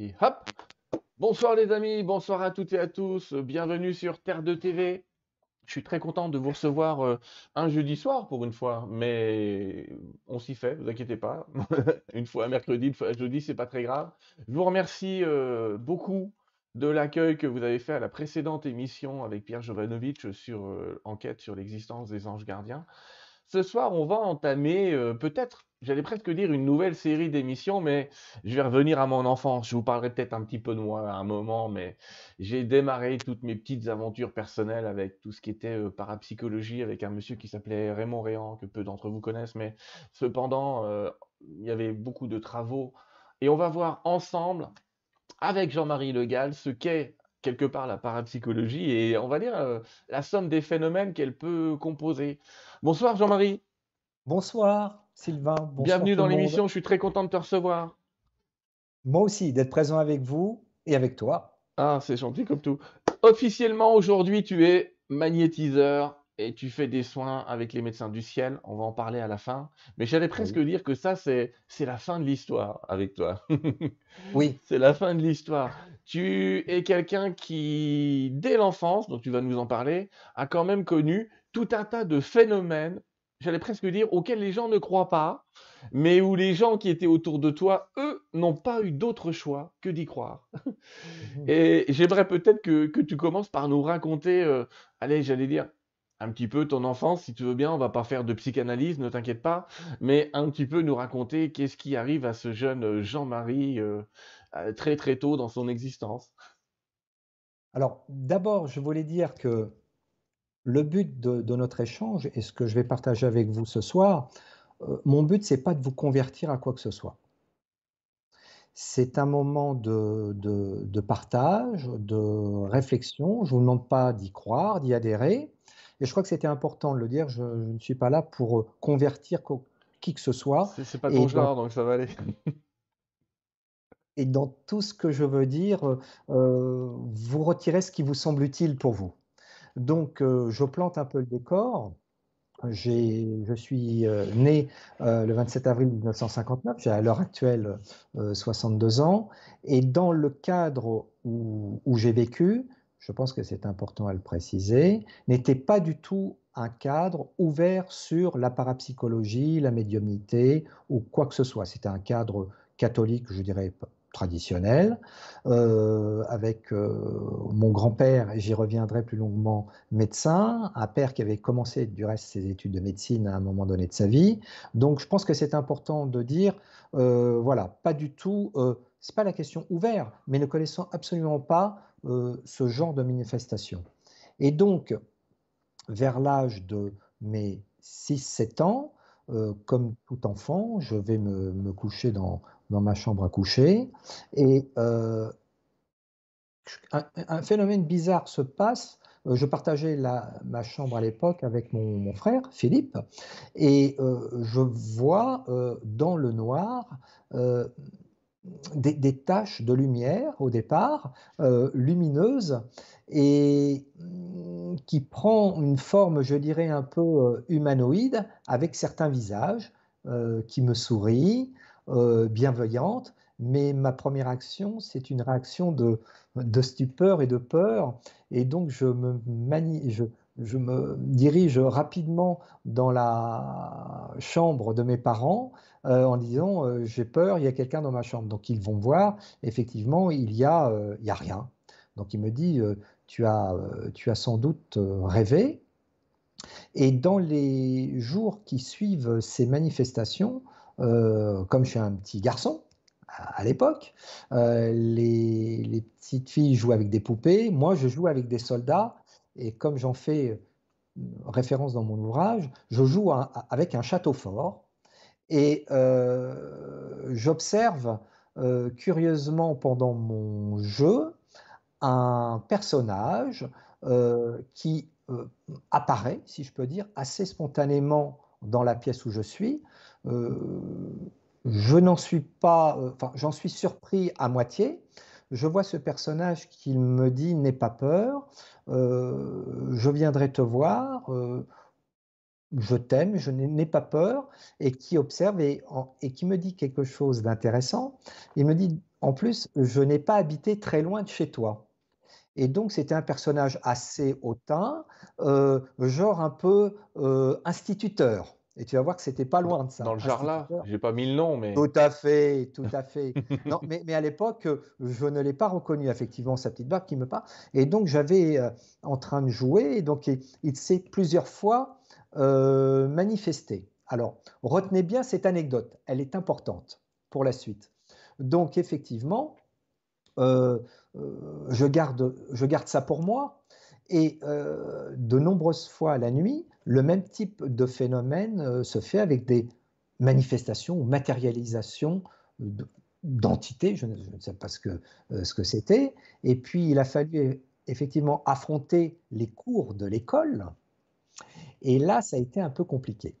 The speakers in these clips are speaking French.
Et hop Bonsoir les amis, bonsoir à toutes et à tous, bienvenue sur Terre de TV. Je suis très content de vous recevoir euh, un jeudi soir pour une fois, mais on s'y fait, vous inquiétez pas. une fois un mercredi, une fois un jeudi, c'est pas très grave. Je vous remercie euh, beaucoup de l'accueil que vous avez fait à la précédente émission avec Pierre Jovanovic sur euh, Enquête sur l'existence des anges gardiens. Ce soir, on va entamer peut-être j'allais presque dire une nouvelle série d'émissions, mais je vais revenir à mon enfance. Je vous parlerai peut-être un petit peu de moi à un moment, mais j'ai démarré toutes mes petites aventures personnelles avec tout ce qui était euh, parapsychologie, avec un monsieur qui s'appelait Raymond Réan, que peu d'entre vous connaissent, mais cependant, euh, il y avait beaucoup de travaux. Et on va voir ensemble, avec Jean-Marie Le Gall, ce qu'est quelque part la parapsychologie et on va dire euh, la somme des phénomènes qu'elle peut composer. Bonsoir Jean-Marie. Bonsoir. Sylvain, Bienvenue dans l'émission, je suis très content de te recevoir. Moi aussi, d'être présent avec vous et avec toi. Ah, c'est gentil comme tout. Officiellement, aujourd'hui, tu es magnétiseur et tu fais des soins avec les médecins du ciel. On va en parler à la fin. Mais j'allais presque dire que ça, c'est la fin de l'histoire avec toi. oui. C'est la fin de l'histoire. Tu es quelqu'un qui, dès l'enfance, dont tu vas nous en parler, a quand même connu tout un tas de phénomènes j'allais presque dire, auxquels les gens ne croient pas, mais où les gens qui étaient autour de toi, eux, n'ont pas eu d'autre choix que d'y croire. Mmh Et j'aimerais peut-être que, tu commences par nous raconter, euh, allez, j'allais dire, un petit peu ton enfance, si tu veux bien, on va pas faire de psychanalyse, ne t'inquiète pas, mais un petit peu nous raconter qu'est-ce qui arrive à ce jeune euh, Jean-Marie euh, très très tôt dans son existence. Alors d'abord, je voulais dire que le but de, notre échange et ce que je vais partager avec vous ce soir, euh, mon but, c'est pas de vous convertir à quoi que ce soit. C'est un moment de, partage, de réflexion. Je ne vous demande pas d'y croire, d'y adhérer. Et je crois que c'était important de le dire. Je, ne suis pas là pour convertir qui que ce soit. C'est pas ton genre, donc ça va aller. et dans tout ce que je veux dire, euh, vous retirez ce qui vous semble utile pour vous. Donc, euh, je plante un peu le décor. Je suis euh, né euh, le 27 avril 1959, j'ai à l'heure actuelle 62 ans, et dans le cadre où, j'ai vécu, je pense que c'est important à le préciser, n'était pas du tout un cadre ouvert sur la parapsychologie, la médiumnité ou quoi que ce soit. C'était un cadre catholique, je dirais, traditionnel, euh, avec euh, mon grand-père, et j'y reviendrai plus longuement, médecin, un père qui avait commencé du reste ses études de médecine à un moment donné de sa vie. Donc je pense que c'est important de dire, euh, voilà, pas du tout, c'est pas la question ouverte, mais ne connaissant absolument pas ce genre de manifestation. Et donc, vers l'âge de mes 6-7 ans, comme tout enfant, je vais me coucher dans, dans ma chambre à coucher. Et euh, un, phénomène bizarre se passe. Euh, je partageais la, ma chambre à l'époque avec mon, frère Philippe, et euh, je vois dans le noir des, taches de lumière au départ, lumineuses, et mm, qui prend une forme, je dirais, un peu humanoïde, avec certains visages qui me sourient, euh, bienveillante, mais ma première action, c'est une réaction de, stupeur et de peur. Et donc, je me, dirige rapidement dans la chambre de mes parents euh, en disant euh, J'ai peur, il y a quelqu'un dans ma chambre. Donc, ils vont voir, effectivement, il n'y a, il y a rien. Donc, il me dit tu as sans doute rêvé. Et dans les jours qui suivent ces manifestations, euh, comme je suis un petit garçon, à, l'époque, euh, les, petites filles jouent avec des poupées, moi je joue avec des soldats, et comme j'en fais référence dans mon ouvrage, je joue avec un château fort, et euh, j'observe curieusement pendant mon jeu un personnage qui apparaît, si je peux dire, assez spontanément dans la pièce où je suis, euh, je n'en suis pas, euh, enfin, j'en suis surpris à moitié. Je vois ce personnage qui me dit n'aie pas peur, euh, je viendrai te voir. je t'aime, je n'ai pas peur, et qui observe et, qui me dit quelque chose d'intéressant. Il me dit, en plus, je n'ai pas habité très loin de chez toi. Et donc, c'était un personnage assez hautain, euh, genre un peu euh, instituteur. Et tu vas voir que c'était pas loin de ça. Dans le là, j'ai pas mis le nom, mais. Tout à fait, tout à fait. non, mais, mais, à l'époque, je ne l'ai pas reconnu, effectivement, sa petite barbe qui me parle. Et donc, j'avais euh, en train de jouer, et donc il, s'est plusieurs fois euh, manifesté. Alors, retenez bien cette anecdote, elle est importante pour la suite. Donc, effectivement, euh, je, garde, je garde ça pour moi. Et de nombreuses fois la nuit, le même type de phénomène euh, se fait avec des manifestations ou matérialisations d'entités, je, ne sais pas ce que, euh, ce que c'était. Et puis, il a fallu effectivement affronter les cours de l'école. Et là, ça a été un peu compliqué.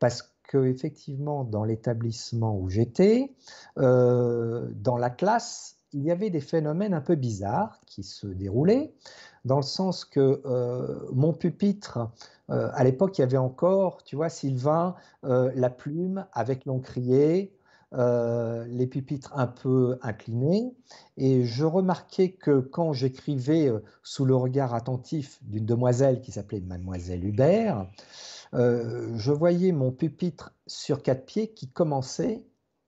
Parce que, effectivement, dans l'établissement où j'étais, euh, dans la classe, il y avait des phénomènes un peu bizarres qui se déroulaient, dans le sens que mon pupitre euh, à l'époque, il y avait encore, tu vois, Sylvain, euh, la plume avec l'encrier, euh, les pupitres un peu inclinés. Et je remarquais que quand j'écrivais sous le regard attentif d'une demoiselle qui s'appelait Mademoiselle Hubert, je voyais mon pupitre sur quatre pieds qui commençait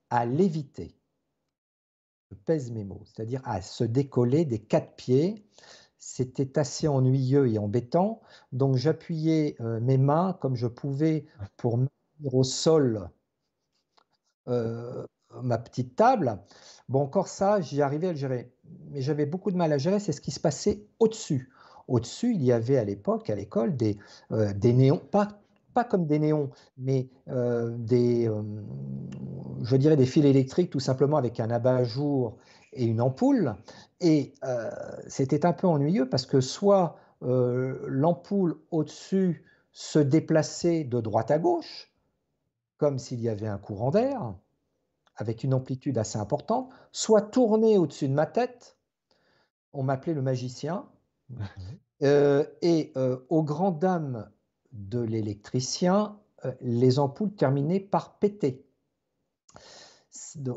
à léviter. Je pèse mes mots, c'est-à-dire à se décoller des quatre pieds c'était assez ennuyeux et embêtant. Donc j'appuyais euh, mes mains comme je pouvais pour mettre au sol euh, ma petite table. Bon, encore ça, j'y arrivais à le gérer. Mais j'avais beaucoup de mal à gérer, c'est ce qui se passait au-dessus. Au-dessus, il y avait à l'époque, à l'école, des, euh, des néons, pas, pas comme des néons, mais des, je dirais des fils électriques tout simplement avec un abat-jour et une ampoule. Et euh, c'était un peu ennuyeux parce que soit euh, l'ampoule au-dessus se déplaçait de droite à gauche, comme s'il y avait un courant d'air, avec une amplitude assez importante, soit tournait au-dessus de ma tête. On m'appelait le magicien. Euh, et aux grandes dames de l'électricien, les ampoules terminaient par péter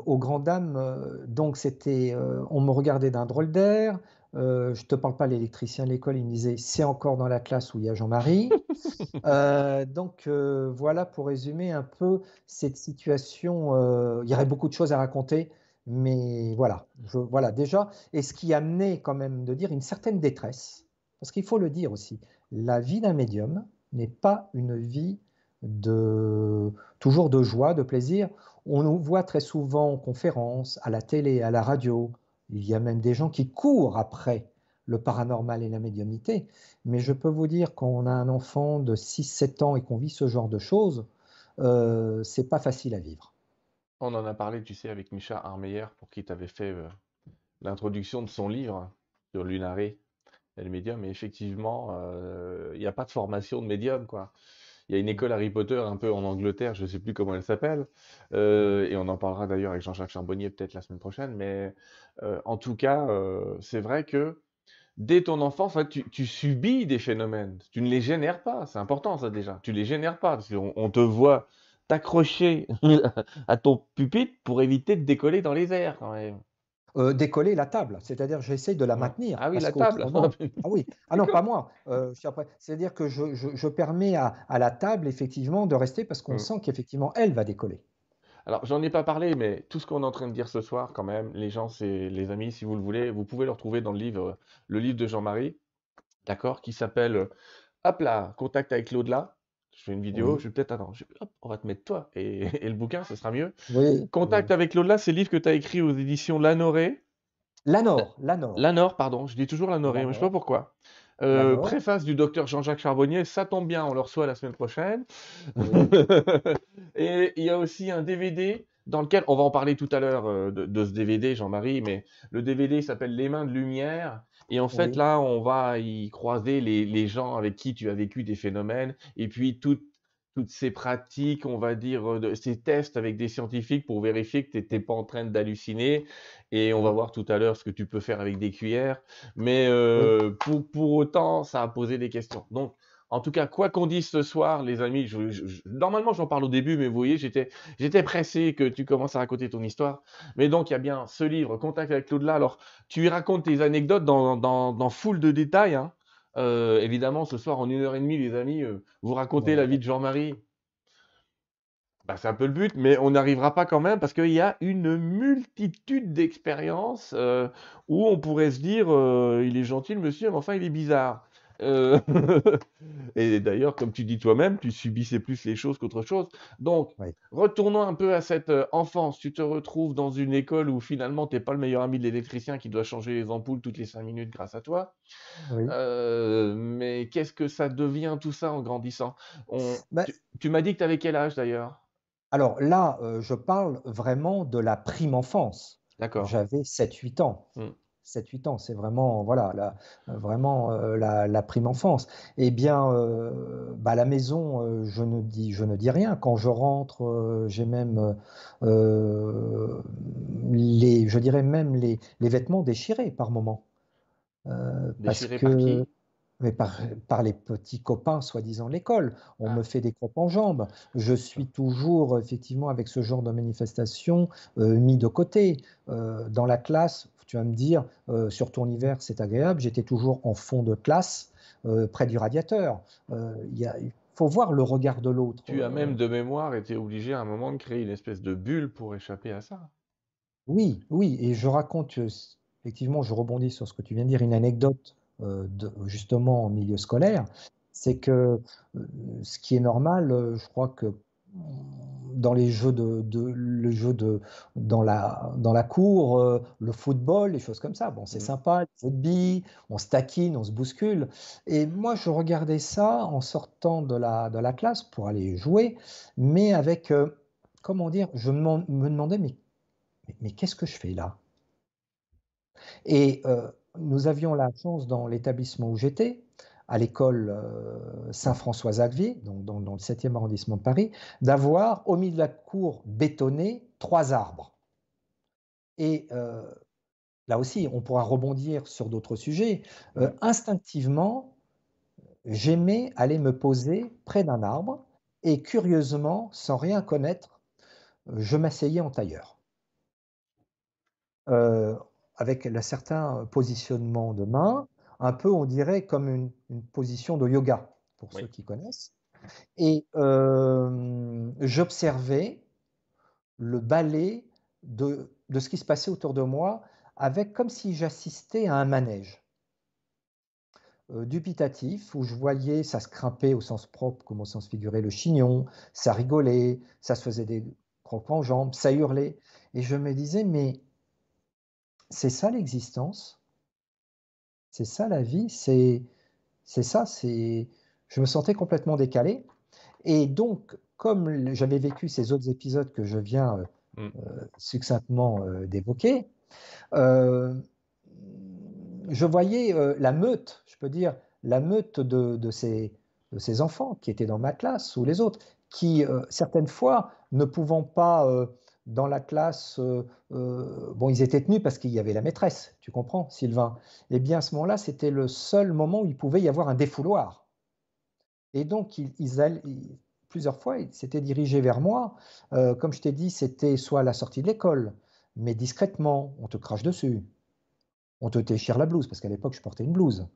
aux grandes dames, euh, donc c'était, euh, on me regardait d'un drôle d'air. Euh, je te parle pas l'électricien de l'école, il me disait c'est encore dans la classe où il y a Jean-Marie. donc voilà pour résumer un peu cette situation. il y aurait beaucoup de choses à raconter, mais voilà, voilà déjà. Et ce qui amenait quand même de dire une certaine détresse, parce qu'il faut le dire aussi, la vie d'un médium n'est pas une vie de toujours de joie, de plaisir. On nous voit très souvent en conférences, à la télé, à la radio. Il y a même des gens qui courent après le paranormal et la médiumnité. Mais je peux vous dire, quand on a un enfant de 6-7 ans et qu'on vit ce genre de choses, euh, c'est pas facile à vivre. On en a parlé, tu sais, avec Micha Armeyer, pour qui tu avais fait euh, l'introduction de son livre sur Lunaré et le médium. Et effectivement, euh, il n'y a pas de formation de médium, quoi. Il y a une école Harry Potter un peu en Angleterre, je ne sais plus comment elle s'appelle, euh, et on en parlera d'ailleurs avec Jean-Jacques Charbonnier peut-être la semaine prochaine, mais euh, en tout cas, c'est vrai que dès ton enfance, tu, subis des phénomènes, tu ne les génères pas, c'est important ça déjà, tu les génères pas, parce qu'on on te voit t'accrocher à ton pupitre pour éviter de décoller dans les airs quand même. Euh, décoller la table, c'est-à-dire j'essaie de la maintenir. Ah oui, la table. ah oui, ah non, pas moi. Euh, c'est-à-dire que je, permets à, la table effectivement de rester parce qu'on mmh. sent qu'effectivement elle va décoller. Alors, j'en ai pas parlé, mais tout ce qu'on est en train de dire ce soir, quand même, les gens, c'est les amis, si vous le voulez, vous pouvez le retrouver dans le livre, le livre de Jean-Marie, d'accord, qui s'appelle Hop là, contact avec l'au-delà je fais une vidéo, je vais peut-être, attends, on va te mettre toi et, le bouquin, ce sera mieux. Contact avec l'au-delà, c'est le livre que tu as écrit aux éditions Lanoré. Lanor, Lanor. Lanor, pardon, je dis toujours Lanoré, mais je sais pas pourquoi. Euh, préface du docteur Jean-Jacques Charbonnier, ça tombe bien, on le reçoit la semaine prochaine. et il y a aussi un DVD dans lequel, on va en parler tout à l'heure euh, de, ce DVD, Jean-Marie, mais le DVD s'appelle Les mains de lumière. Et en fait, là, on va y croiser les, gens avec qui tu as vécu des phénomènes, et puis toutes ces pratiques, on va dire, euh, ces tests avec des scientifiques pour vérifier que tu n'étais pas en train d'halluciner. Et on va voir tout à l'heure ce que tu peux faire avec des cuillères. Mais euh, pour, pour autant, ça a posé des questions. Donc, En tout cas, quoi qu'on dise ce soir, les amis, normalement j'en parle au début, mais vous voyez, j'étais, j'étais pressé que tu commences à raconter ton histoire. Mais donc, il y a bien ce livre, Contact avec l'au-delà. Alors, tu y racontes tes anecdotes dans, dans, dans foule de détails. Hein. Euh, évidemment, ce soir, en une heure et demie, les amis, euh, vous racontez la vie de Jean-Marie. Bah, c'est un peu le but, mais on n'arrivera pas quand même parce qu'il y a une multitude d'expériences euh, où on pourrait se dire il est gentil le monsieur, mais enfin il est bizarre. Euh, et d'ailleurs, comme tu dis toi-même, tu subissais plus les choses qu'autre chose. Donc, retournons un peu à cette euh, enfance. Tu te retrouves dans une école où finalement, tu n'es pas le meilleur ami de l'électricien qui doit changer les ampoules toutes les cinq minutes grâce à toi. Euh, mais qu'est-ce que ça devient tout ça en grandissant? Bah Tu, m'as dit que tu avais quel âge d'ailleurs? Alors là, je parle vraiment de la prime enfance. D'accord. J'avais 7-8 ans. Mmh. 7-8 ans, c'est vraiment, voilà, la, vraiment euh, la, prime enfance. Eh bien, euh, bah, à la maison, euh, je, ne dis, je ne dis rien. Quand je rentre, j'ai même les, je dirais même les, les vêtements déchirés par moment. déchirés par qui? mais par, par, les petits copains, soi-disant, l'école. On ah. me fait des crocs en jambes. Je suis toujours, effectivement, avec ce genre de manifestation, mis de côté. dans la classe, tu vas me dire, euh, sur ton hiver, c'est agréable, j'étais toujours en fond de classe, euh, près du radiateur. Euh, il faut voir le regard de l'autre. Tu as même de mémoire été obligé à un moment de créer une espèce de bulle pour échapper à ça. Oui, oui, et je raconte, effectivement, je rebondis sur ce que tu viens de dire, une anecdote de, justement en milieu scolaire, c'est que ce qui est normal, je crois que dans les jeux de, le jeu de dans la dans la cour, euh, le football, les choses comme ça. Bon, c'est mmh. sympa, le billes, on se taquine, on se bouscule. Et moi, je regardais ça en sortant de la de la classe pour aller jouer, mais avec euh, comment dire, je me, demandais mais mais, qu'est-ce que je fais là? Et euh, nous avions la chance dans l'établissement où j'étais à l'école euh, Saint-François-Xavier, donc dans, le 7e arrondissement de Paris, d'avoir au milieu de la cour bétonnée trois arbres. Et euh, là aussi, on pourra rebondir sur d'autres sujets. Euh, instinctivement, j'aimais aller me poser près d'un arbre et curieusement, sans rien connaître, je m'asseyais en tailleur. avec un certain positionnement de main, un peu, on dirait, comme une, position de yoga, pour ceux qui connaissent. Et euh, j'observais le ballet de, ce qui se passait autour de moi, avec comme si j'assistais à un manège euh, dubitatif, où je voyais, ça se crimpait au sens propre comme au sens figuré, le chignon, ça rigolait, ça se faisait des crocs en jambes, ça hurlait. Et je me disais, mais c'est ça l'existence? C'est ça la vie, c'est c'est ça, c'est je me sentais complètement décalé et donc comme j'avais vécu ces autres épisodes que je viens euh, mmh. euh, succinctement euh, d'évoquer, je voyais la meute, je peux dire la meute de, de, ces, de ces enfants qui étaient dans ma classe ou les autres, qui certaines fois ne pouvant pas dans la classe, euh, euh, bon, ils étaient tenus parce qu'il y avait la maîtresse, tu comprends, Sylvain Eh bien, à ce moment-là, c'était le seul moment où il pouvait y avoir un défouloir. Et donc, ils, plusieurs fois, ils s'étaient dirigés vers moi. Euh, comme je t'ai dit, c'était soit la sortie de l'école, mais discrètement, on te crache dessus. On te déchire la blouse, parce qu'à l'époque, je portais une blouse.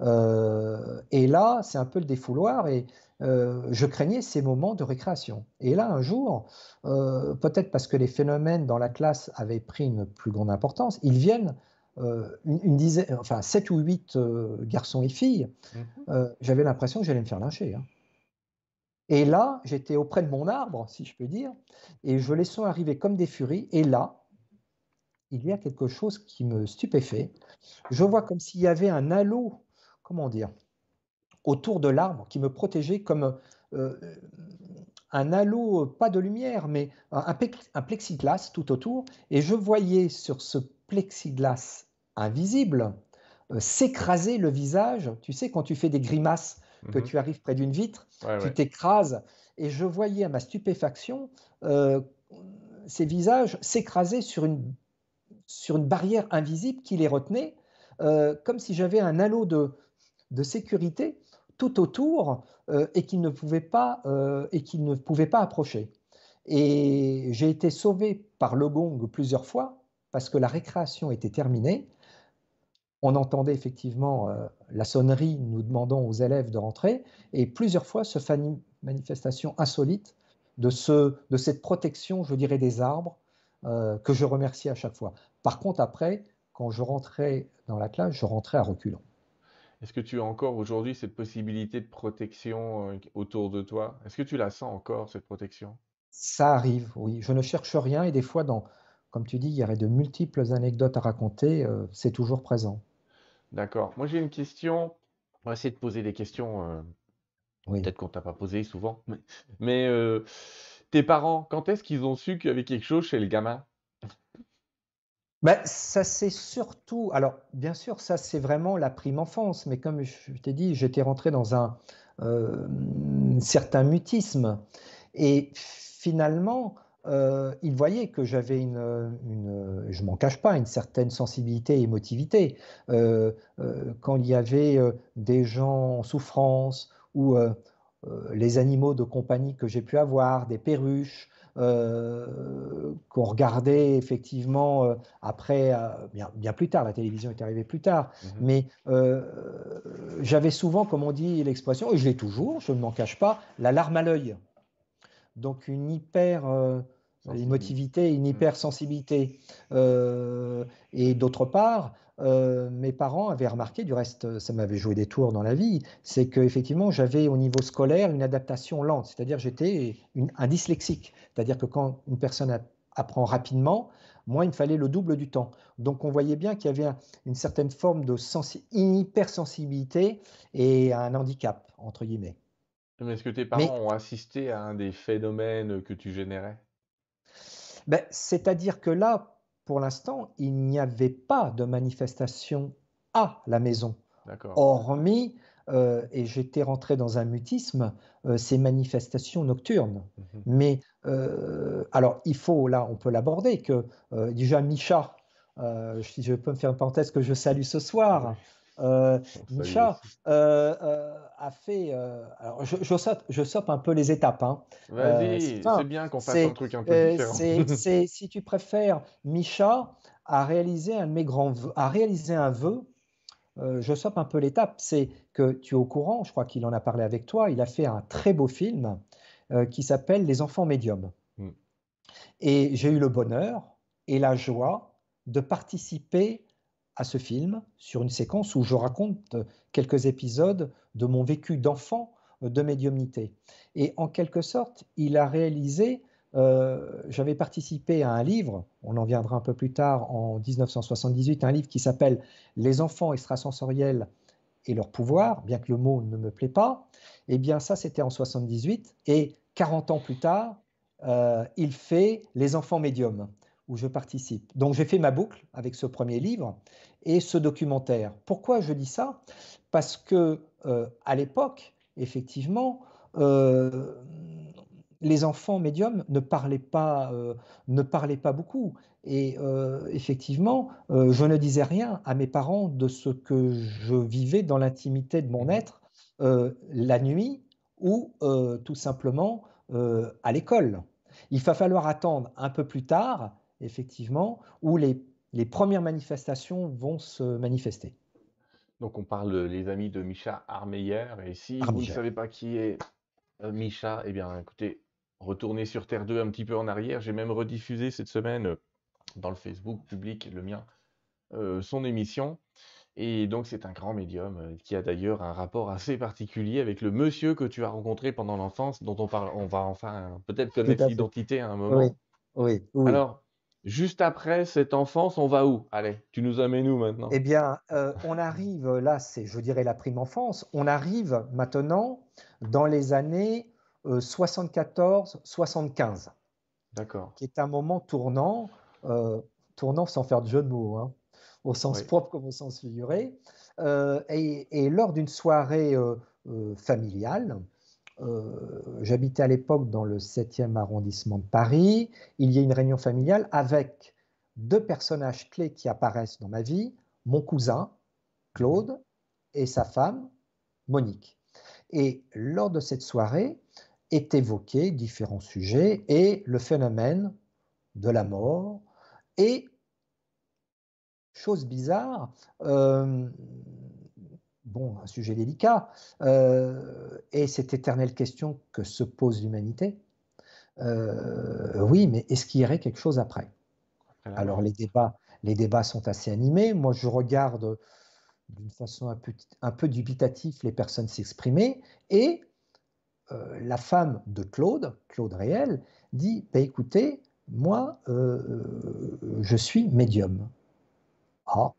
Et là, c'est un peu le défouloir. Et euh, je craignais ces moments de récréation. Et là, un jour, euh, peut-être parce que les phénomènes dans la classe avaient pris une plus grande importance, ils viennent, euh, une, dizaine, enfin 7 ou 8 garçons et filles, mhm. j'avais l'impression que j'allais me faire lyncher. Hein. Et là, j'étais auprès de mon arbre, si je peux dire, et je les sens arriver comme des furies, et là, il y a quelque chose qui me stupéfait. Je vois comme s'il y avait un halo, comment dire, autour de l'arbre qui me protégeait comme euh, un halo, pas de lumière, mais un, plexiglas tout autour. Et je voyais sur ce plexiglas invisible euh, s'écraser le visage. Tu sais, quand tu fais des grimaces, que mhm. tu arrives près d'une vitre, tu t'écrases. Et je voyais à ma stupéfaction euh, ces visages s'écraser sur une, sur une barrière invisible qui les retenait, comme si j'avais un halo de, de sécurité tout autour et qu'il ne pouvait pas et qu'il ne pouvait pas approcher. Et j'ai été sauvé par le gong plusieurs fois parce que la récréation était terminée. On entendait effectivement la sonnerie nous demandant aux élèves de rentrer et plusieurs fois ce manifestation insolite de, ce, de cette protection, je dirais, des arbres que je remercie à chaque fois. Par contre, après, quand je rentrais dans la classe, je rentrais à reculons. Est-ce que tu as encore aujourd'hui cette possibilité de protection euh, autour de toi? Est-ce que tu la sens encore, cette protection? Ça arrive, oui. Je ne cherche rien et des fois, dans, comme tu dis, il y aurait de multiples anecdotes à raconter, euh, c'est toujours présent. D'accord. Moi, j'ai une question. On va essayer de poser des questions, euh, Oui. peut-être qu'on t'a pas posé souvent. Mais, mais, tes parents, quand est-ce qu'ils ont su qu'il y avait quelque chose chez le gamin? Ben, ça c'est surtout, alors bien sûr, ça c'est vraiment la prime enfance, mais comme je t'ai dit, j'étais rentré dans un euh, certain mutisme. Et finalement, euh, il voyait que j'avais une, une, je m'en cache pas, une certaine sensibilité et émotivité. Euh, quand il y avait des gens en souffrance ou les animaux de compagnie que j'ai pu avoir, des perruches, euh, qu'on regardait effectivement euh, après, euh, bien, bien, plus tard, la télévision est arrivée plus tard, mmh mais j'avais souvent, comme on dit l'expression, et je l'ai toujours, je ne m'en cache pas, la larme à l'œil. Donc une hyper émotivité, une mmh. hypersensibilité. et d'autre part, euh, mes parents avaient remarqué, du reste, ça m'avait joué des tours dans la vie, c'est qu'effectivement, j'avais au niveau scolaire une adaptation lente, c'est-à-dire j'étais un dyslexique, c'est-à-dire que quand une personne apprend rapidement, moi, il me fallait le double du temps. Donc, on voyait bien qu'il y avait une certaine forme de hypersensibilité et un handicap, entre guillemets. Mais est-ce que tes parents ont assisté à un des phénomènes que tu générais? Ben, C'est-à-dire que là, pour l'instant, il n'y avait pas de manifestation à la maison, hormis, euh, et j'étais rentré dans un mutisme, euh, ces manifestations nocturnes. Mhm. Mais euh, alors, il faut, là, on peut l'aborder, que déjà Micha, si je peux me faire une parenthèse que je salue ce soir, euh, Micha euh, euh, a fait. alors je, je, saute, je, saute, un peu les étapes. Hein. Vas-y, c'est bien qu'on fasse un truc un peu différent. si tu préfères, Micha a réalisé un de mes grands vœux, a réalisé un vœu. je saute un peu l'étape. C'est que tu es au courant, je crois qu'il en a parlé avec toi. Il a fait un très beau film qui s'appelle Les enfants médiums. Mm. Et j'ai eu le bonheur et la joie de participer à ce film sur une séquence où je raconte quelques épisodes de mon vécu d'enfant de médiumnité. Et en quelque sorte, il a réalisé, euh, j'avais participé à un livre, on en viendra un peu plus tard, en 1978, un livre qui s'appelle Les enfants extrasensoriels et leur pouvoir, bien que le mot ne me plaît pas. Eh bien, ça, c'était en 78. Et 40 ans plus tard, euh, il fait Les enfants médiums où je participe. Donc j'ai fait ma boucle avec ce premier livre et ce documentaire. Pourquoi je dis ça? Parce que euh, à l'époque, effectivement, euh, les enfants médiums ne parlaient pas, euh, ne parlaient pas beaucoup. Et effectivement, je ne disais rien à mes parents de ce que je vivais dans l'intimité de mon être la nuit ou tout simplement à l'école. Il va falloir attendre un peu plus tard effectivement, où les, les premières manifestations vont se manifester. Donc on parle, les amis, de Micha Armeyer. Et si vous ne savez pas qui est euh, Micha, eh bien écoutez, retournez sur Terre 2 un petit peu en arrière. J'ai même rediffusé cette semaine euh, dans le Facebook public, le mien, euh, son émission. Et donc c'est un grand médium qui a d'ailleurs un rapport assez particulier avec le monsieur que tu as rencontré pendant l'enfance, dont on parle, on va enfin peut-être connaître l'identité à un moment. Oui, oui, oui. Alors, Juste après cette enfance, on va où? Allez, tu nous amènes où maintenant? Eh bien, euh, on arrive, là, c'est, je dirais, la prime enfance, on arrive maintenant dans les années 74-75. Euh, D'accord. Qui est un moment tournant, euh, tournant sans faire de jeu de mots, hein, au sens propre comme au sens figuré. et, lors d'une soirée familiale, j'habitais à l'époque dans le 7e arrondissement de Paris. Il y a une réunion familiale avec deux personnages clés qui apparaissent dans ma vie, mon cousin, Claude, et sa femme, Monique. Et lors de cette soirée est évoqué différents sujets et le phénomène de la mort et chose bizarre, euh, bon, un sujet délicat, euh, et cette éternelle question que se pose l'humanité. Euh, oui, mais est-ce qu'il y aurait quelque chose après? Alors les débats, les débats sont assez animés. Moi, je regarde d'une façon un peu, un peu dubitative les personnes s'exprimer, et la femme de Claude, Claude Réel, dit bah, écoutez, moi, je suis médium. Ah,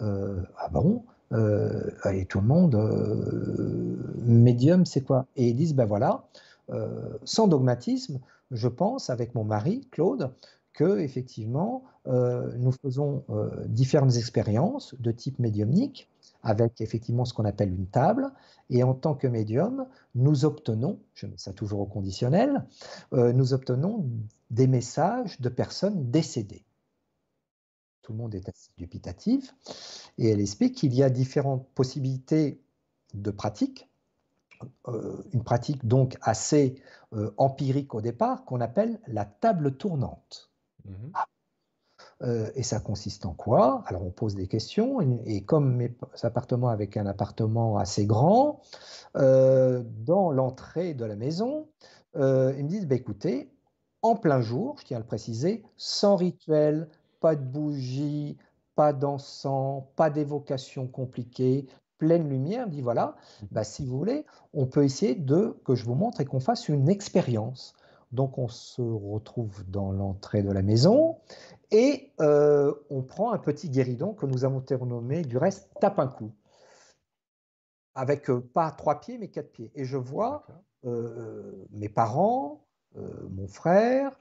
euh, ah bon? euh, Et tout le monde, euh, médium, c'est quoi? Et ils disent, ben voilà, sans dogmatisme, je pense, avec mon mari, Claude, que effectivement, nous faisons différentes expériences de type médiumnique, avec effectivement ce qu'on appelle une table, et en tant que médium, nous obtenons, je mets ça toujours au conditionnel, nous obtenons des messages de personnes décédées tout le monde est assez dubitatif, et elle explique qu'il y a différentes possibilités de pratique, euh, une pratique donc assez euh, empirique au départ, qu'on appelle la table tournante. Mhm. Ah. Euh, et ça consiste en quoi? Alors on pose des questions, et, comme mes appartements avec un appartement assez grand, dans l'entrée de la maison, ils me disent, bah, écoutez, en plein jour, je tiens à le préciser, sans rituel, pas de bougie, pas d'encens, pas d'évocation compliquée, pleine lumière, dit voilà, bah, si vous voulez, on peut essayer de que je vous montre et qu'on fasse une expérience. Donc on se retrouve dans l'entrée de la maison et euh, on prend un petit guéridon que nous avons nommé du reste tape un coup, avec euh, pas trois pieds mais quatre pieds. Et je vois euh, mes parents, mon frère,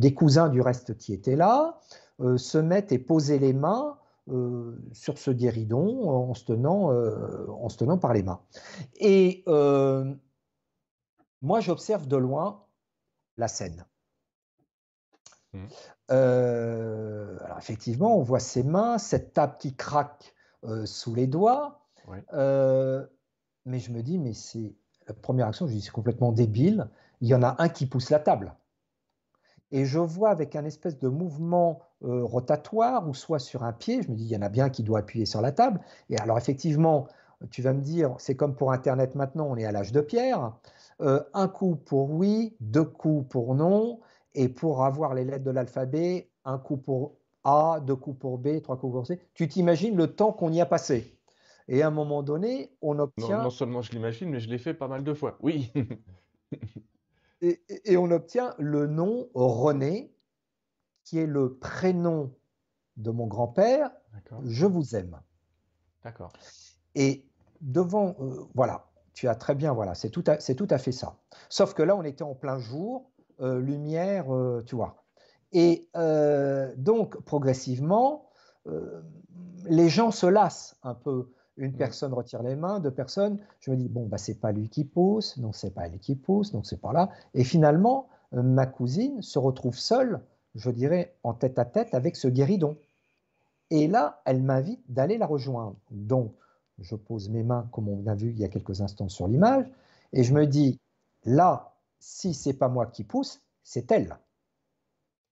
des cousins du reste qui étaient là euh, se mettent et poser les mains euh, sur ce guéridon en se, tenant, euh, en se tenant par les mains. Et moi, j'observe de loin la scène. Mmh. alors effectivement, on voit ses mains, cette table qui craque sous les doigts. mais je me dis, mais c'est la première action, je dis, c'est complètement débile. Il y en a un qui pousse la table et je vois avec un espèce de mouvement euh, rotatoire ou soit sur un pied, je me dis il y en a bien qui doit appuyer sur la table. Et alors effectivement, tu vas me dire, c'est comme pour Internet maintenant, on est à l'âge de pierre. Euh, un coup pour oui, deux coups pour non, et pour avoir les lettres de l'alphabet, un coup pour A, deux coups pour B, trois coups pour C. Tu t'imagines le temps qu'on y a passé. Et à un moment donné, on obtient... Non, non seulement je l'imagine, mais je l'ai fait pas mal de fois. Oui. et, on obtient le nom René, qui est le prénom de mon grand-père. Je vous aime. D'accord. Et devant, euh, voilà, tu as très bien, voilà, c'est tout, à, tout à fait ça. Sauf que là, on était en plein jour, euh, lumière, euh, tu vois. Et donc, progressivement, les gens se lassent un peu une personne retire les mains, deux personnes. Je me dis, bon, bah, c'est pas lui qui pousse, non, c'est pas elle qui pousse, donc c'est pas là. Et finalement, euh, ma cousine se retrouve seule, je dirais, en tête à tête avec ce guéridon. Et là, elle m'invite d'aller la rejoindre. Donc, je pose mes mains, comme on a vu il y a quelques instants sur l'image, et je me dis, là, si c'est pas moi qui pousse, c'est elle.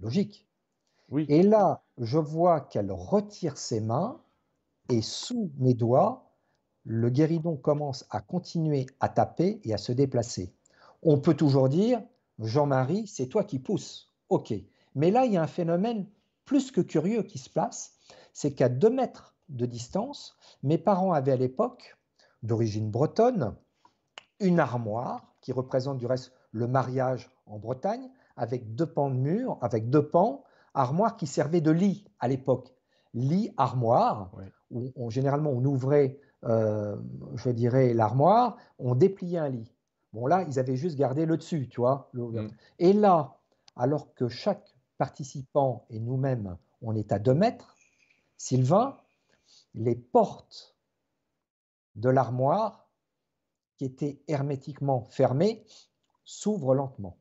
Logique. Oui. Et là, je vois qu'elle retire ses mains, et sous mes doigts, le guéridon commence à continuer à taper et à se déplacer. On peut toujours dire, Jean-Marie, c'est toi qui pousses. OK. Mais là, il y a un phénomène plus que curieux qui se place, c'est qu'à deux mètres de distance, mes parents avaient à l'époque, d'origine bretonne, une armoire qui représente du reste le mariage en Bretagne, avec deux pans de mur, avec deux pans, armoire qui servait de lit à l'époque. Lit, armoire, où généralement on ouvrait, euh, je dirais, l'armoire, on dépliait un lit. Bon, là, ils avaient juste gardé le dessus, tu vois. Mm. Et là, alors que chaque participant et nous-mêmes, on est à 2 mètres, Sylvain, les portes de l'armoire, qui étaient hermétiquement fermées, s'ouvrent lentement.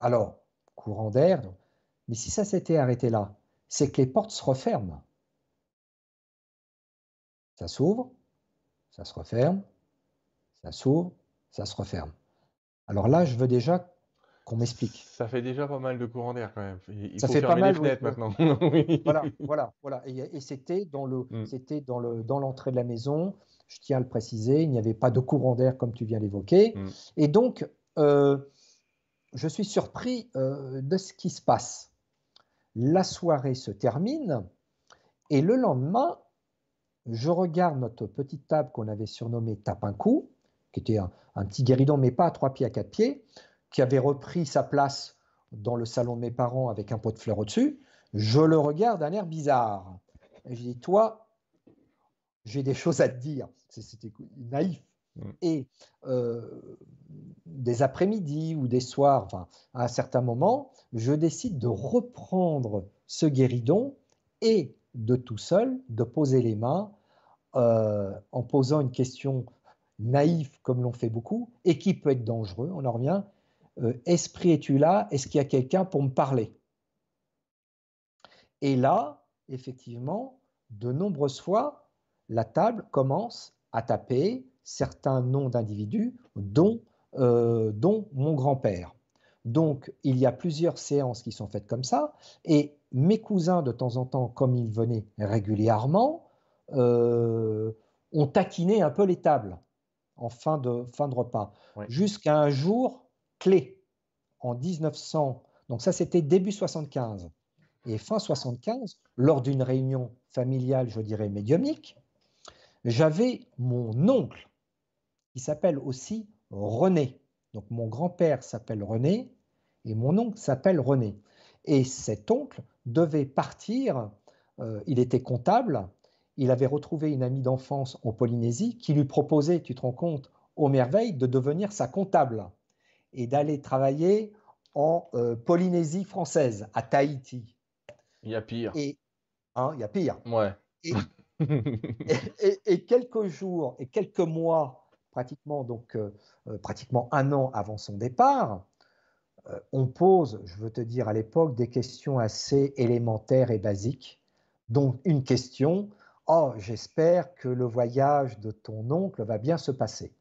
Alors, courant d'air, mais si ça s'était arrêté là, c'est que les portes se referment. Ça s'ouvre, ça se referme, ça s'ouvre, ça se referme. Alors là, je veux déjà qu'on m'explique. Ça fait déjà pas mal de courant d'air quand même. Il ça fait pas mal, les fenêtres maintenant. Voilà, voilà, voilà. Et, c'était dans le, mm. c'était dans le, dans l'entrée de la maison. Je tiens à le préciser, il n'y avait pas de courant d'air comme tu viens d'évoquer. Mm. Et donc, euh, je suis surpris euh, de ce qui se passe. La soirée se termine et le lendemain, je regarde notre petite table qu'on avait surnommée Tapin-Coup, qui était un, un, petit guéridon, mais pas à trois pieds, à quatre pieds qui avait repris sa place dans le salon de mes parents avec un pot de fleurs au-dessus, je le regarde d'un air bizarre. Et je dis, toi, j'ai des choses à te dire. C'était naïf. Mm. Et euh, des après-midi ou des soirs, enfin, à un certain moment, je décide de reprendre ce guéridon et de tout seul, de poser les mains euh, en posant une question naïve comme l'ont fait beaucoup et qui peut être dangereux, on en revient, euh, Esprit, es-tu là? Est-ce qu'il y a quelqu'un pour me parler? Et là, effectivement, de nombreuses fois, la table commence à taper certains noms d'individus, dont, euh, dont mon grand-père. Donc, il y a plusieurs séances qui sont faites comme ça, et mes cousins, de temps en temps, comme ils venaient régulièrement, euh, ont taquiné un peu les tables en fin de, fin de repas. Jusqu'à un jour, clé en 1900. Donc ça, c'était début 75. Et fin 75, lors d'une réunion familiale, je dirais médiumique, j'avais mon oncle qui s'appelle aussi René. Donc mon grand-père s'appelle René et mon oncle s'appelle René. Et cet oncle devait partir, euh, il était comptable, il avait retrouvé une amie d'enfance en Polynésie qui lui proposait, tu te rends compte, aux merveilles, de devenir sa comptable et d'aller travailler en euh, Polynésie française, à Tahiti. Il y a pire. Et, hein, il y a pire. Ouais. Et, quelques jours et quelques mois, pratiquement, donc, euh, euh, pratiquement un an avant son départ, on pose, je veux te dire à l'époque, des questions assez élémentaires et basiques. Donc une question, oh, j'espère que le voyage de ton oncle va bien se passer.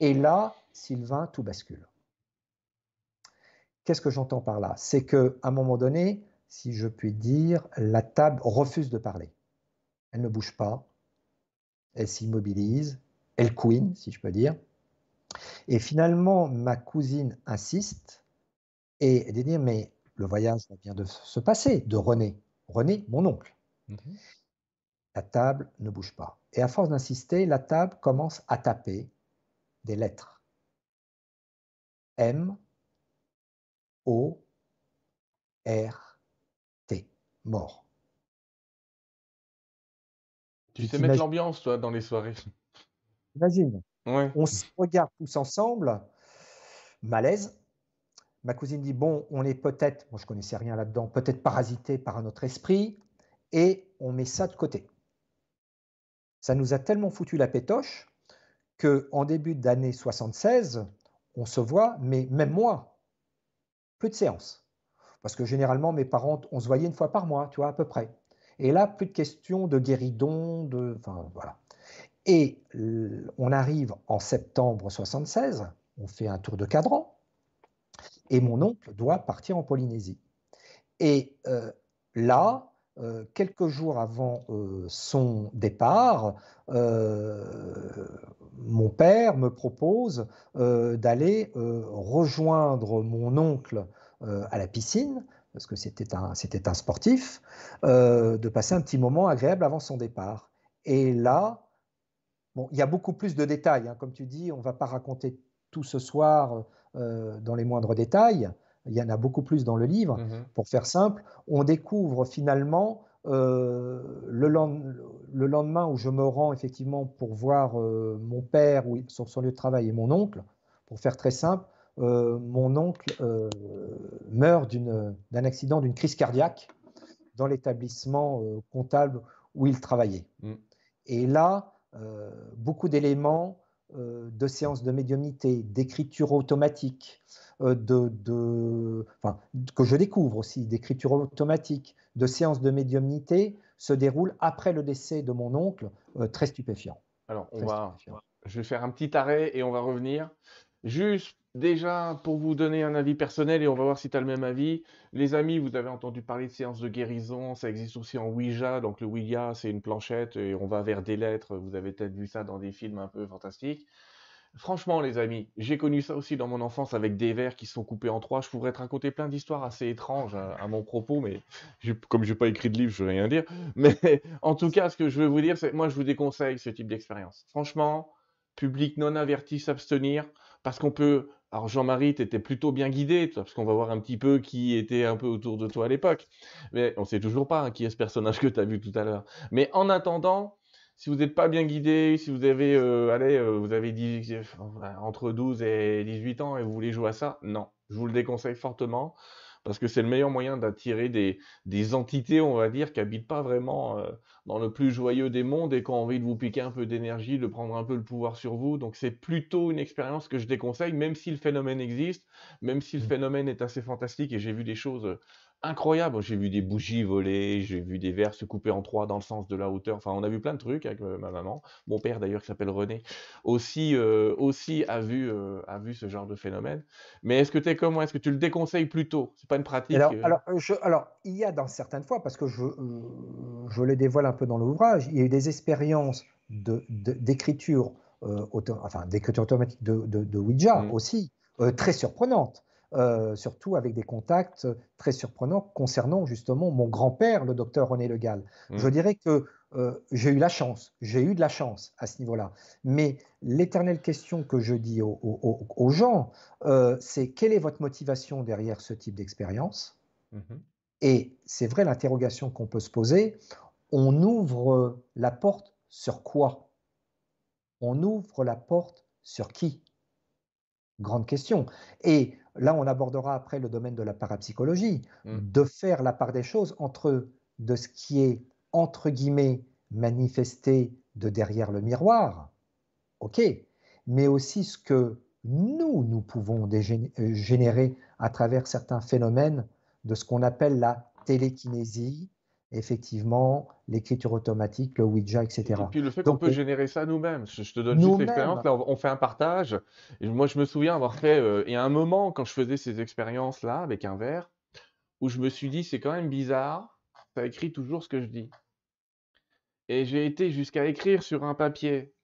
Et là, Sylvain, tout bascule. Qu'est-ce que j'entends par là? C'est qu'à un moment donné, si je puis dire, la table refuse de parler. Elle ne bouge pas, elle s'immobilise, elle couine, si je peux dire. Et finalement, ma cousine insiste et elle dit Mais le voyage vient de se passer, de René. René, mon oncle. Mhm. La table ne bouge pas. Et à force d'insister, la table commence à taper des lettres. M, O, R, T, mort. Tu sais mettre l'ambiance, toi, dans les soirées. Imagine. On se regarde tous ensemble, malaise. Ma cousine dit Bon, on est peut-être, moi je connaissais rien là-dedans, peut-être parasité par un autre esprit, et on met ça de côté. Ça nous a tellement foutu la pétoche qu'en début d'année 76, on se voit, mais même moi, plus de séances. Parce que généralement, mes parents, on se voyait une fois par mois, tu vois, à peu près. Et là, plus de questions de guéridon, de. Enfin, voilà. Et on arrive en septembre 76, on fait un tour de cadran, et mon oncle doit partir en Polynésie. Et euh, là, euh, quelques jours avant euh, son départ, mon père me propose d'aller rejoindre mon oncle à la piscine, parce que c'était un, c'était un sportif, de passer un petit moment agréable avant son départ. Et là, bon, il y a beaucoup plus de détails. Hein. comme tu dis, on ne va pas raconter tout ce soir dans les moindres détails il y en a beaucoup plus dans le livre. Mhm. Pour faire simple, on découvre finalement euh, le, lendemain où je me rends effectivement pour voir euh, mon père sur son lieu de travail et mon oncle, pour faire très simple, euh, mon oncle meurt d'un accident, d'une crise cardiaque dans l'établissement comptable où il travaillait. Mm. Et là, beaucoup d'éléments de séances de médiumnité, d'écriture automatique, de, que je découvre aussi, d'écriture automatique, de séances de médiumnité, se déroule après le décès de mon oncle, très stupéfiant. Alors, on va, je vais faire un petit arrêt et on va revenir. Juste déjà pour vous donner un avis personnel et on va voir si tu as le même avis. Les amis, vous avez entendu parler de séances de guérison, ça existe aussi en Ouija. Donc le Ouija, c'est une planchette et on va vers des lettres. Vous avez peut-être vu ça dans des films un peu fantastiques. Franchement, les amis, j'ai connu ça aussi dans mon enfance avec des verres qui sont coupés en trois. Je pourrais te raconter plein d'histoires assez étranges à, mon propos, mais comme je n'ai pas écrit de livre, je ne veux rien dire. Mais en tout cas, ce que je veux vous dire, c'est moi, je vous déconseille ce type d'expérience. Franchement, public non averti, s'abstenir, parce qu'on peut alors Jean-Marie, tu étais plutôt bien guidé, parce qu'on va voir un petit peu qui était un peu autour de toi à l'époque. Mais on sait toujours pas hein, qui est ce personnage que tu as vu tout à l'heure. Mais en attendant, si vous n'êtes pas bien guidé, si vous avez, euh, allez, euh, vous avez entre 12 et 18 ans et vous voulez jouer à ça, non. Je vous le déconseille fortement parce que c'est le meilleur moyen d'attirer des, des, entités, on va dire, qui habitent pas vraiment euh, dans le plus joyeux des mondes et qui ont envie de vous piquer un peu d'énergie, de prendre un peu le pouvoir sur vous. Donc c'est plutôt une expérience que je déconseille, même si le phénomène existe, même si le mmh. phénomène est assez fantastique et j'ai vu des choses incroyable. J'ai vu des bougies voler, j'ai vu des verres se couper en trois dans le sens de la hauteur. Enfin, on a vu plein de trucs avec euh, ma maman. Mon père, d'ailleurs, qui s'appelle René, aussi, euh, aussi a, vu, euh, a vu ce genre de phénomène. Mais est-ce que tu es comme moi? Est-ce que tu le déconseilles plutôt C'est pas une pratique alors, alors, alors, il y a dans certaines fois, parce que je, je les dévoile un peu dans l'ouvrage, il y a eu des expériences d'écriture de, enfin, d'écriture automatique de, de Ouija mmh. aussi, très surprenantes. Euh, surtout avec des contacts très surprenants concernant justement mon grand-père, le docteur René Le Gall. Mmh. Je dirais que euh, j'ai eu la chance, j'ai eu de la chance à ce niveau-là. Mais l'éternelle question que je dis aux, gens, euh, c'est quelle est votre motivation derrière ce type d'expérience? Mmh Et c'est vrai l'interrogation qu'on peut se poser, on ouvre la porte sur quoi? On ouvre la porte sur qui? Grande question. Et là, on abordera après le domaine de la parapsychologie, mmh. de faire la part des choses entre de ce qui est, entre guillemets, manifesté de derrière le miroir, ok, mais aussi ce que nous, nous pouvons euh, générer à travers certains phénomènes de ce qu'on appelle la télékinésie, effectivement, l'écriture automatique, le Ouija, etc. Et puis le fait qu'on peut générer ça nous-mêmes. Je, te donne juste l'expérience, là on fait un partage. Et moi je me souviens avoir fait, euh, il y a un moment quand je faisais ces expériences-là avec un verre, où je me suis dit c'est quand même bizarre, ça écrit toujours ce que je dis. Et j'ai été jusqu'à écrire sur un papier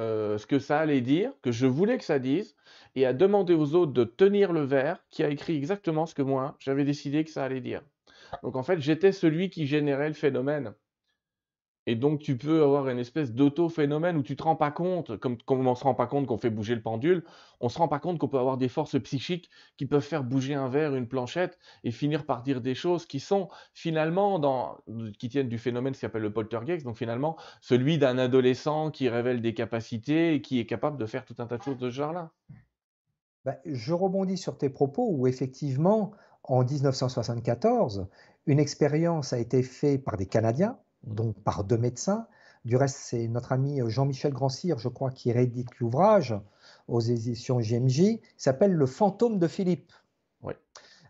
euh, ce que ça allait dire, que je voulais que ça dise, et à demander aux autres de tenir le verre qui a écrit exactement ce que moi j'avais décidé que ça allait dire. Donc en fait, j'étais celui qui générait le phénomène. Et donc tu peux avoir une espèce d'auto-phénomène où tu te rends pas compte, comme, comme on se rend pas compte qu'on fait bouger le pendule, on se rend pas compte qu'on peut avoir des forces psychiques qui peuvent faire bouger un verre, une planchette, et finir par dire des choses qui sont finalement dans, qui tiennent du phénomène qui s'appelle le poltergeist, donc finalement celui d'un adolescent qui révèle des capacités et qui est capable de faire tout un tas de choses de ce genre-là. Bah, je rebondis sur tes propos où effectivement en 1974, une expérience a été faite par des Canadiens, donc par deux médecins. Du reste, c'est notre ami Jean-Michel Grandcir, je crois, qui réédite l'ouvrage aux éditions JMJ, s'appelle Le fantôme de Philippe.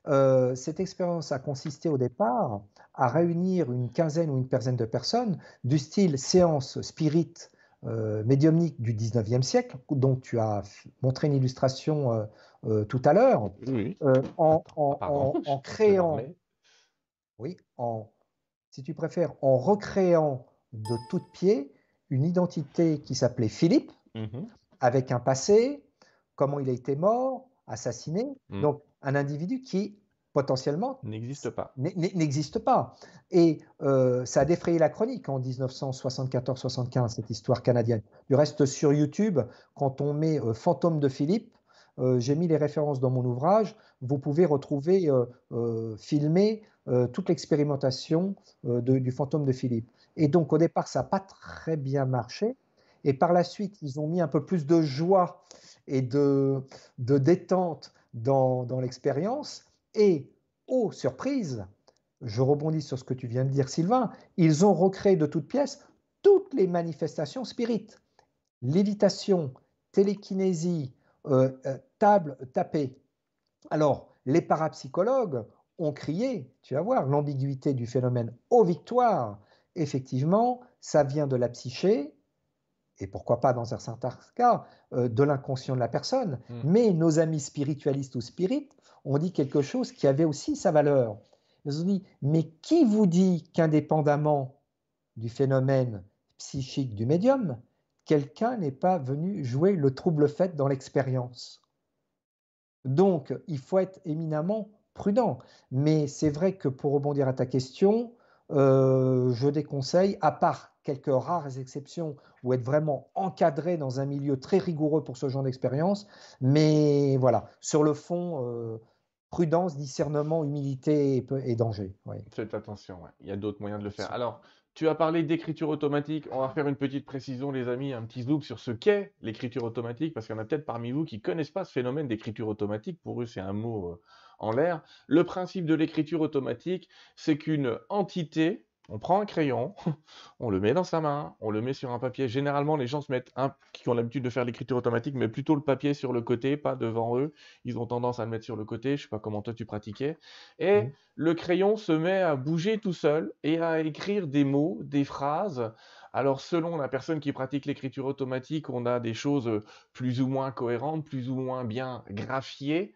Euh, cette expérience a consisté au départ à réunir une quinzaine ou une quinzaine de personnes du style séance spirit euh, médiumnique du 19e siècle, dont tu as montré une illustration euh, euh, tout à l'heure, en, en, créant, oui, en, si tu préfères, en recréant de toutes pieds une identité qui s'appelait Philippe, mmh avec un passé, comment il a été mort, assassiné, mmh. donc un individu qui potentiellement n'existe pas. N'existe pas. Et euh, ça a défrayé la chronique en 1974-75, cette histoire canadienne. Du reste, sur YouTube, quand on met euh, Fantôme de Philippe, euh, j'ai mis les références dans mon ouvrage, vous pouvez retrouver filmer toute l'expérimentation du fantôme de Philippe. Et donc au départ, ça n'a pas très bien marché. Et par la suite, ils ont mis un peu plus de joie et de, de détente dans, dans l'expérience. Et, oh surprise, je rebondis sur ce que tu viens de dire Sylvain, ils ont recréé de toutes pièces toutes les manifestations spirites. lévitation, télékinésie, euh, euh, table tapée. Alors, les parapsychologues ont crié, tu vas voir, l'ambiguïté du phénomène aux victoires. Effectivement, ça vient de la psyché, et pourquoi pas dans un certain cas, euh, de l'inconscient de la personne. Hmm. Mais nos amis spiritualistes ou spirites ont dit quelque chose qui avait aussi sa valeur. Ils ont dit, mais qui vous dit qu'indépendamment du phénomène psychique du médium, quelqu'un n'est pas venu jouer le trouble fait dans l'expérience? Donc, il faut être éminemment prudent. Mais c'est vrai que pour rebondir à ta question, euh, je déconseille, à part quelques rares exceptions, ou être vraiment encadré dans un milieu très rigoureux pour ce genre d'expérience. Mais voilà, sur le fond, euh, prudence, discernement, humilité et, danger. Faites attention, il y a d'autres moyens de le faire. Alors, tu as parlé d'écriture automatique. On va faire une petite précision, les amis, un petit zoom sur ce qu'est l'écriture automatique, parce qu'il y en a peut-être parmi vous qui ne connaissent pas ce phénomène d'écriture automatique. Pour eux, c'est un mot euh, en l'air. Le principe de l'écriture automatique, c'est qu'une entité, on prend un crayon, on le met dans sa main, on le met sur un papier. Généralement, les gens se mettent un, qui ont l'habitude de faire l'écriture automatique, mais plutôt le papier sur le côté, pas devant eux. Ils ont tendance à le mettre sur le côté. Je sais pas comment toi tu pratiquais. Et le crayon se met à bouger tout seul et à écrire des mots, des phrases. Alors, selon la personne qui pratique l'écriture automatique, on a des choses plus ou moins cohérentes, plus ou moins bien graphiées.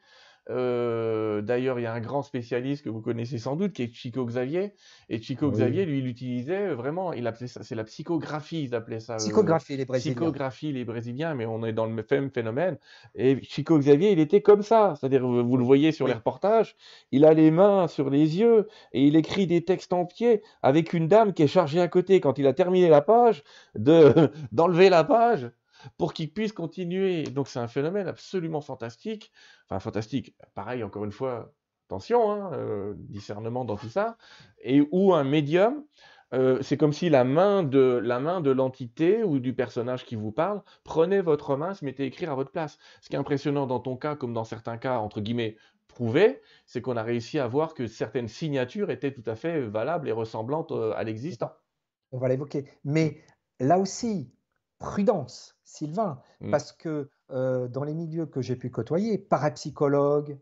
Euh, d'ailleurs, il y a un grand spécialiste que vous connaissez sans doute, qui est Chico Xavier. Et Chico Xavier, lui, il utilisait vraiment, il appelait ça, c'est la psychographie, ils appelaient ça. Euh, psychographie, les Brésiliens. Psychographie, les Brésiliens, mais on est dans le même phénomène. Et Chico Xavier, il était comme ça. C'est-à-dire, vous le voyez sur les reportages, il a les mains sur les yeux et il écrit des textes entiers avec une dame qui est chargée à côté, quand il a terminé la page, de d'enlever la page pour qu'il puisse continuer. Donc c'est un phénomène absolument fantastique. Enfin, fantastique. Pareil, encore une fois, attention, hein, euh, discernement dans tout ça. Et où un médium, euh, c'est comme si la main de la main de l'entité ou du personnage qui vous parle prenait votre main, se mettait à écrire à votre place. Ce qui est impressionnant dans ton cas, comme dans certains cas entre guillemets prouvés, c'est qu'on a réussi à voir que certaines signatures étaient tout à fait valables et ressemblantes euh, à l'existant. On va l'évoquer. Mais là aussi, prudence, Sylvain, mmh. parce que euh, dans les milieux que j'ai pu côtoyer, parapsychologue,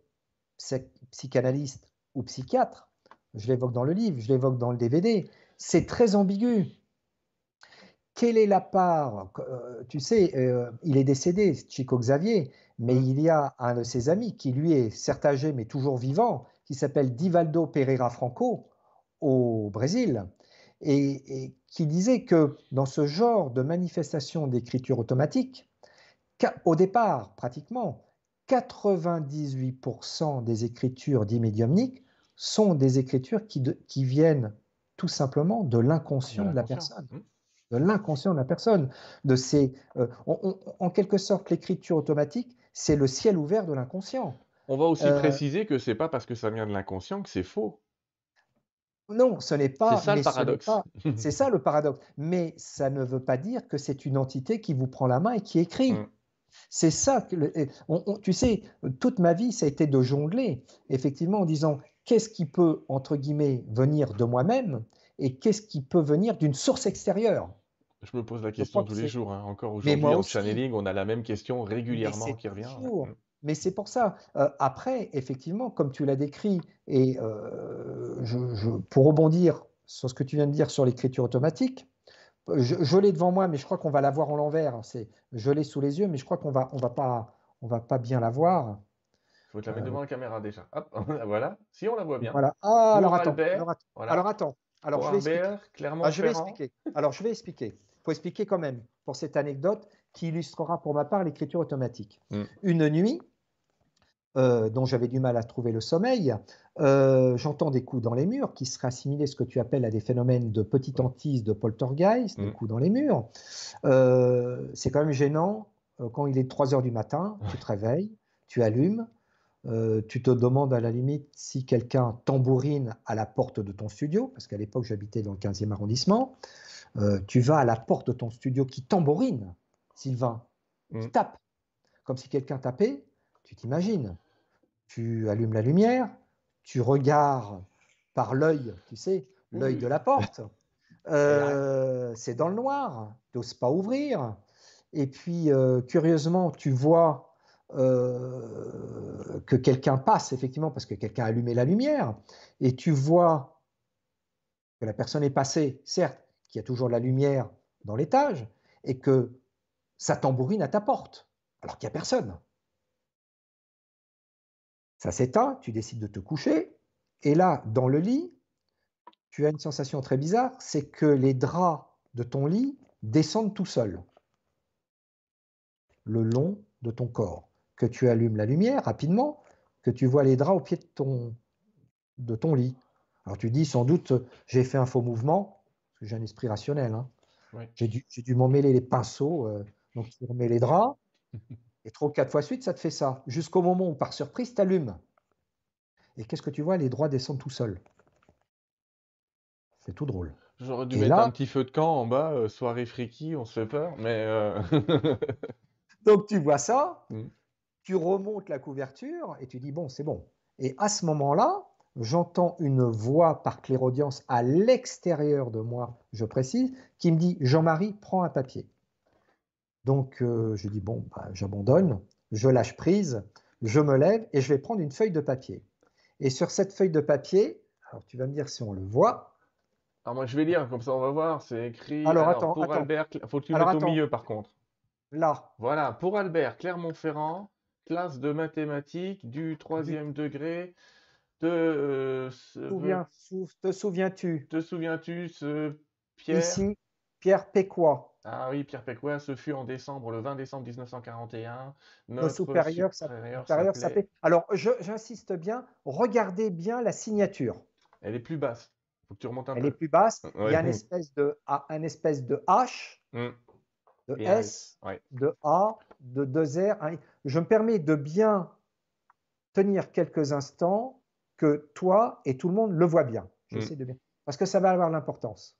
psychanalyste ou psychiatre, je l'évoque dans le livre, je l'évoque dans le DVD, c'est très ambigu. Quelle est la part euh, Tu sais, euh, il est décédé, Chico Xavier, mais mmh. il y a un de ses amis qui, lui, est certes âgé, mais toujours vivant, qui s'appelle Divaldo Pereira Franco, au Brésil, et, qui disait que dans ce genre de manifestation d'écriture automatique, au départ, pratiquement, 98% des écritures médiumniques sont des écritures qui, qui, viennent tout simplement de l'inconscient de, la personne. Mmh. De l'inconscient de la personne. De ces, euh, en quelque sorte, l'écriture automatique, c'est le ciel ouvert de l'inconscient. On va aussi euh, préciser que c'est pas parce que ça vient de l'inconscient que c'est faux. Non, ce n'est pas. C'est ça le paradoxe. C'est ça le paradoxe. Mais ça ne veut pas dire que c'est une entité qui vous prend la main et qui écrit. Mm. C'est ça que. tu sais, toute ma vie, ça a été de jongler, effectivement, en disant qu'est-ce qui peut, entre guillemets, venir de moi-même et qu'est-ce qui peut venir d'une source extérieure? Je me pose la question tous les jours. Hein. Encore aujourd'hui, en channeling, on a la même question régulièrement qui revient. Mais c'est pour ça. Euh, après, effectivement, comme tu l'as décrit, et euh, je, pour rebondir sur ce que tu viens de dire sur l'écriture automatique, je, l'ai devant moi, mais je crois qu'on va la voir en l'envers. C'est, je l'ai sous les yeux, mais je crois qu'on va, on va pas, on va pas bien la voir. Il faut te la mettre euh, devant la caméra déjà. Hop, voilà. Si on la voit bien. Voilà. Ah, alors attends, alors, attends. alors je vais expliquer. Clairement ah, je vais expliquer. Alors je vais expliquer. Il faut expliquer quand même pour cette anecdote qui illustrera pour ma part l'écriture automatique. Mm. Une nuit, euh, dont j'avais du mal à trouver le sommeil, euh, j'entends des coups dans les murs qui seraient assimilés à ce que tu appelles à des phénomènes de petite hantise, de poltergeist, des mm. coups dans les murs. Euh, c'est quand même gênant quand il est 3 heures du matin, tu te réveilles, tu allumes, tu te demandes à la limite si quelqu'un tambourine à la porte de ton studio, parce qu'à l'époque j'habitais dans le 15e arrondissement. tu vas à la porte de ton studio qui tambourine, Sylvain, qui mm. tape, comme si quelqu'un tapait, tu t'imagines tu allumes la lumière, tu regardes par l'œil, tu sais, l'œil de la porte. Euh, c'est dans le noir, tu n'oses pas ouvrir. et puis euh, curieusement, tu vois euh, que quelqu'un passe, effectivement, parce que quelqu'un a allumé la lumière, et tu vois que la personne est passée, certes, qu'il y a toujours la lumière dans l'étage, et que ça tambourine à ta porte, alors qu'il n'y a personne. Ça s'éteint, tu décides de te coucher, et là, dans le lit, tu as une sensation très bizarre, c'est que les draps de ton lit descendent tout seuls, le long de ton corps, que tu allumes la lumière rapidement, que tu vois les draps au pied de ton, de ton lit. Alors tu dis sans doute, j'ai fait un faux mouvement, parce que j'ai un esprit rationnel. Hein. J'ai dû, dû m'emmêler les pinceaux, euh, donc tu remets les draps, et trois ou quatre fois suite, ça te fait ça. Jusqu'au moment où, par surprise, tu allumes. Et qu'est-ce que tu vois? Les draps descendent tout seuls. C'est tout drôle. J'aurais dû mettre un petit feu de camp en bas, euh, soirée friki, on se fait peur, mais... Euh, donc tu vois ça, mm. tu remontes la couverture et tu dis, bon, c'est bon. Et à ce moment-là, j'entends une voix par clairaudience à l'extérieur de moi, je précise, qui me dit, Jean-Marie, prends un papier. Donc euh, je dis, bon, bah, j'abandonne, je lâche prise, je me lève et je vais prendre une feuille de papier. Et sur cette feuille de papier, alors tu vas me dire si on le voit, alors moi je vais lire, comme ça on va voir, c'est écrit. Alors, attends, pour attends. Albert, faut que tu mettes au milieu par contre. Là. Voilà, pour Albert Clermont-Ferrand, classe de mathématiques du troisième degré. De, euh, Souviens, te souviens-tu? Te souviens-tu ce Pierre? Ici, Pierre Péquois. Ah oui, Pierre Péquois, ce fut en décembre, le 20 décembre 1941. Notre supérieur, supérieur s'appelait. Alors, j'insiste bien, regardez bien la signature. Elle est plus basse. Faut que tu remontes un Elle est plus basse. Il y a une espèce de, un espèce de H, mm. de S, de A, de 2 R. Je me permets de bien tenir quelques instants que toi et tout le monde le voient bien. J'essaie mm. de bien. Parce que ça va avoir l'importance.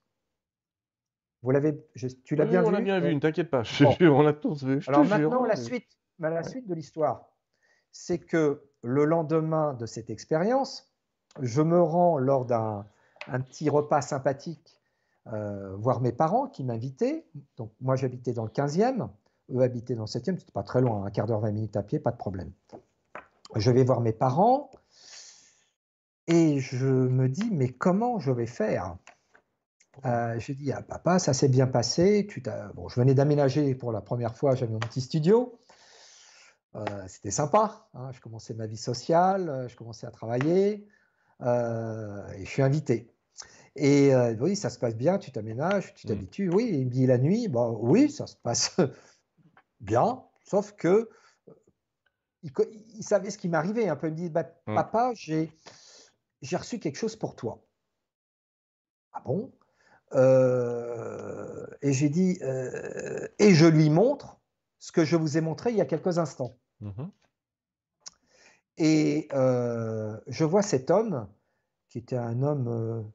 Vous l'avez, tu l'as bien vu. On l'a bien vu, ne t'inquiète pas. on l'a tous vu. Alors maintenant, la suite, la suite de l'histoire, c'est que le lendemain de cette expérience, je me rends lors d'un un petit repas sympathique, euh, voir mes parents qui m'invitaient. Donc moi j'habitais dans le 15e, eux habitaient dans le 7e, c'était pas très loin, un quart d'heure, 20 minutes à pied, pas de problème. Je vais voir mes parents et je me dis mais comment je vais faire? Euh, Je dis à papa ça s'est bien passé. Tu bon, je venais d'aménager pour la première fois, j'avais mon petit studio. Euh, c'était sympa. Hein. je commençais ma vie sociale, je commençais à travailler et je suis invité. Et euh, oui, ça se passe bien, tu t'aménages, tu mmh. t'habitues. Oui, il me dit la nuit, bah, oui, ça se passe bien, sauf que euh, il, savait ce qui m'arrivait un peu. Il me dit, bah, mmh. papa, j'ai reçu quelque chose pour toi. Ah bon? Euh, Et j'ai dit, et je lui montre ce que je vous ai montré il y a quelques instants. Mmh et je vois cet homme, qui était un homme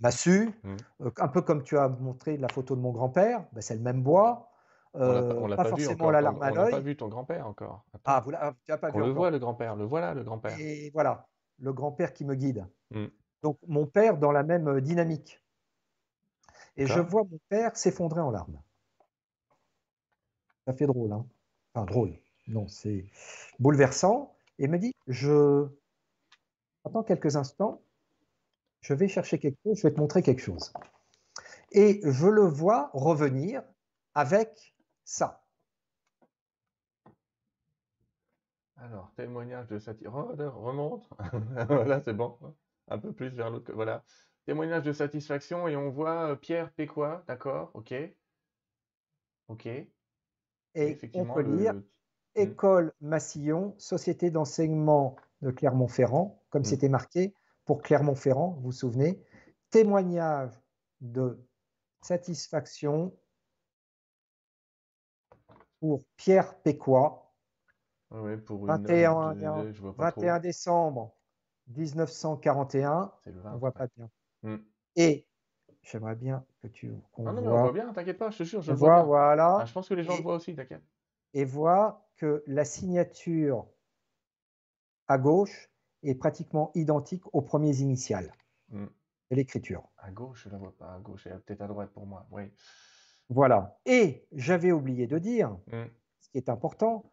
Massu, mmh. euh, un peu comme tu as montré la photo de mon grand-père, ben, c'est le même bois. on l'a pas, forcément la larme à l'œil. On n'a pas vu ton grand-père encore. Ah, vous ah, tu pas on le voit le grand-père, le voilà le grand-père. Et voilà, le grand-père qui me guide. Mmh. Donc mon père dans la même euh, dynamique. Et je vois mon père s'effondrer en larmes. Ça fait drôle, hein Enfin drôle. Non, c'est bouleversant. Et me dit, je attends quelques instants, je vais chercher quelque chose, je vais te montrer quelque chose. Et je le vois revenir avec ça. Alors, témoignage de satisfaction. remonte. voilà, c'est bon. Un peu plus vers l'autre. Voilà. Témoignage de satisfaction et on voit Pierre Péquois, d'accord, ok. Ok. Et on peut lire hmm. École Massillon, Société d'enseignement de Clermont-Ferrand, comme hmm. c'était marqué, pour Clermont-Ferrand, vous vous souvenez, témoignage de satisfaction pour Pierre pour 21, 21 décembre 1941. on ne voit pas bien. Hmm. Et j'aimerais bien que tu. non, non, on voit bien, t'inquiète pas, je te jure, je vois. voilà. Ah, je pense que les gens le voient aussi, t'inquiète. Et vois que la signature à gauche est pratiquement identique aux premiers initiales hmm. de l'écriture. À gauche, je ne la vois pas. À gauche, peut-être à droite pour moi. Oui. Voilà. Et j'avais oublié de dire, mmh. ce qui est important,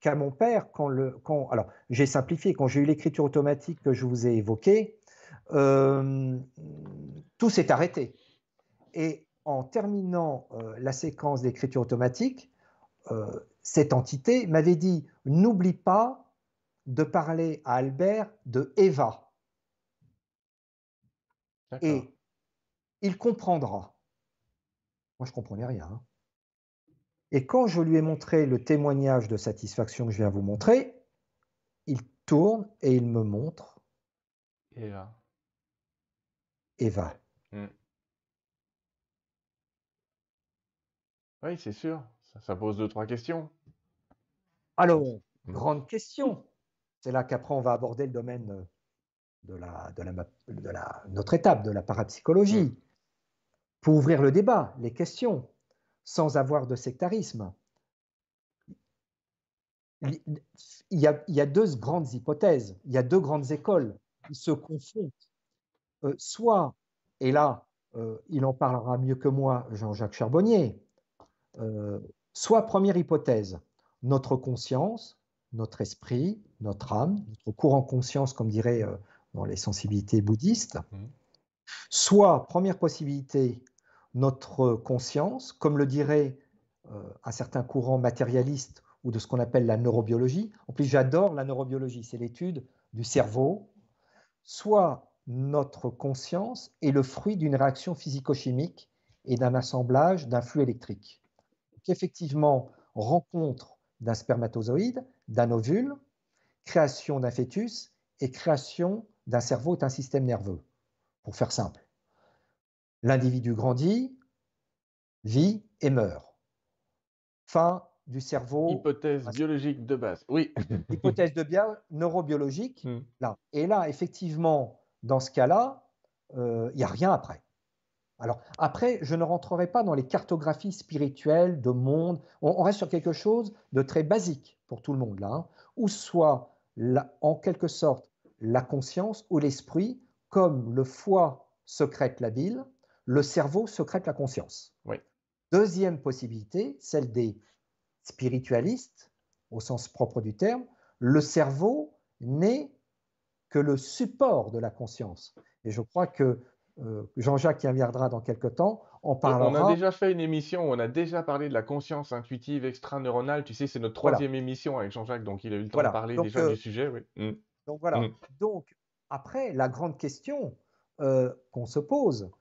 qu'à mon père, quand le, quand, alors j'ai simplifié, quand j'ai eu l'écriture automatique que je vous ai évoquée, tout s'est arrêté. Et en terminant euh, la séquence d'écriture automatique, euh, cette entité m'avait dit n'oublie pas de parler à Albert de Eva. Et il comprendra. Moi, je ne comprenais rien. Hein. Et quand je lui ai montré le témoignage de satisfaction que je viens vous montrer, il tourne et il me montre Eva. Eva. Hmm. Oui, c'est sûr. Ça, pose deux, trois questions. Alors, hmm. grande question. C'est là qu'après, on va aborder le domaine de, la, de, la, notre étape, de la parapsychologie. Hmm. Pour ouvrir le débat, les questions, sans avoir de sectarisme. Il y, a, il y a deux grandes hypothèses, il y a deux grandes écoles qui se confondent. Euh, soit, et là, euh, il en parlera mieux que moi, Jean-Jacques Charbonnier, euh, soit première hypothèse, notre conscience, notre esprit, notre âme, notre courant conscience, comme dirait dans les sensibilités bouddhistes, mmh. soit première possibilité, notre conscience, comme le dirait un certain courant matérialiste ou de ce qu'on appelle la neurobiologie. En plus, j'adore la neurobiologie, c'est l'étude du cerveau, soit notre conscience est le fruit d'une réaction physico-chimique et d'un assemblage d'un flux électrique. Donc, effectivement, rencontre d'un spermatozoïde, d'un ovule, création d'un fœtus et création d'un cerveau et d'un système nerveux, pour faire simple. L'individu grandit, vit et meurt. Fin du cerveau. Hypothèse biologique de base, oui. Hypothèse de bien neurobiologique. Hmm. Là. Et là, effectivement, dans ce cas-là, euh, il n'y a rien après. Alors après, je ne rentrerai pas dans les cartographies spirituelles de monde. On, reste sur quelque chose de très basique pour tout le monde là, hein, ou soit en quelque sorte la conscience ou l'esprit, comme le foie secrète la bile, le cerveau secrète la conscience. Oui. Deuxième possibilité, celle des spiritualistes, au sens propre du terme, le cerveau n'est que le support de la conscience. Et je crois que euh, Jean-Jacques qui reviendra dans quelques temps en parlera. On a déjà fait une émission où on a déjà parlé de la conscience intuitive extraneuronale. Tu sais, c'est notre troisième émission avec Jean-Jacques, donc il a eu le temps de parler déjà euh, du sujet. Oui. Mm. Donc voilà. Mm. Donc après, la grande question euh, qu'on se pose,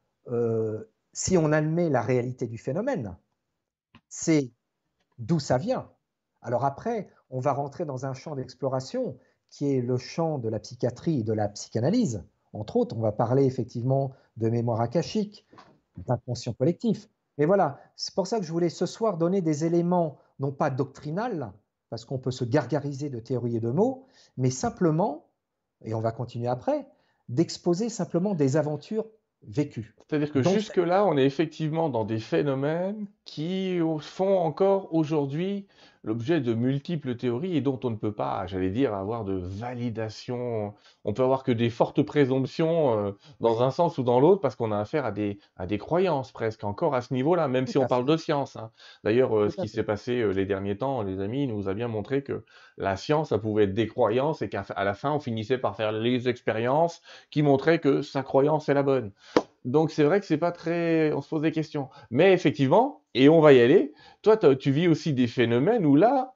si on admet la réalité du phénomène, c'est d'où ça vient? Alors après, on va rentrer dans un champ d'exploration qui est le champ de la psychiatrie et de la psychanalyse. Entre autres, on va parler effectivement de mémoire akashique, d'inconscient collectif. Mais voilà, c'est pour ça que je voulais ce soir donner des éléments, non pas doctrinales, parce qu'on peut se gargariser de théories et de mots, mais simplement, et on va continuer après, d'exposer simplement des aventures vécues. C'est-à-dire que jusque-là, on est effectivement dans des phénomènes qui font encore aujourd'hui l'objet de multiples théories et dont on ne peut pas, j'allais dire, avoir de validation. On peut avoir que des fortes présomptions euh, dans un sens ou dans l'autre parce qu'on a affaire à des, à des croyances presque encore à ce niveau-là, même si on parle de science. Hein. D'ailleurs, euh, ce qui s'est passé euh, les derniers temps, les amis, nous a bien montré que la science, ça pouvait être des croyances et qu'à la fin, on finissait par faire les expériences qui montraient que sa croyance est la bonne. Donc c'est vrai que c'est pas très, on se pose des questions. Mais effectivement, et on va y aller. Toi, tu vis aussi des phénomènes où là,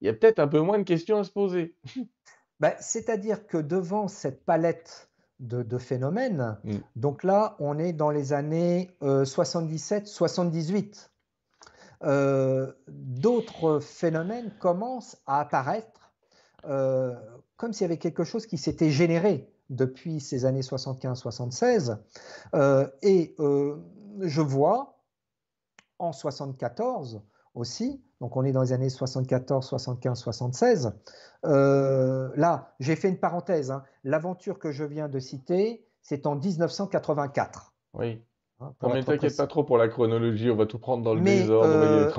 il y a peut-être un peu moins de questions à se poser. Ben, c'est-à-dire que devant cette palette de, phénomènes, mm. donc là, on est dans les années 77-78. Euh, euh, d'autres phénomènes commencent à apparaître euh, comme s'il y avait quelque chose qui s'était généré depuis ces années 75-76. et je vois en 74 aussi, donc on est dans les années 74, 75, 76. là, j'ai fait une parenthèse. Hein. L'aventure que je viens de citer, c'est en 1984. Oui. Hein, ne t'inquiète pas trop pour la chronologie, on va tout prendre dans le désordre. Euh,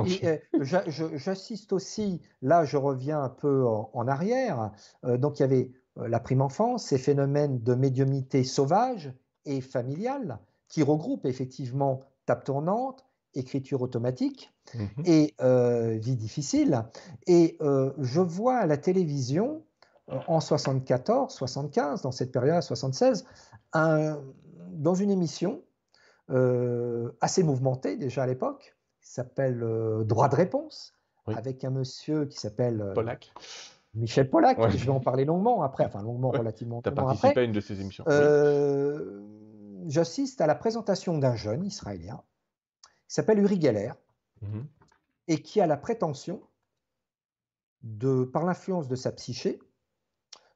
J'assiste aussi, là je reviens un peu en, arrière, euh, donc il y avait euh, la prime enfance, ces phénomènes de médiumnité sauvage et familiale qui regroupent effectivement table tournante, écriture automatique mhm. et vie difficile. Et je vois à la télévision en 74, 75, dans cette période, 76, dans une émission assez mouvementée déjà à l'époque, qui s'appelle Droit de réponse, avec un monsieur qui s'appelle Michel Pollack, je vais en parler longuement après, enfin longuement, relativement Tu as participé à une de ces émissions. Euh, j'assiste à la présentation d'un jeune israélien qui s'appelle Uri Geller mhm. et qui a la prétention, de, par l'influence de sa psyché,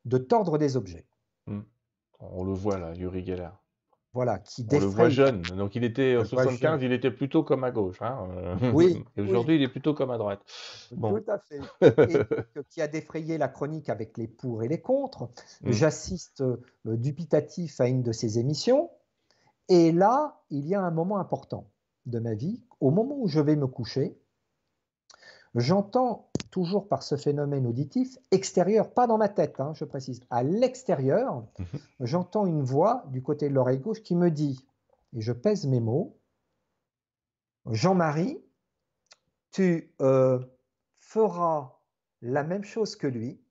de tordre des objets. Mhm. On le voit là, Uri Geller voilà, qui On le voit jeune. Donc il était en 75, il était plutôt comme à gauche. Hein. Oui. aujourd'hui, il est plutôt comme à droite. Tout à fait. Et qui a défrayé la chronique avec les pour et les contre. Mm. J'assiste euh, dubitatif à une de ses émissions. Et là, il y a un moment important de ma vie. Au moment où je vais me coucher, j'entends toujours par ce phénomène auditif extérieur, pas dans ma tête, hein, je précise, à l'extérieur, mhm. j'entends une voix du côté de l'oreille gauche qui me dit, et je pèse mes mots, Jean-Marie, tu euh, feras la même chose que lui,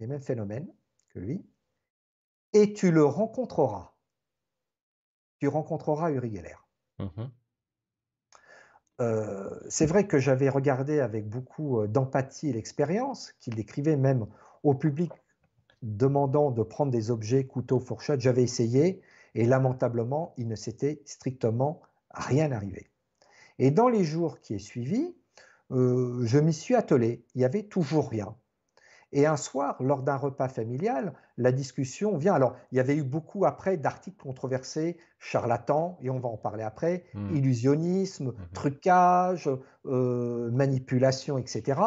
les mêmes phénomènes que lui, et tu le rencontreras. Tu rencontreras Uri Geller. Mhm. Euh, c'est vrai que j'avais regardé avec beaucoup euh, d'empathie l'expérience, qu'il décrivait même au public demandant de prendre des objets, couteaux, fourchettes. J'avais essayé et lamentablement, il ne s'était strictement rien arrivé. Et dans les jours qui est suivi, euh, je m'y suis attelé. Il n'y avait toujours rien. Et un soir, lors d'un repas familial, la discussion vient. Alors, il y avait eu beaucoup après d'articles controversés, charlatans, et on va en parler après, mmh. illusionnisme, mmh trucage, euh, manipulation, etc.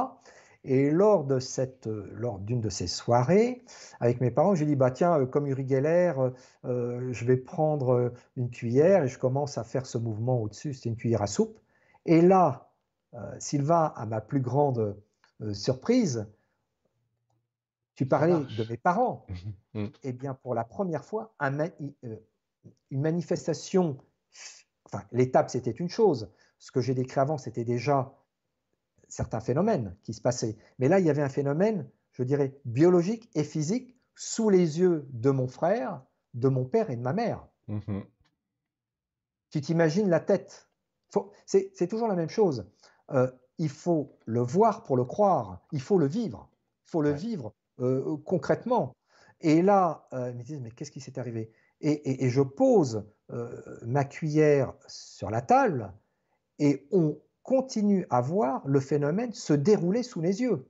Et lors de cette, lors d'une de ces soirées, avec mes parents, j'ai dit bah tiens, euh, comme Uri Geller, euh, je vais prendre une cuillère et je commence à faire ce mouvement au-dessus. C'était une cuillère à soupe. Et là, Sylvain, à ma plus grande surprise, tu parlais de mes parents. Mmh. Eh bien, pour la première fois, euh, une manifestation, enfin, l'étape, c'était une chose. Ce que j'ai décrit avant, c'était déjà certains phénomènes qui se passaient. Mais là, il y avait un phénomène, je dirais, biologique et physique sous les yeux de mon frère, de mon père et de ma mère. Mmh tu t'imagines la tête? C'est toujours la même chose. Euh, il faut le voir pour le croire. Il faut le vivre. Il faut le vivre euh, concrètement. Et là, euh, ils me disent, mais qu'est-ce qui s'est arrivé? Et, je pose euh, ma cuillère sur la table et on continue à voir le phénomène se dérouler sous les yeux.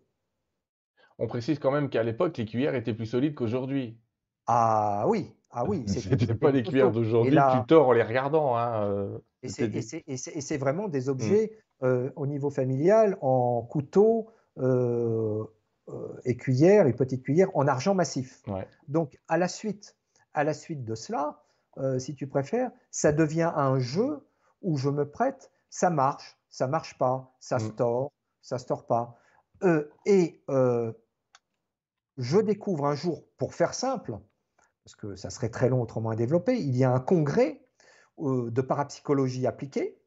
On précise quand même qu'à l'époque, les cuillères étaient plus solides qu'aujourd'hui. Ah oui, ah oui. C'était pas les cuillères d'aujourd'hui tu tords en les regardant. Hein, et c'est vraiment des objets au niveau familial en couteau, euh, et cuillère et petite cuillère en argent massif. Donc à la suite, à la suite de cela, euh, si tu préfères, ça devient un jeu où je me prête, ça marche, ça marche pas, ça mm. se tord, ça se tord pas. Euh, et je découvre un jour, pour faire simple, parce que ça serait très long autrement à développer, il y a un congrès de parapsychologie appliquée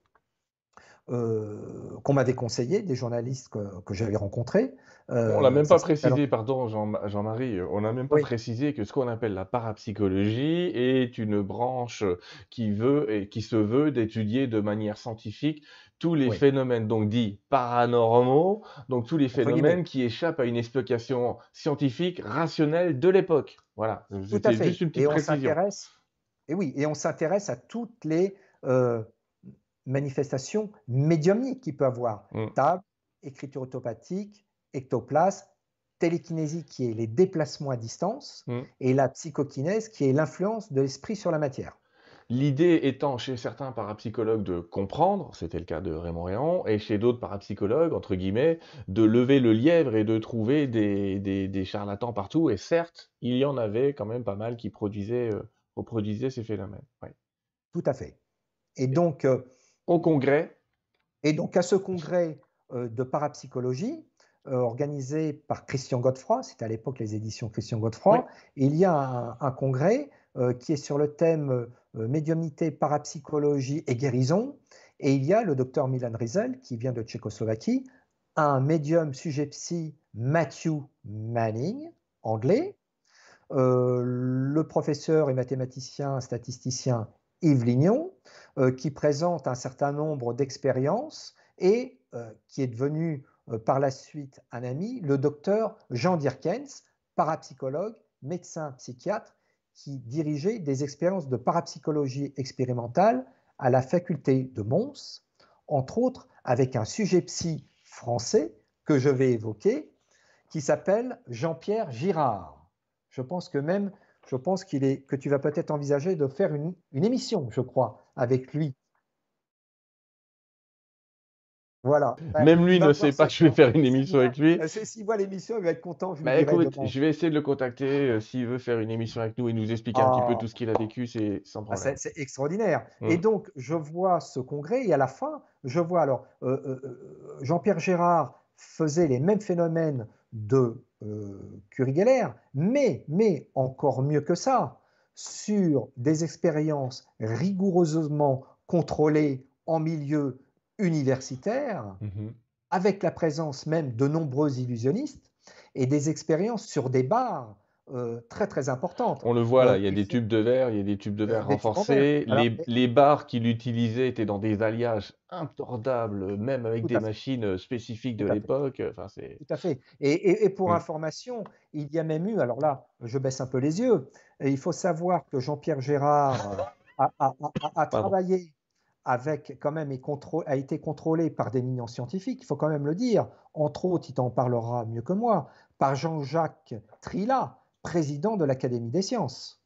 euh, qu'on m'avait conseillé, des journalistes que, j'avais rencontrés. Euh, on l'a même pas précisé, pardon Jean-Marie, on n'a même pas précisé que ce qu'on appelle la parapsychologie est une branche qui veut et qui se veut d'étudier de manière scientifique tous les phénomènes donc dits paranormaux, donc tous les phénomènes qui échappent à une explication scientifique rationnelle de l'époque. Voilà, c'était juste une petite et précision. et oui, et on s'intéresse à toutes les euh, manifestation médiumnique qu'il peut avoir. Mm. Table, écriture autopathique, ectoplasme, télékinésie qui est les déplacements à distance, mm. et la psychokinèse qui est l'influence de l'esprit sur la matière. L'idée étant chez certains parapsychologues de comprendre, c'était le cas de Raymond Réan, et chez d'autres parapsychologues, entre guillemets, de lever le lièvre et de trouver des, charlatans partout. Et certes, il y en avait quand même pas mal qui produisaient, euh, reproduisaient ces phénomènes. Tout à fait. Et donc, euh, au congrès. Et donc à ce congrès euh, de parapsychologie, euh, organisé par Christian Godefroy, c'était à l'époque les éditions Christian Godefroy, il y a un, congrès qui est sur le thème médiumnité, parapsychologie et guérison. Et il y a le docteur Milan Rizel, qui vient de Tchécoslovaquie, un médium sujet psy, Matthew Manning, anglais, le professeur et mathématicien, statisticien Yves Lignon, qui présente un certain nombre d'expériences et qui est devenu par la suite un ami, le docteur Jean Dirkens, parapsychologue, médecin psychiatre, qui dirigeait des expériences de parapsychologie expérimentale à la faculté de Mons, entre autres avec un sujet psy français que je vais évoquer, qui s'appelle Jean-Pierre Girard. Je pense que même, je pense qu'il est, que tu vas peut-être envisager de faire une émission, je crois, avec lui Voilà. Même lui ne sait pas que je vais faire une émission avec lui. S'il voit l'émission, il va être content. Je, bah, écoute, je vais essayer de le contacter. Euh, s'il veut faire une émission avec nous et nous expliquer un petit peu ah. tout ce qu'il a vécu, c'est sans ah, c'est extraordinaire. Mm. Et donc, je vois ce congrès et à la fin, je vois alors euh, euh, Jean-Pierre Gérard faisait les mêmes phénomènes de Curie Geller, mais, mais encore mieux que ça, sur des expériences rigoureusement contrôlées en milieu universitaire, mmh avec la présence même de nombreux illusionnistes et des expériences sur des bars euh, très très importantes. On le voit là, euh, il y a des tubes de verre, il y a des tubes de verre renforcés. les, les, bars qu'il utilisait étaient dans des alliages intordables, même avec des machines euh, spécifiques de l'époque. Enfin, Tout à fait. Et, et, pour mmh. information, il y a même eu, alors là, je baisse un peu les yeux, il faut savoir que Jean-Pierre Gérard a, a, a, a travaillé avec quand même a été contrôlé par des d'éminents scientifiques, il faut quand même le dire, entre autres, il t'en parlera mieux que moi, par Jean-Jacques Trilla, président de l'Académie des sciences.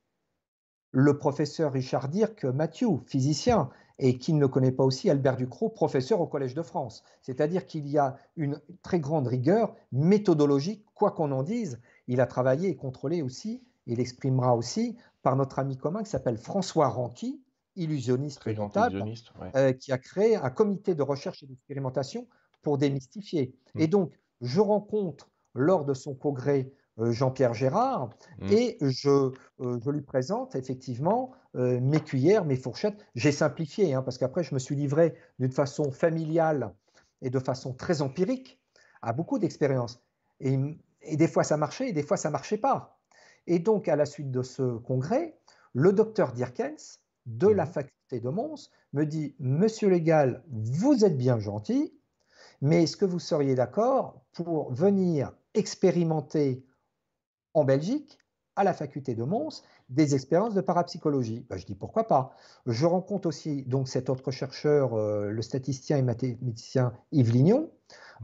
Le professeur Richard Dirk Mathieu, physicien, et qui ne le connaît pas aussi, Albert Ducrot, professeur au Collège de France. C'est-à-dire qu'il y a une très grande rigueur méthodologique, quoi qu'on en dise. Il a travaillé et contrôlé aussi, il exprimera aussi par notre ami commun qui s'appelle François Ranqui, illusionniste notable, euh, qui a créé un comité de recherche et d'expérimentation pour démystifier. Mmh. Et donc, je rencontre lors de son congrès Jean-Pierre Gérard mmh. et je, euh, je, lui présente effectivement mes cuillères, mes fourchettes. J'ai simplifié hein, parce qu'après, je me suis livré d'une façon familiale et de façon très empirique à beaucoup d'expériences. Et, et, des fois, ça marchait et des fois, ça marchait pas. Et donc, à la suite de ce congrès, le docteur Dirkens de la mmh. faculté de Mons me dit Monsieur Légal, vous êtes bien gentil, mais est-ce que vous seriez d'accord pour venir expérimenter en Belgique, à la faculté de Mons, des expériences de parapsychologie. Ben, Je dis pourquoi pas. Je rencontre aussi donc cet autre chercheur, euh, le statisticien et mathématicien Yves Lignon,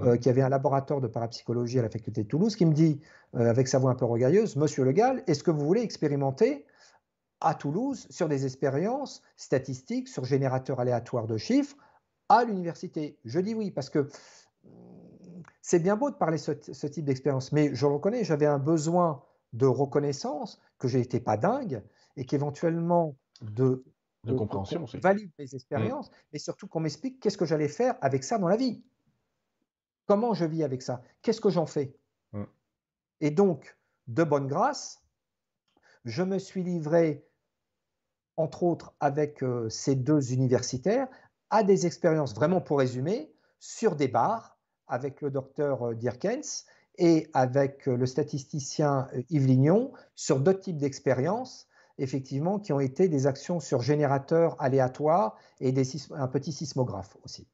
euh, qui avait un laboratoire de parapsychologie à la faculté de Toulouse, qui me dit, euh, avec sa voix un peu regailleuse, Monsieur Legal, est-ce que vous voulez expérimenter à Toulouse sur des expériences statistiques sur générateurs aléatoires de chiffres à l'université? Je dis oui, parce que c'est bien beau de parler ce, ce type d'expérience, mais je reconnais, j'avais un besoin de reconnaissance, que je n'étais pas dingue, et qu'éventuellement de, de, compréhension valide mes expériences, mm. mais surtout qu'on m'explique qu'est-ce que j'allais faire avec ça dans la vie. Comment je vis avec ça? Qu'est-ce que j'en fais? Mm. Et donc, de bonne grâce, je me suis livré entre autres avec euh, ces deux universitaires, à des expériences, vraiment pour résumer, sur des bars avec le docteur euh, Dirkens et avec euh, le statisticien Yves Lignon sur d'autres types d'expériences, effectivement, qui ont été des actions sur générateurs aléatoires et un petit sismographe aussi.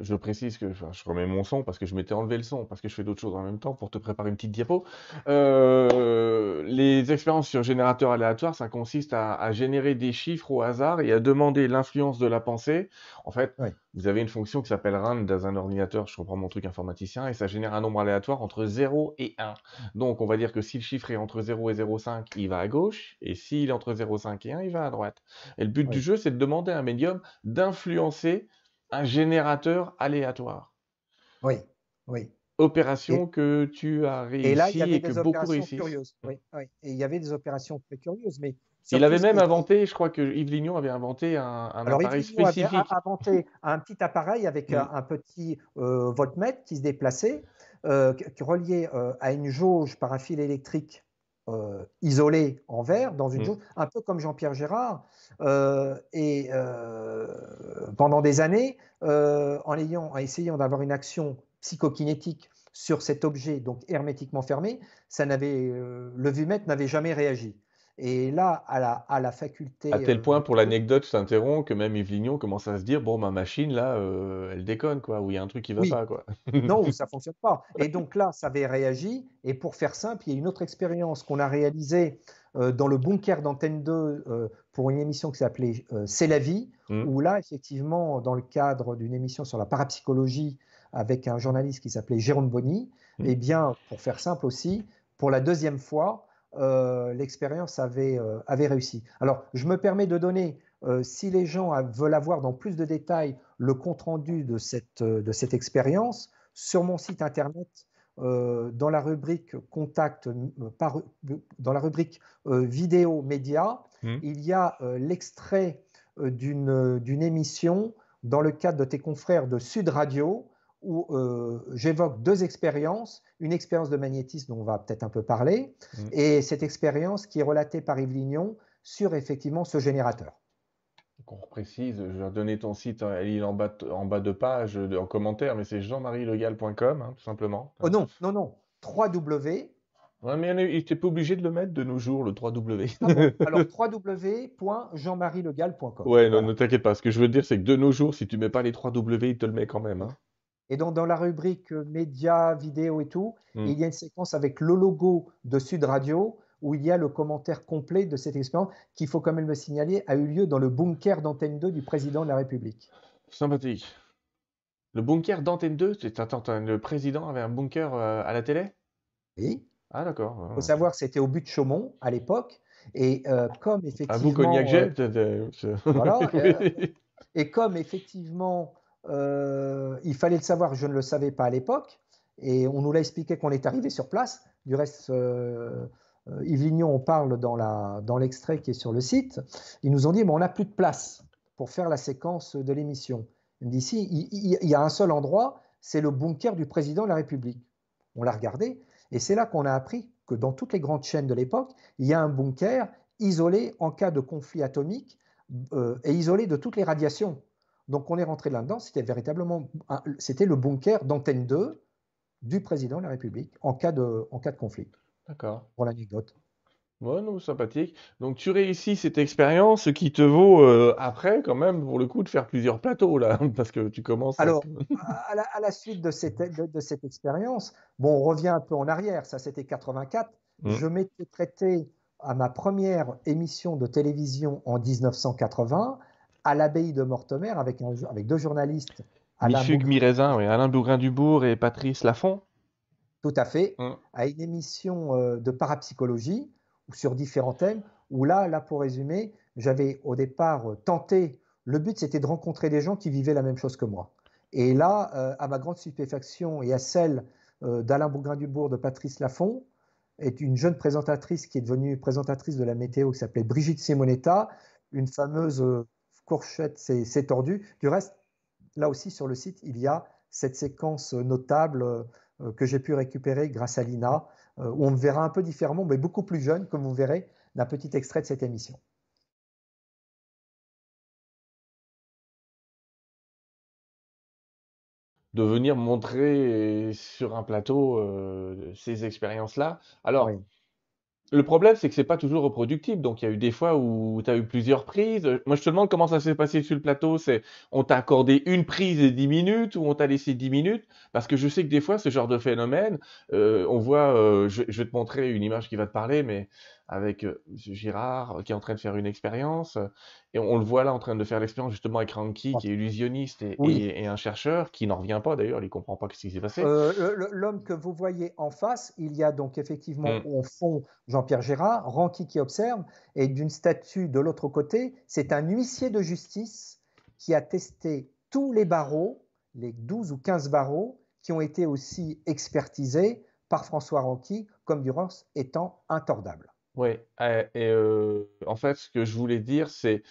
Je précise que je remets mon son parce que je m'étais enlevé le son, parce que je fais d'autres choses en même temps pour te préparer une petite diapo. Euh, les expériences sur générateur aléatoire, ça consiste à, générer des chiffres au hasard et à demander l'influence de la pensée. En fait, vous avez une fonction qui s'appelle rand dans un ordinateur, je comprends mon truc informaticien, et ça génère un nombre aléatoire entre 0 et 1. Donc, on va dire que si le chiffre est entre 0 et 0,5, il va à gauche, et s'il est entre 0,5 et 1, il va à droite. Et le but du jeu, c'est de demander à un médium d'influencer un générateur aléatoire. Oui, oui. Opération que tu as réussi et, là, il y avait des beaucoup réussissent. Curieuses. Oui, oui. Et il y avait des opérations très curieuses, mais il avait même inventé, je crois que Yves Lignon avait inventé un, appareil spécifique. Avait inventé un petit appareil avec un, petit euh, voltmètre qui se déplaçait relié à une jauge par un fil électrique isolé en verre, dans une mmh. un peu comme Jean-Pierre Gérard. et pendant des années, en, ayant, en essayant d'avoir une action psychokinétique sur cet objet, donc hermétiquement fermé, ça n'avait, le vumètre n'avait jamais réagi. Et là, à la, à la faculté. À tel euh, point, pour l'anecdote, je t'interromps, que même Yves Lignon commence à se dire bon, ma machine, là, euh, elle déconne, quoi, ou il y a un truc qui va pas, quoi. non, ça fonctionne pas. Et donc là, ça avait réagi. Et pour faire simple, il y a une autre expérience qu'on a réalisée euh, dans le bunker d'Antenne 2 pour une émission qui s'appelait C'est la vie, mmh. où là, effectivement, dans le cadre d'une émission sur la parapsychologie avec un journaliste qui s'appelait Jérôme Bonny, mmh. eh bien, pour faire simple aussi, pour la deuxième fois, euh, l'expérience avait, euh, avait réussi. Alors, je me permets de donner, euh, si les gens veulent avoir dans plus de détails le compte-rendu de cette, de cette expérience, sur mon site internet, dans la rubrique contact, par, dans la rubrique vidéo média, mmh. il y a l'extrait d'une émission dans le cadre de tes confrères de Sud Radio où euh, j'évoque deux expériences, une expérience de magnétisme dont on va peut-être un peu parler, mmh. et cette expérience qui est relatée par Yves Lignon sur effectivement ce générateur. on précise, je vais donner ton site hein, il est en bas, en bas de page, en commentaire, mais c'est jean-marie-legal.com, hein, tout simplement. Oh non, non, non, 3W. Ouais, mais il n'était pas obligé de le mettre de nos jours, le 3W. Ah Alors, www.jean-marie-legal.com. Ouais, non, ne t'inquiète pas. Ce que je veux dire, c'est que de nos jours, si tu mets pas les 3W, il te le met quand même. Hein. Et donc, dans la rubrique euh, médias, vidéo et tout, hmm. il y a une séquence avec le logo de Sud Radio où il y a le commentaire complet de cette expérience qui, il faut quand même le signaler, a eu lieu dans le bunker d'Antenne 2 du président de la République. Sympathique. Le bunker d'Antenne 2 Attends, le président avait un bunker euh, à la télé? Oui. Ah, d'accord. Il faut savoir que c'était au but de Chaumont à l'époque. Et euh, comme effectivement. À vous, Cognac Jet Voilà. et comme effectivement euh, il fallait le savoir, je ne le savais pas à l'époque, et on nous l'a expliqué qu'on est arrivé sur place. Du reste, euh, euh, Yves Lignon, on parle dans l'extrait qui est sur le site, ils nous ont dit, mais on n'a plus de place pour faire la séquence de l'émission. Il il, il, y a un seul endroit, c'est le bunker du président de la République. On l'a regardé, et c'est là qu'on a appris que dans toutes les grandes chaînes de l'époque, il y a un bunker isolé en cas de conflit atomique et isolé de toutes les radiations. Donc on est rentré là-dedans, c'était véritablement c'était le bunker d'antenne 2 du président de la République en cas de, en cas de conflit. D'accord. Pour l'anecdote. Ouais, non, sympathique. Donc tu réussis cette expérience qui te vaut euh, après quand même pour le coup de faire plusieurs plateaux là, parce que tu commences. Alors à, la, suite de cette, de, cette expérience, bon, on revient un peu en arrière, ça c'était 84. Mmh. Je m'étais traité à ma première émission de télévision en 1980 à l'abbaye de Mortemer avec, avec deux journalistes. Michug Miraisin, oui, Alain Bougrain-Dubourg et Patrice Lafont. Tout à fait, hum. à une émission euh, de parapsychologie sur différents thèmes, où là, là pour résumer, j'avais au départ euh, tenté, le but c'était de rencontrer des gens qui vivaient la même chose que moi. Et là, euh, à ma grande stupéfaction et à celle d'Alain Bougrain-Dubourg, de Patrice Lafont, est une jeune présentatrice qui est devenue présentatrice de la météo qui s'appelait Brigitte Simonetta, une fameuse Courchette, c'est tordu. Du reste, là aussi sur le site, il y a cette séquence notable euh, que j'ai pu récupérer grâce à Lina, euh, où on me verra un peu différemment, mais beaucoup plus jeune, comme vous verrez, d'un petit extrait de cette émission. de venir montrer sur un plateau euh, ces expériences-là. Alors, le problème, c'est que c'est pas toujours reproductible. Donc, il y a eu des fois où tu as eu plusieurs prises. Moi, je te demande comment ça s'est passé sur le plateau. C'est on t'a accordé une prise et 10 minutes ou on t'a laissé 10 minutes? Parce que je sais que des fois, ce genre de phénomène, euh, on voit, euh, je, vais te montrer une image qui va te parler, mais avec euh, Girard euh, qui est en train de faire une expérience. Et on, le voit là en train de faire l'expérience justement avec Ranky, qui est illusionniste et, un chercheur qui n'en revient pas d'ailleurs, il ne comprend pas ce qui s'est passé. Euh, l'homme que vous voyez en face, il y a donc effectivement mm. au fond Jean-Pierre Girard, Ranky qui observe, et d'une statue de l'autre côté, c'est un huissier de justice qui a testé tous les barreaux, les 12 ou 15 barreaux, qui ont été aussi expertisés par François Ranky comme Durance étant intordables. Oui, et euh, en fait, ce que je voulais dire, c'est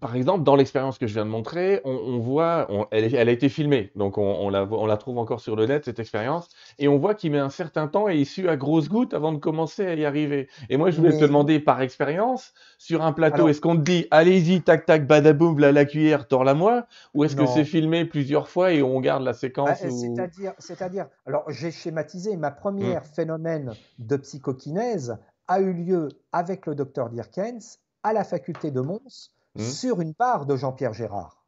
par exemple, dans l'expérience que je viens de montrer, on, voit, elle, a été filmée, donc on, la, on, la, trouve encore sur le net, cette expérience, et on voit qu'il met un certain temps et il à grosses gouttes avant de commencer à y arriver. Et moi, je voulais te demander, par expérience, sur un plateau, est-ce qu'on te dit, allez-y, tac, tac, badaboum, la, la cuillère, tords-la moi, ou est-ce que c'est filmé plusieurs fois et on garde la séquence bah, C'est-à-dire, c'est-à-dire, alors j'ai schématisé, ma première mmh. phénomène de psychokinèse a eu lieu avec le docteur Dirkens à la faculté de Mons, Mmh. sur une barre de Jean-Pierre Gérard.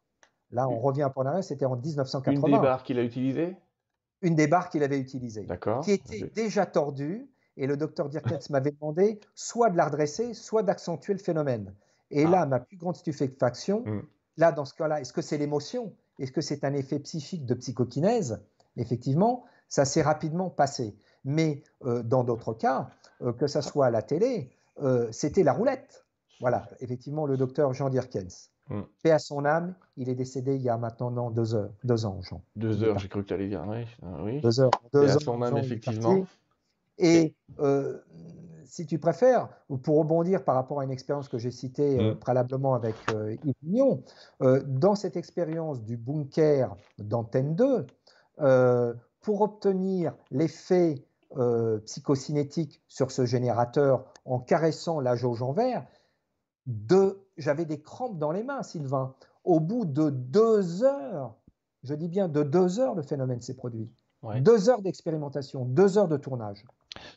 Là, on revient pour l'arrêt, c'était en 1980. Une des barres qu'il a utilisées? Une des barres qu'il avait utilisées. D'accord. Qui était déjà tordue, et le docteur Dirkens m'avait demandé soit de la redresser, soit d'accentuer le phénomène. Et là, ah. ma plus grande stupéfaction, mmh. là, dans ce cas-là, est-ce que c'est l'émotion? Est-ce que c'est un effet psychique de psychokinèse? Effectivement, ça s'est rapidement passé. Mais euh, dans d'autres cas, euh, que ça soit à la télé, euh, c'était la roulette. Voilà, effectivement, le docteur Jean Dirkens. Mm. Paix à son âme, il est décédé il y a maintenant deux heures, deux ans, Jean. Deux heures, j'ai cru que tu allais dire, oui. oui. Deux heures. Deux Paix à son âme, effectivement. Et euh, si tu préfères, pour rebondir par rapport à une expérience que j'ai citée euh, mm. préalablement avec euh, Yves Mignon, dans cette expérience du bunker d'Antenne 2, pour obtenir l'effet psychocinétique sur ce générateur en caressant la jauge en verre, j'avais des crampes dans les mains, Sylvain. Au bout de deux heures, je dis bien de deux heures, le phénomène s'est produit. Deux heures d'expérimentation, deux heures de tournage.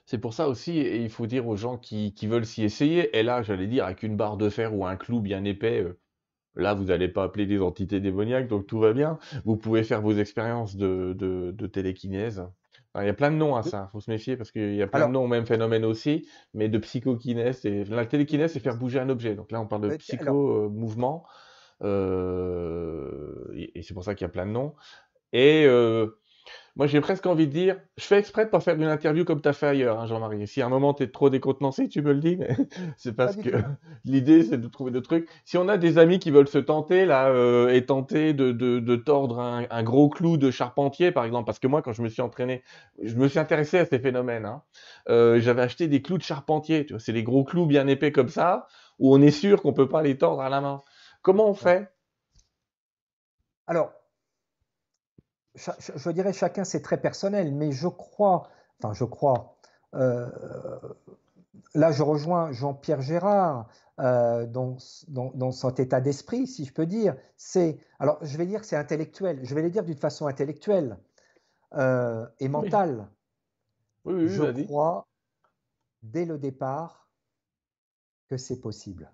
C'est pour ça aussi, et il faut dire aux gens qui, veulent s'y essayer, et là, j'allais dire, avec une barre de fer ou un clou bien épais, euh, là, vous n'allez pas appeler des entités démoniaques, donc tout va bien. Vous pouvez faire vos expériences de, de télékinèse il y a plein de noms à ça, il faut se méfier parce qu'il y a plein de noms au même phénomène aussi, mais de psychokinèse. Et... La télékinèse, c'est faire bouger un objet. Donc là, on parle de psycho-mouvement. Euh, et c'est pour ça qu'il y a plein de noms. Et euh, moi, j'ai presque envie de dire, je fais exprès de pas faire une interview comme tu as fait ailleurs, hein, Jean-Marie. Si à un moment tu es trop décontenancé, tu me le dis, mais c'est parce que l'idée, c'est de trouver des trucs. Si on a des amis qui veulent se tenter, là, euh, et tenter de, de, de tordre un, un, gros clou de charpentier, par exemple, parce que moi, quand je me suis entraîné, je me suis intéressé à ces phénomènes. Hein, euh, J'avais acheté des clous de charpentier, tu vois, c'est des gros clous bien épais comme ça, où on est sûr qu'on peut pas les tordre à la main. Comment on fait? Alors, je dirais chacun c'est très personnel, mais je crois, enfin je crois, euh, là je rejoins Jean-Pierre Gérard euh, dans, dans, son état d'esprit, si je peux dire. C'est, alors je vais dire c'est intellectuel, je vais le dire d'une façon intellectuelle euh, et mentale. Oui. je crois dès le départ que c'est possible.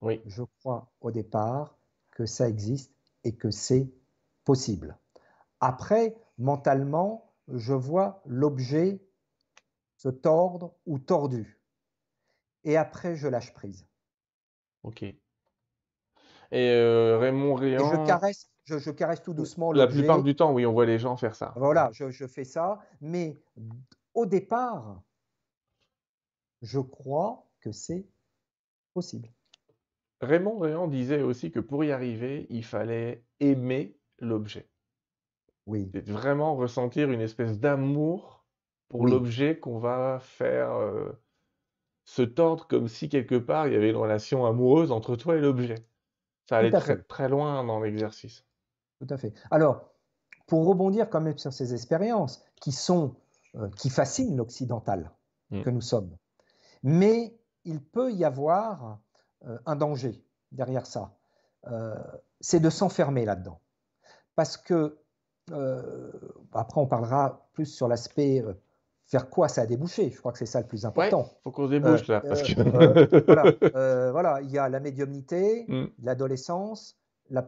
Oui. Je crois au départ que ça existe et que c'est possible. Après, mentalement, je vois l'objet se tordre ou tordu. Et après, je lâche prise. Ok. Et euh, Raymond Réan. je caresse, je, caresse tout doucement La plupart du temps, oui, on voit les gens faire ça. Voilà, je, je fais ça. Mais au départ, je crois que c'est possible. Raymond Réan disait aussi que pour y arriver, il fallait aimer l'objet. Oui. vraiment ressentir une espèce d'amour pour l'objet qu'on va faire euh, se tordre comme si quelque part il y avait une relation amoureuse entre toi et l'objet. Ça allait très, très loin dans l'exercice. Tout à fait. Alors, pour rebondir quand même sur ces expériences qui sont euh, qui fascinent l'occidental mmh. que nous sommes, mais il peut y avoir euh, un danger derrière ça. c'est de s'enfermer là-dedans parce que, euh, après on parlera plus sur l'aspect euh, faire quoi ça a débouché. Je crois que c'est ça le plus important. Il faut qu'on se débouche là. Parce que... Euh, voilà, il y a la médiumnité, mm. l'adolescence, la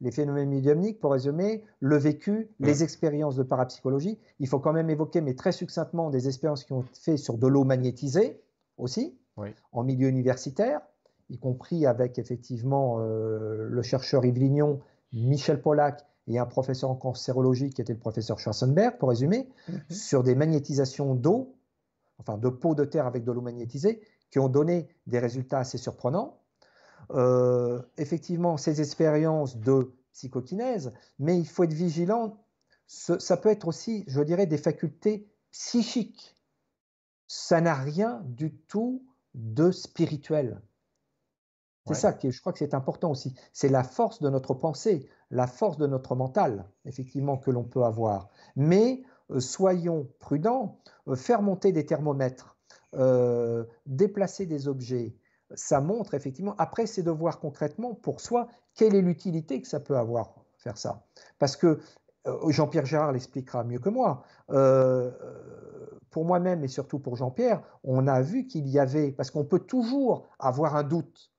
les phénomènes médiumniques, pour résumer, le vécu, mm. les expériences de parapsychologie. Il faut quand même évoquer, mais très succinctement, des expériences qui ont fait sur de l'eau magnétisée aussi, en milieu universitaire, y compris avec effectivement le chercheur Yves Lignon Michel Pollack et un professeur en cancérologie qui était le professeur Schwarzenberg, pour résumer, mhm. sur des magnétisations d'eau, enfin de peau de terre avec de l'eau magnétisée, qui ont donné des résultats assez surprenants. Euh, effectivement, ces expériences de psychokinèse, mais il faut être vigilant. ça peut être aussi, je dirais, des facultés psychiques. Ça n'a rien du tout de spirituel. C'est ça qui, je crois que c'est important aussi. C'est la force de notre pensée, la force de notre mental, effectivement, que l'on peut avoir. Mais euh, soyons prudents, euh, faire monter des thermomètres, euh, déplacer des objets, ça montre effectivement. Après, c'est de voir concrètement pour soi quelle est l'utilité que ça peut avoir, faire ça. Parce que Jean-Pierre Gérard l'expliquera mieux que moi. pour moi-même et surtout pour Jean-Pierre, on a vu qu'il y avait, parce qu'on peut toujours avoir un doute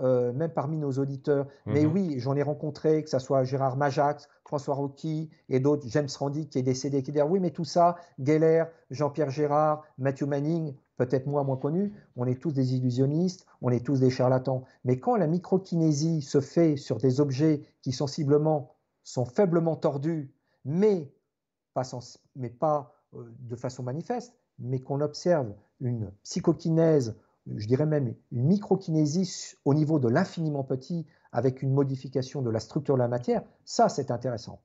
euh, même parmi nos auditeurs. Mais mhm. oui, j'en ai rencontré, que ce soit Gérard Majax, François Rocky et d'autres, James Randi qui est décédé, qui dit oui, mais tout ça, Geller, Jean-Pierre Gérard, Matthew Manning, peut-être moi moins connu, on est tous des illusionnistes, on est tous des charlatans. Mais quand la microkinésie se fait sur des objets qui sensiblement sont faiblement tordus, mais pas, mais pas euh, de façon manifeste, mais qu'on observe une psychokinèse je dirais même une microkinésie au niveau de l'infiniment petit avec une modification de la structure de la matière, ça c'est intéressant.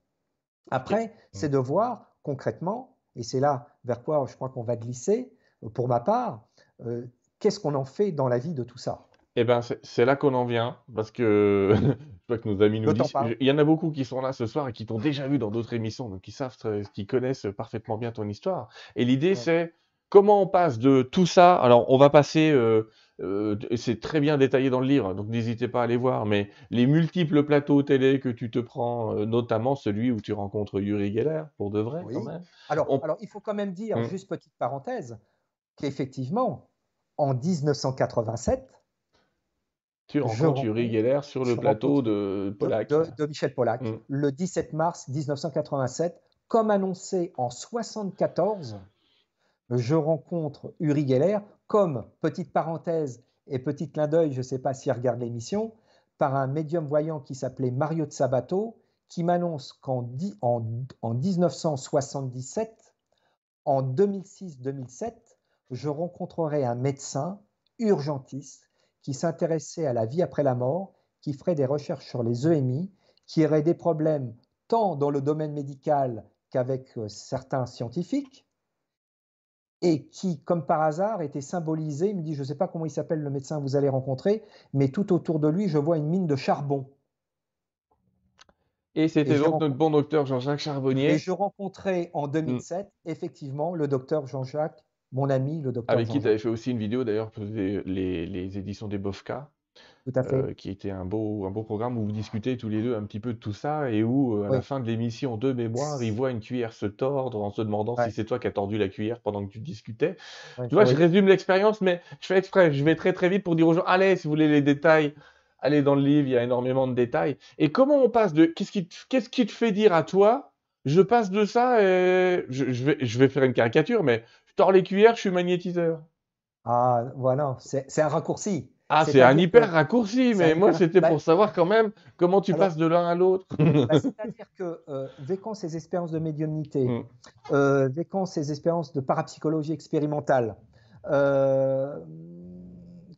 Après, c'est de voir concrètement, et c'est là vers quoi je crois qu'on va glisser, pour ma part, euh, qu'est-ce qu'on en fait dans la vie de tout ça? Eh bien, c'est là qu'on en vient, parce que je vois que nos amis nous disent. Il y en a beaucoup qui sont là ce soir et qui t'ont déjà vu dans d'autres émissions, donc qui savent, qui connaissent parfaitement bien ton histoire. Et l'idée, c'est Comment on passe de tout ça Alors, on va passer, euh, euh, c'est très bien détaillé dans le livre, donc n'hésitez pas à aller voir, mais les multiples plateaux télé que tu te prends, euh, notamment celui où tu rencontres Yuri Geller, pour de vrai, quand même. Alors, alors, il faut quand même dire, hum. juste petite parenthèse, qu'effectivement, en 1987, tu rencontres Yuri Geller sur le plateau de Pollack. De, Michel Pollack, hum. le 17 mars 1987, comme annoncé en 1974 je rencontre Uri Geller, comme, petite parenthèse et petit clin d'œil, je ne sais pas s'il regarde l'émission, par un médium voyant qui s'appelait Mario de Sabato, qui m'annonce qu'en en, en 1977, en 2006-2007, je rencontrerai un médecin urgentiste qui s'intéressait à la vie après la mort, qui ferait des recherches sur les EMI, qui aurait des problèmes tant dans le domaine médical qu'avec euh, certains scientifiques, et qui, comme par hasard, était symbolisé. Il me dit, je ne sais pas comment il s'appelle le médecin que vous allez rencontrer, mais tout autour de lui, je vois une mine de charbon. Et c'était donc notre bon docteur Jean-Jacques Charbonnier. Et je rencontrais en 2007, mm. effectivement, le docteur Jean-Jacques, mon ami, le docteur. Avec qui tu avais fait aussi une vidéo d'ailleurs pour les, les, éditions des Bofka. Euh, qui était un beau, un beau programme où vous discutez tous les deux un petit peu de tout ça et où, euh, à la fin de l'émission de mémoire, il voit une cuillère se tordre en se demandant si c'est toi qui as tordu la cuillère pendant que tu discutais. tu vois, je résume l'expérience, mais je fais exprès, je vais très très vite pour dire aux gens, allez, si vous voulez les détails, allez dans le livre, il y a énormément de détails. Et comment on passe de, qu'est-ce qui, qu'est-ce qui te fait dire à toi, je passe de ça et je, vais, je vais faire une caricature, mais je tords les cuillères, je suis magnétiseur. Ah, voilà, c'est un raccourci. Ah, c'est un hyper raccourci, mais moi c'était pour savoir quand même comment tu passes de l'un à l'autre. Bah, c'est-à-dire que euh, vécant ces expériences de médiumnité, mm. euh, vécant ces expériences de parapsychologie expérimentale, euh,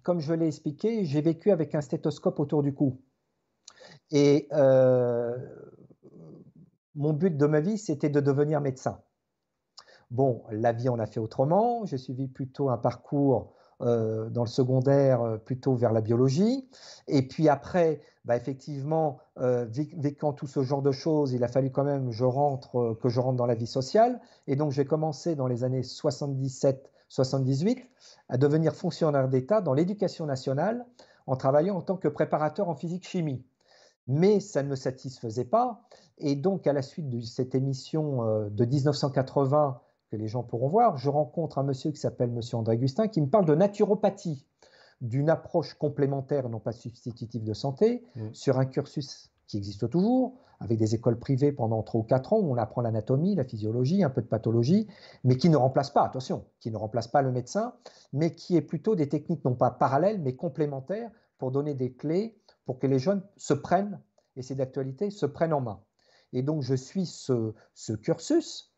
comme je l'ai expliqué, j'ai vécu avec un stéthoscope autour du cou. Et euh, mon but de ma vie, c'était de devenir médecin. Bon, la vie, on a fait autrement. J'ai suivi plutôt un parcours euh, dans le secondaire euh, plutôt vers la biologie. Et puis après, bah, effectivement, euh, vécant tout ce genre de choses, il a fallu quand même rentre, que je rentre dans la vie sociale. Et donc j'ai commencé dans les années 77-78 à devenir fonctionnaire d'État dans l'éducation nationale en travaillant en tant que préparateur en physique-chimie. Mais ça ne me satisfaisait pas. Et donc, à la suite de cette émission de 1980 que les gens pourront voir, je rencontre un monsieur qui s'appelle Monsieur André Gustin qui me parle de naturopathie, d'une approche complémentaire, non pas substitutive de santé, mm. sur un cursus qui existe toujours, avec des écoles privées pendant 3 ou 4 ans où on apprend l'anatomie, la physiologie, un peu de pathologie, mais qui ne remplace pas, attention, qui ne remplace pas le médecin, mais qui est plutôt des techniques non pas parallèles, mais complémentaires pour donner des clés pour que les jeunes se prennent, et c'est d'actualité, se prennent en main. Et donc je suis ce, ce cursus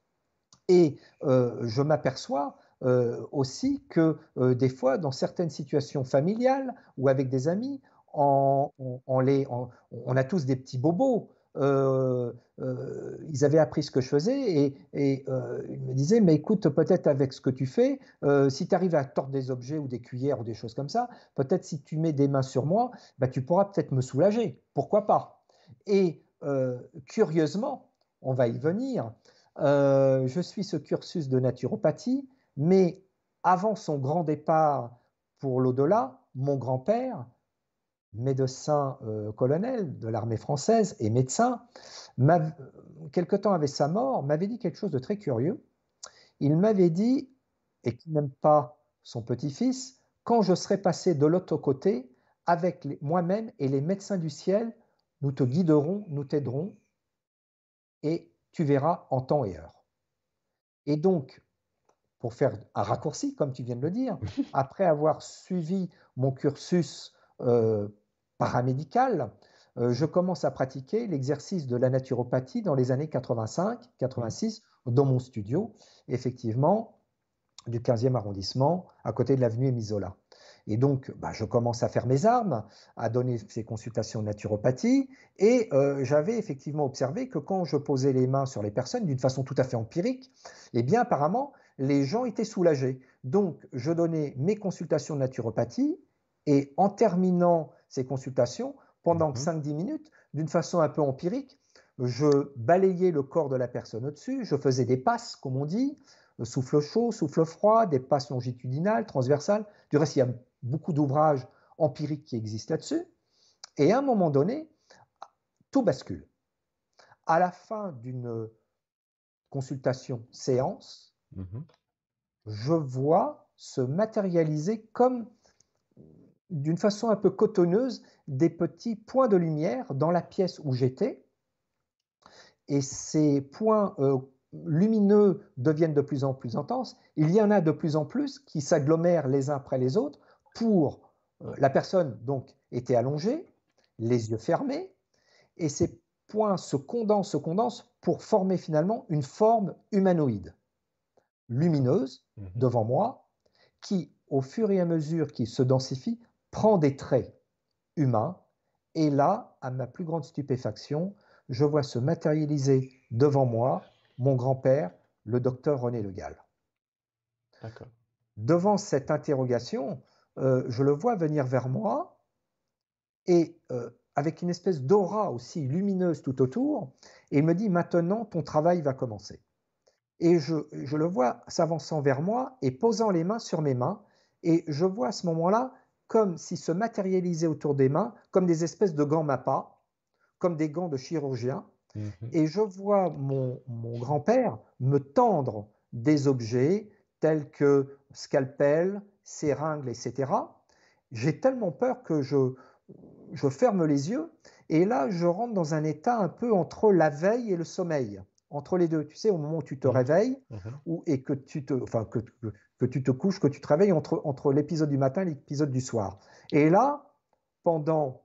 et euh, je m'aperçois euh, aussi que euh, des fois, dans certaines situations familiales ou avec des amis, on, a tous des petits bobos. ils avaient appris ce que je faisais et, et ils me disaient, mais écoute, peut-être avec ce que tu fais, si tu arrives à tordre des objets ou des cuillères ou des choses comme ça, peut-être si tu mets des mains sur moi, bah, tu pourras peut-être me soulager. Pourquoi pas? Et curieusement, on va y venir, je suis ce cursus de naturopathie, mais avant son grand départ pour l'au-delà, mon grand-père, médecin euh, colonel de l'armée française et médecin, quelque temps avec sa mort, m'avait dit quelque chose de très curieux. Il m'avait dit, et qui n'aime pas son petit-fils, quand je serai passé de l'autre côté, avec moi-même et les médecins du ciel, nous te guiderons, nous t'aiderons, et tu verras en temps et heure. Et donc, pour faire un raccourci, comme tu viens de le dire, après avoir suivi mon cursus euh, paramédical, euh, je commence à pratiquer l'exercice de la naturopathie dans les années 85-86 dans mon studio, effectivement, du 15e arrondissement, à côté de l'avenue Émisola. Et donc, bah, je commence à faire mes armes, à donner ces consultations de naturopathie, et euh, j'avais effectivement observé que quand je posais les mains sur les personnes d'une façon tout à fait empirique, eh bien, apparemment, les gens étaient soulagés. Donc, je donnais mes consultations de naturopathie et en terminant ces consultations, pendant 5-10 mhm. minutes, d'une façon un peu empirique, je balayais le corps de la personne au-dessus, je faisais des passes, comme on dit, souffle chaud, souffle froid, des passes longitudinales, transversales. Du reste, il y a beaucoup d'ouvrages empiriques qui existent là-dessus. Et à un moment donné, tout bascule. À la fin d'une consultation séance, Mhm. je vois se matérialiser comme d'une façon un peu cotonneuse des petits points de lumière dans la pièce où j'étais. Et ces points euh, lumineux deviennent de plus en plus intenses. Il y en a de plus en plus qui s'agglomèrent les uns après les autres pour euh, la personne donc était allongée, les yeux fermés, et ces points se condensent, se condensent pour former finalement une forme humanoïde lumineuse mmh devant moi, qui, au fur et à mesure qu'il se densifie, prend des traits humains. Et là, à ma plus grande stupéfaction, je vois se matérialiser devant moi mon grand-père, le docteur René Le Gall. Devant cette interrogation, euh, je le vois venir vers moi et euh, avec une espèce d'aura aussi lumineuse tout autour, et il me dit maintenant ton travail va commencer et je, le vois s'avançant vers moi et posant les mains sur mes mains. Et je vois à ce moment-là comme s'il se matérialisait autour des mains, comme des espèces de gants MAPA, comme des gants de chirurgien. Mhm. Et je vois mon, grand-père me tendre des objets tels que scalpel, seringue, etc. J'ai tellement peur que je, je ferme les yeux. Et là, je rentre dans un état un peu entre la veille et le sommeil entre les deux. Tu sais, au moment où tu te mmh. réveilles mmh. ou, et que tu te, enfin, que, que, tu te couches, que tu te réveilles entre, entre l'épisode du matin et l'épisode du soir. Et là, pendant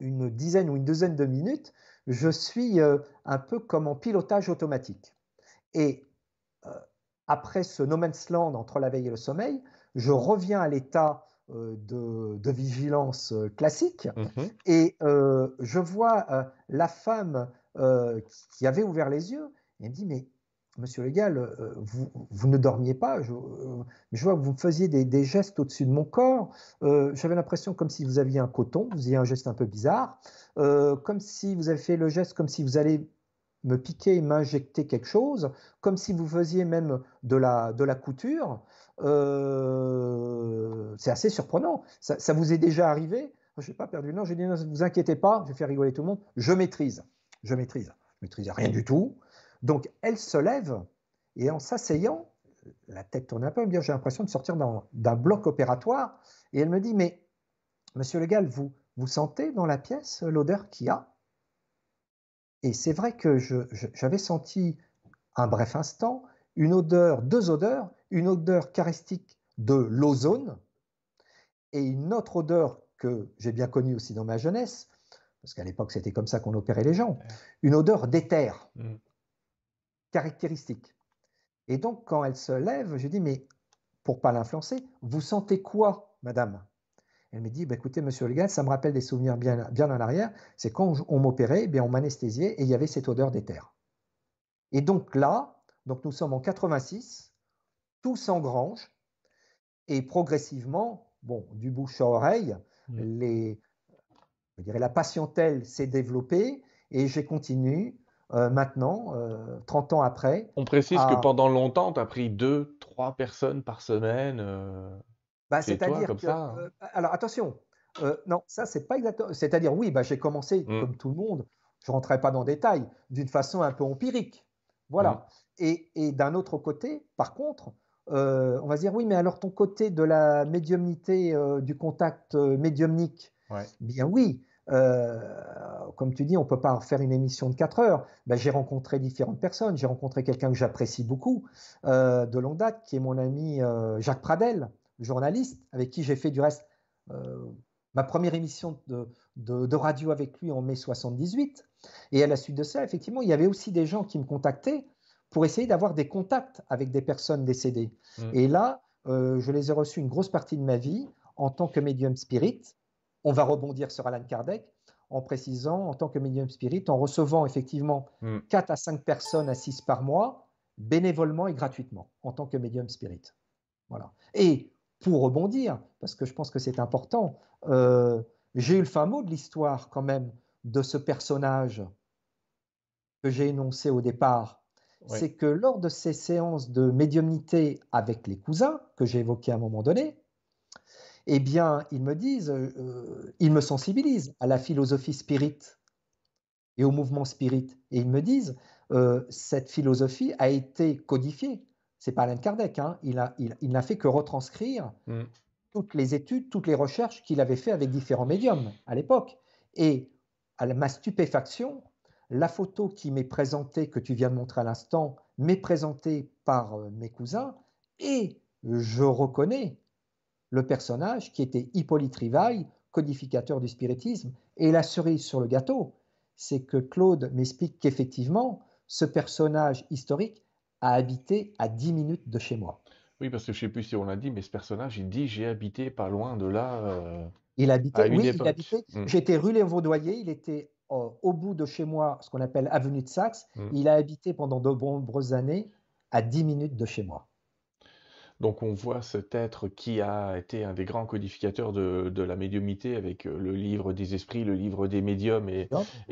une dizaine ou une douzaine de minutes, je suis euh, un peu comme en pilotage automatique. Et euh, après ce no man's land entre la veille et le sommeil, je reviens à l'état euh, de, de, vigilance classique mmh et je vois la femme euh, qui avait ouvert les yeux. Et il me dit, mais Monsieur Légal, euh, vous, vous, ne dormiez pas. Je, euh, je, vois que vous faisiez des, gestes au-dessus de mon corps. J'avais l'impression comme si vous aviez un coton. Vous faisiez un geste un peu bizarre. comme si vous avez fait le geste comme si vous allez me piquer et m'injecter quelque chose. Comme si vous faisiez même de la, de la couture. C'est assez surprenant. Ça, vous est déjà arrivé? Je n'ai pas perdu le nom. J'ai dit, ne vous inquiétez pas, je vais faire rigoler tout le monde. Je maîtrise je maîtrise. Je maîtrisais rien du tout. Donc elle se lève et en s'asseyant, la tête tourne un peu, j'ai l'impression de sortir d'un bloc opératoire. Et elle me dit, mais monsieur Le Gall, vous, vous sentez dans la pièce l'odeur qu'il y a? Et c'est vrai que j'avais senti un bref instant une odeur, deux odeurs, une odeur charistique de l'ozone et une autre odeur que j'ai bien connue aussi dans ma jeunesse, parce qu'à l'époque c'était comme ça qu'on opérait les gens, une odeur d'éther mm. caractéristique. Et donc quand elle se lève, je dis mais pour pas l'influencer, vous sentez quoi, madame? Elle me dit, bah, écoutez, monsieur Legal, ça me rappelle des souvenirs bien, bien en arrière. C'est quand on m'opérait, eh on m'anesthésiait et il y avait cette odeur d'éther. Et donc là, donc nous sommes en 86, tout s'engrange et progressivement, bon, du bouche à oreille, mmh. les, je dirais, la patientèle s'est développée et j'ai continué euh, maintenant, 30 euh, ans après. On précise que pendant longtemps, tu as pris deux, trois personnes par semaine. Euh, bah, C'est-à-dire que. Ça, hein. alors attention, non, ça, c'est pas exactement. C'est-à-dire, oui, bah, j'ai commencé, mmh. comme tout le monde, je ne rentrerai pas dans le détail, d'une façon un peu empirique. Voilà. Mmh. Et, et d'un autre côté, par contre, on va dire, oui, mais alors ton côté de la médiumnité, du contact médiumnique, bien oui, comme tu dis, on ne peut pas faire une émission de 4 heures. Ben, j'ai rencontré différentes personnes. J'ai rencontré quelqu'un que j'apprécie beaucoup de longue date, qui est mon ami Jacques Pradel, journaliste, avec qui j'ai fait du reste ma première émission de, de, radio avec lui en mai 78. Et à la suite de ça, effectivement, il y avait aussi des gens qui me contactaient pour essayer d'avoir des contacts avec des personnes décédées. Mmh. Et là, euh, je les ai reçus une grosse partie de ma vie en tant que médium spirit. On va rebondir sur Alan Kardec en précisant, en tant que médium spirit, en recevant effectivement 4 mmh. à 5 personnes assises par mois, bénévolement et gratuitement, en tant que médium spirit. Voilà. Et pour rebondir, parce que je pense que c'est important, euh, j'ai eu le fin mot de l'histoire quand même de ce personnage que j'ai énoncé au départ, c'est que lors de ces séances de médiumnité avec les cousins, que j'ai évoquées à un moment donné, eh bien, ils me disent, euh, ils me sensibilisent à la philosophie spirit et au mouvement spirit. Et ils me disent, euh, cette philosophie a été codifiée. C'est pas Alain Kardec, hein. il, n'a fait que retranscrire mm. Toutes les études, toutes les recherches qu'il avait fait avec différents médiums à l'époque. Et à ma stupéfaction, la photo qui m'est présentée, que tu viens de montrer à l'instant, m'est présentée par euh, mes cousins et je reconnais le personnage qui était Hippolyte Rivaille, codificateur du spiritisme. Et la cerise sur le gâteau, c'est que Claude m'explique qu'effectivement, ce personnage historique a habité à 10 minutes de chez moi. Oui, parce que je ne sais plus si on l'a dit, mais ce personnage, il dit j'ai habité pas loin de là. Euh, il habitait, oui, il habitait. Mmh. J'étais rue Léon Vaudoyer, il était au bout de chez moi, ce qu'on appelle avenue de Saxe. Mmh. Il a habité pendant de nombreuses années à 10 minutes de chez moi. Donc on voit cet être qui a été un des grands codificateurs de, la médiumité avec euh, le livre des esprits, le livre des médiums et,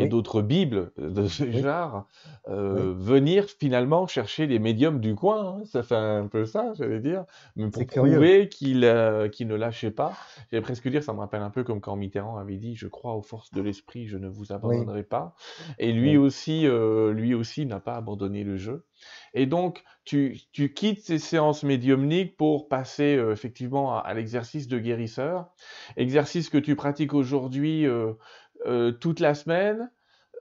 d'autres bibles de ce genre, euh, venir finalement chercher les médiums du coin. Hein. Ça fait un peu ça, j'allais dire, mais pour prouver qu'il euh, ne lâchait pas. J'allais presque dire, ça me rappelle un peu comme quand Mitterrand avait dit, je crois aux forces de l'esprit, je ne vous abandonnerai pas. Et lui aussi, lui aussi n'a pas abandonné le jeu. Et donc, tu, quittes ces séances médiumniques pour passer euh, effectivement à, l'exercice de guérisseur, exercice que tu pratiques aujourd'hui euh, euh, toute la semaine.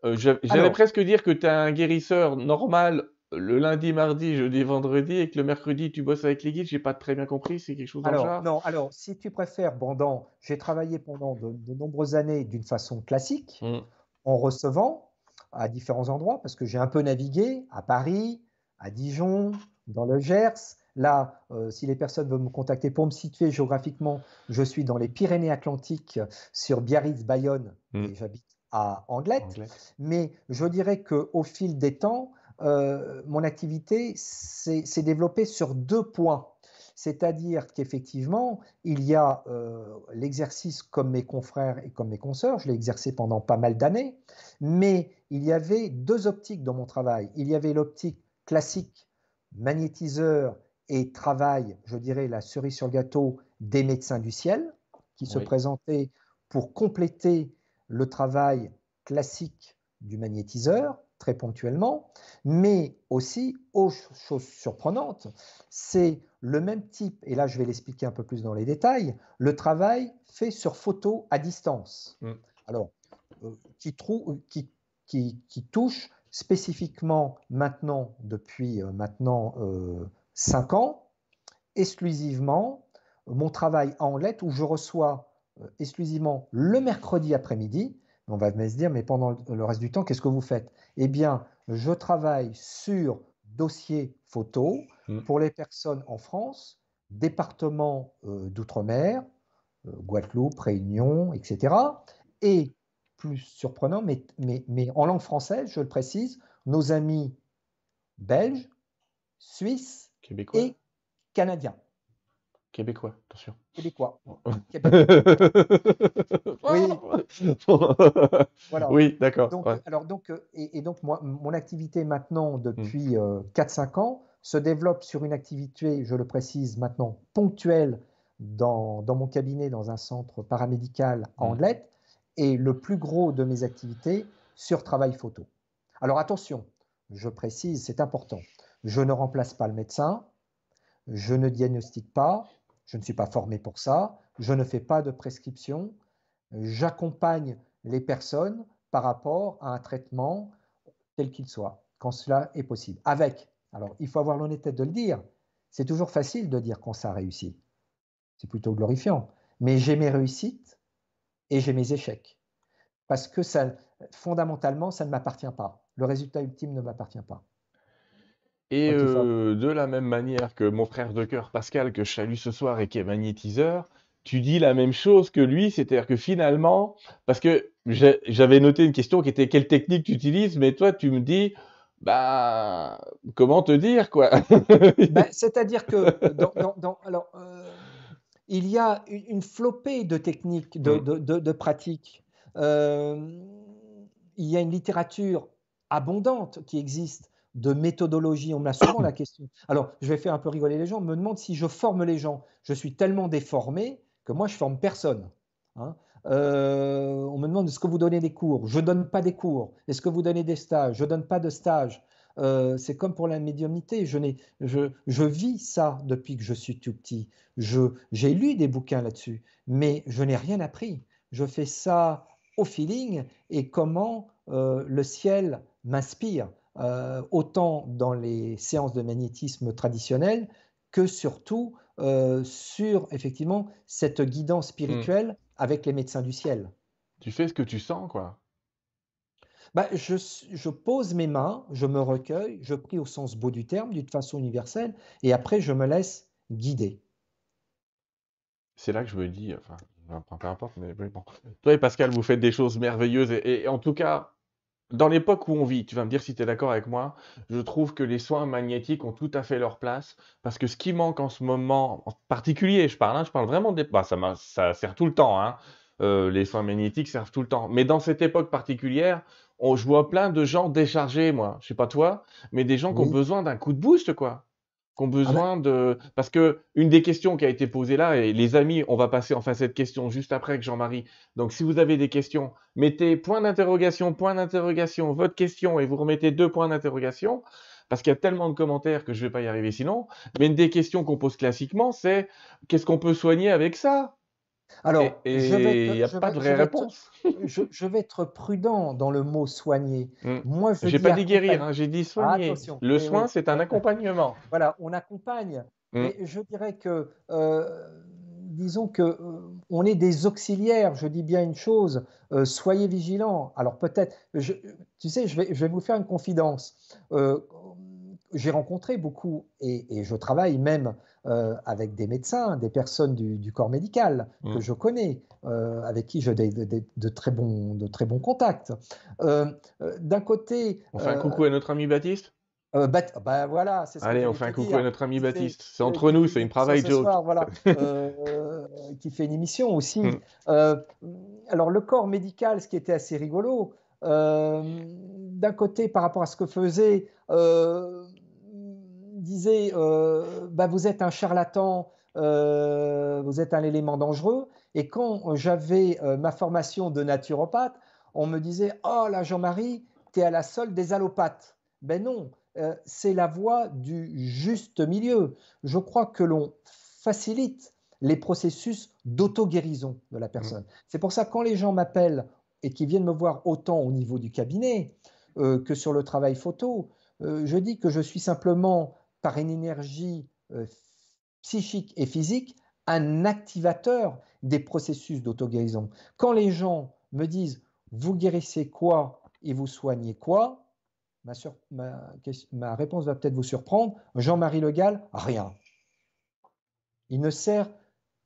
J'allais presque dire que tu es un guérisseur normal le lundi, mardi, jeudi, vendredi, et que le mercredi, tu bosses avec les guides. J'ai pas très bien compris, c'est quelque chose dans alors, le genre Non, alors, si tu préfères, pendant, j'ai travaillé pendant de, nombreuses années d'une façon classique, mmh. en recevant à différents endroits, parce que j'ai un peu navigué à Paris, à Dijon, dans le Gers. Là, euh, si les personnes veulent me contacter pour me situer géographiquement, je suis dans les Pyrénées-Atlantiques sur Biarritz-Bayonne hmm. et j'habite à Anglette. Mais je dirais qu'au fil des temps, euh, mon activité s'est développée sur deux points. C'est-à-dire qu'effectivement, il y a euh, l'exercice comme mes confrères et comme mes consoeurs, je l'ai exercé pendant pas mal d'années, mais il y avait deux optiques dans mon travail. Il y avait l'optique classique, magnétiseur et travail, je dirais, la cerise sur le gâteau des médecins du ciel, qui se présentaient pour compléter le travail classique du magnétiseur, très ponctuellement, mais aussi, autre chose surprenante, c'est le même type, et là je vais l'expliquer un peu plus dans les détails, le travail fait sur photo à distance. Mm. Alors, euh, qui, qui, qui, qui, touche spécifiquement maintenant, depuis euh, maintenant euh, cinq ans, exclusivement mon travail en lettres où je reçois euh, exclusivement le mercredi après-midi. On va se dire, mais pendant le reste du temps, qu'est-ce que vous faites? Eh bien, je travaille sur dossier photo mmh. pour les personnes en France, département d'outre-mer, Guadeloupe, Réunion, etc. Et plus surprenant, mais, mais, mais en langue française, je le précise, nos amis belges, suisses et canadiens. Québécois, attention. Québécois. oui. Oui, d'accord. Donc, Alors donc, et, donc moi, mon activité maintenant depuis 4-5 hmm. euh, ans se développe sur une activité, je le précise maintenant, ponctuelle dans, dans mon cabinet dans un centre paramédical à hmm. Et le plus gros de mes activités sur travail photo. Alors attention, je précise, c'est important. Je ne remplace pas le médecin, je ne diagnostique pas, je ne suis pas formé pour ça, je ne fais pas de prescription, j'accompagne les personnes par rapport à un traitement tel qu'il soit, quand cela est possible. Avec, alors il faut avoir l'honnêteté de le dire, c'est toujours facile de dire quand ça réussit, c'est plutôt glorifiant, mais j'ai mes réussites et j'ai mes échecs. Parce que ça, fondamentalement, ça ne m'appartient pas. Le résultat ultime ne m'appartient pas. Et euh, de la même manière que mon frère de cœur Pascal, que je salue ce soir et qui est magnétiseur, tu dis la même chose que lui, c'est-à-dire que finalement, parce que j'avais noté une question qui était quelle technique tu utilises, mais toi tu me dis, bah, comment te dire quoi? Ben, C'est-à-dire que dans, alors, euh, il y a une, flopée de techniques, de, pratiques. Euh, il y a une littérature abondante qui existe de méthodologie. On me l'a souvent la question. Alors, je vais faire un peu rigoler les gens. On me demande si je forme les gens. Je suis tellement déformé que moi, je forme personne. Hein. Euh, on me demande est-ce que vous donnez des cours? Je ne donne pas des cours. Est-ce que vous donnez des stages? Je ne donne pas de stages. Euh, c'est comme pour la médiumnité. Je, je, je, vis ça depuis que je suis tout petit. J'ai lu des bouquins là-dessus, mais je n'ai rien appris. Je fais ça au feeling et comment euh, le ciel m'inspire, euh, autant dans les séances de magnétisme traditionnelles que surtout sur effectivement cette guidance hmm. spirituelle avec les médecins du ciel. Tu fais ce que tu sens, quoi. Bah, je, pose mes mains, je me recueille, je prie au sens beau du terme, d'une façon universelle, et après je me laisse guider. C'est là que je me dis, enfin, peu importe, mais bon. Toi et Pascal, vous faites des choses merveilleuses, et, en tout cas, dans l'époque où on vit, tu vas me dire si tu es d'accord avec moi, je trouve que les soins magnétiques ont tout à fait leur place, parce que ce qui manque en ce moment, en particulier, je parle, hein, je parle vraiment des... Bah, ça, ça sert tout le temps, hein, euh, les soins magnétiques servent tout le temps. Mais dans cette époque particulière, je vois plein de gens déchargés, moi. Je sais pas toi, mais des gens qui ont besoin d'un coup de boost, quoi. Qui ont ah besoin de. Parce que une des questions qui a été posée là, et les amis, on va passer enfin cette question juste après que Jean-Marie. Donc, si vous avez des questions, mettez point d'interrogation, point d'interrogation, votre question, et vous remettez deux points d'interrogation. Parce qu'il y a tellement de commentaires que je ne vais pas y arriver sinon. Mais une des questions qu'on pose classiquement, c'est qu'est-ce qu'on peut soigner avec ça? Alors, il n'y a pas de vraie réponse. je, vais être prudent dans le mot soigner. Hmm. Moi, je n'ai pas dit guérir, hein, j'ai dit soigner. le soin, c'est un accompagnement. Voilà, on accompagne. Hmm. Mais je dirais que, euh, disons que euh, on est des auxiliaires. Je dis bien une chose euh, soyez vigilants. Alors peut-être, tu sais, je vais, je vais, vous faire une confidence j'ai rencontré beaucoup, et, je travaille même euh, avec des médecins, des personnes du, corps médical que mmh. je connais, euh, avec qui j'ai de, très bons, de très bons contacts. Euh, d'un côté... On fait un coucou à notre ami Baptiste? Bah, voilà, Allez, on fait un coucou à notre ami Baptiste. C'est entre nous, c'est une private joke. voilà, qui fait une émission aussi. Mmh. alors, le corps médical, ce qui était assez rigolo, d'un côté, par rapport à ce que faisait disait euh, bah, Vous êtes un charlatan, euh, vous êtes un élément dangereux. Et quand j'avais euh, ma formation de naturopathe, on me disait Oh là, Jean-Marie, tu es à la solde des allopathes. Ben non, c'est la voie du juste milieu. Je crois que l'on facilite les processus d'auto-guérison de la personne. Mmh. C'est pour ça quand les gens m'appellent et qui viennent me voir autant au niveau du cabinet que sur le travail photo, je dis que je suis simplement par une énergie euh, psychique et physique un activateur des processus d'auto-guérison. Quand les gens me disent vous guérissez quoi et vous soignez quoi, ma, réponse va peut-être vous surprendre. Jean-Marie Le Gall, rien. Il ne sert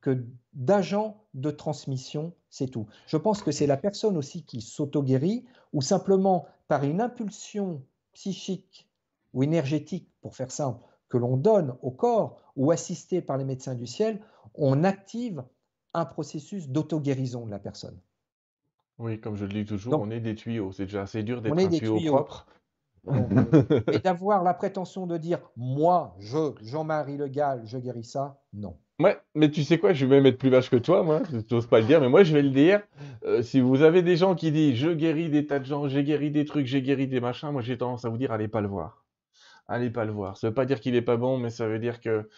que d'agent de transmission, c'est tout. Je pense que c'est la personne aussi qui s'auto-guérit ou simplement par une impulsion psychique ou énergétique, pour faire simple, que l'on donne au corps ou assisté par les médecins du ciel, on active un processus d'auto-guérison de la personne. Oui, comme je le dis toujours, on est des tuyaux. C'est déjà assez dur d'être un tuyau propre. et d'avoir la prétention de dire moi, je, Jean-Marie Le Gall, je guéris ça, non. Ouais, mais tu sais quoi, je vais même être plus vache que toi, moi, je n'ose pas le dire, mais moi je vais le dire. Euh, si vous avez des gens qui disent je guéris des tas de gens, j'ai guéri des trucs, j'ai guéri des machins, moi j'ai tendance à vous dire allez pas le voir. Allez pas le voir. Ça veut pas dire qu'il est pas bon, mais ça veut dire que.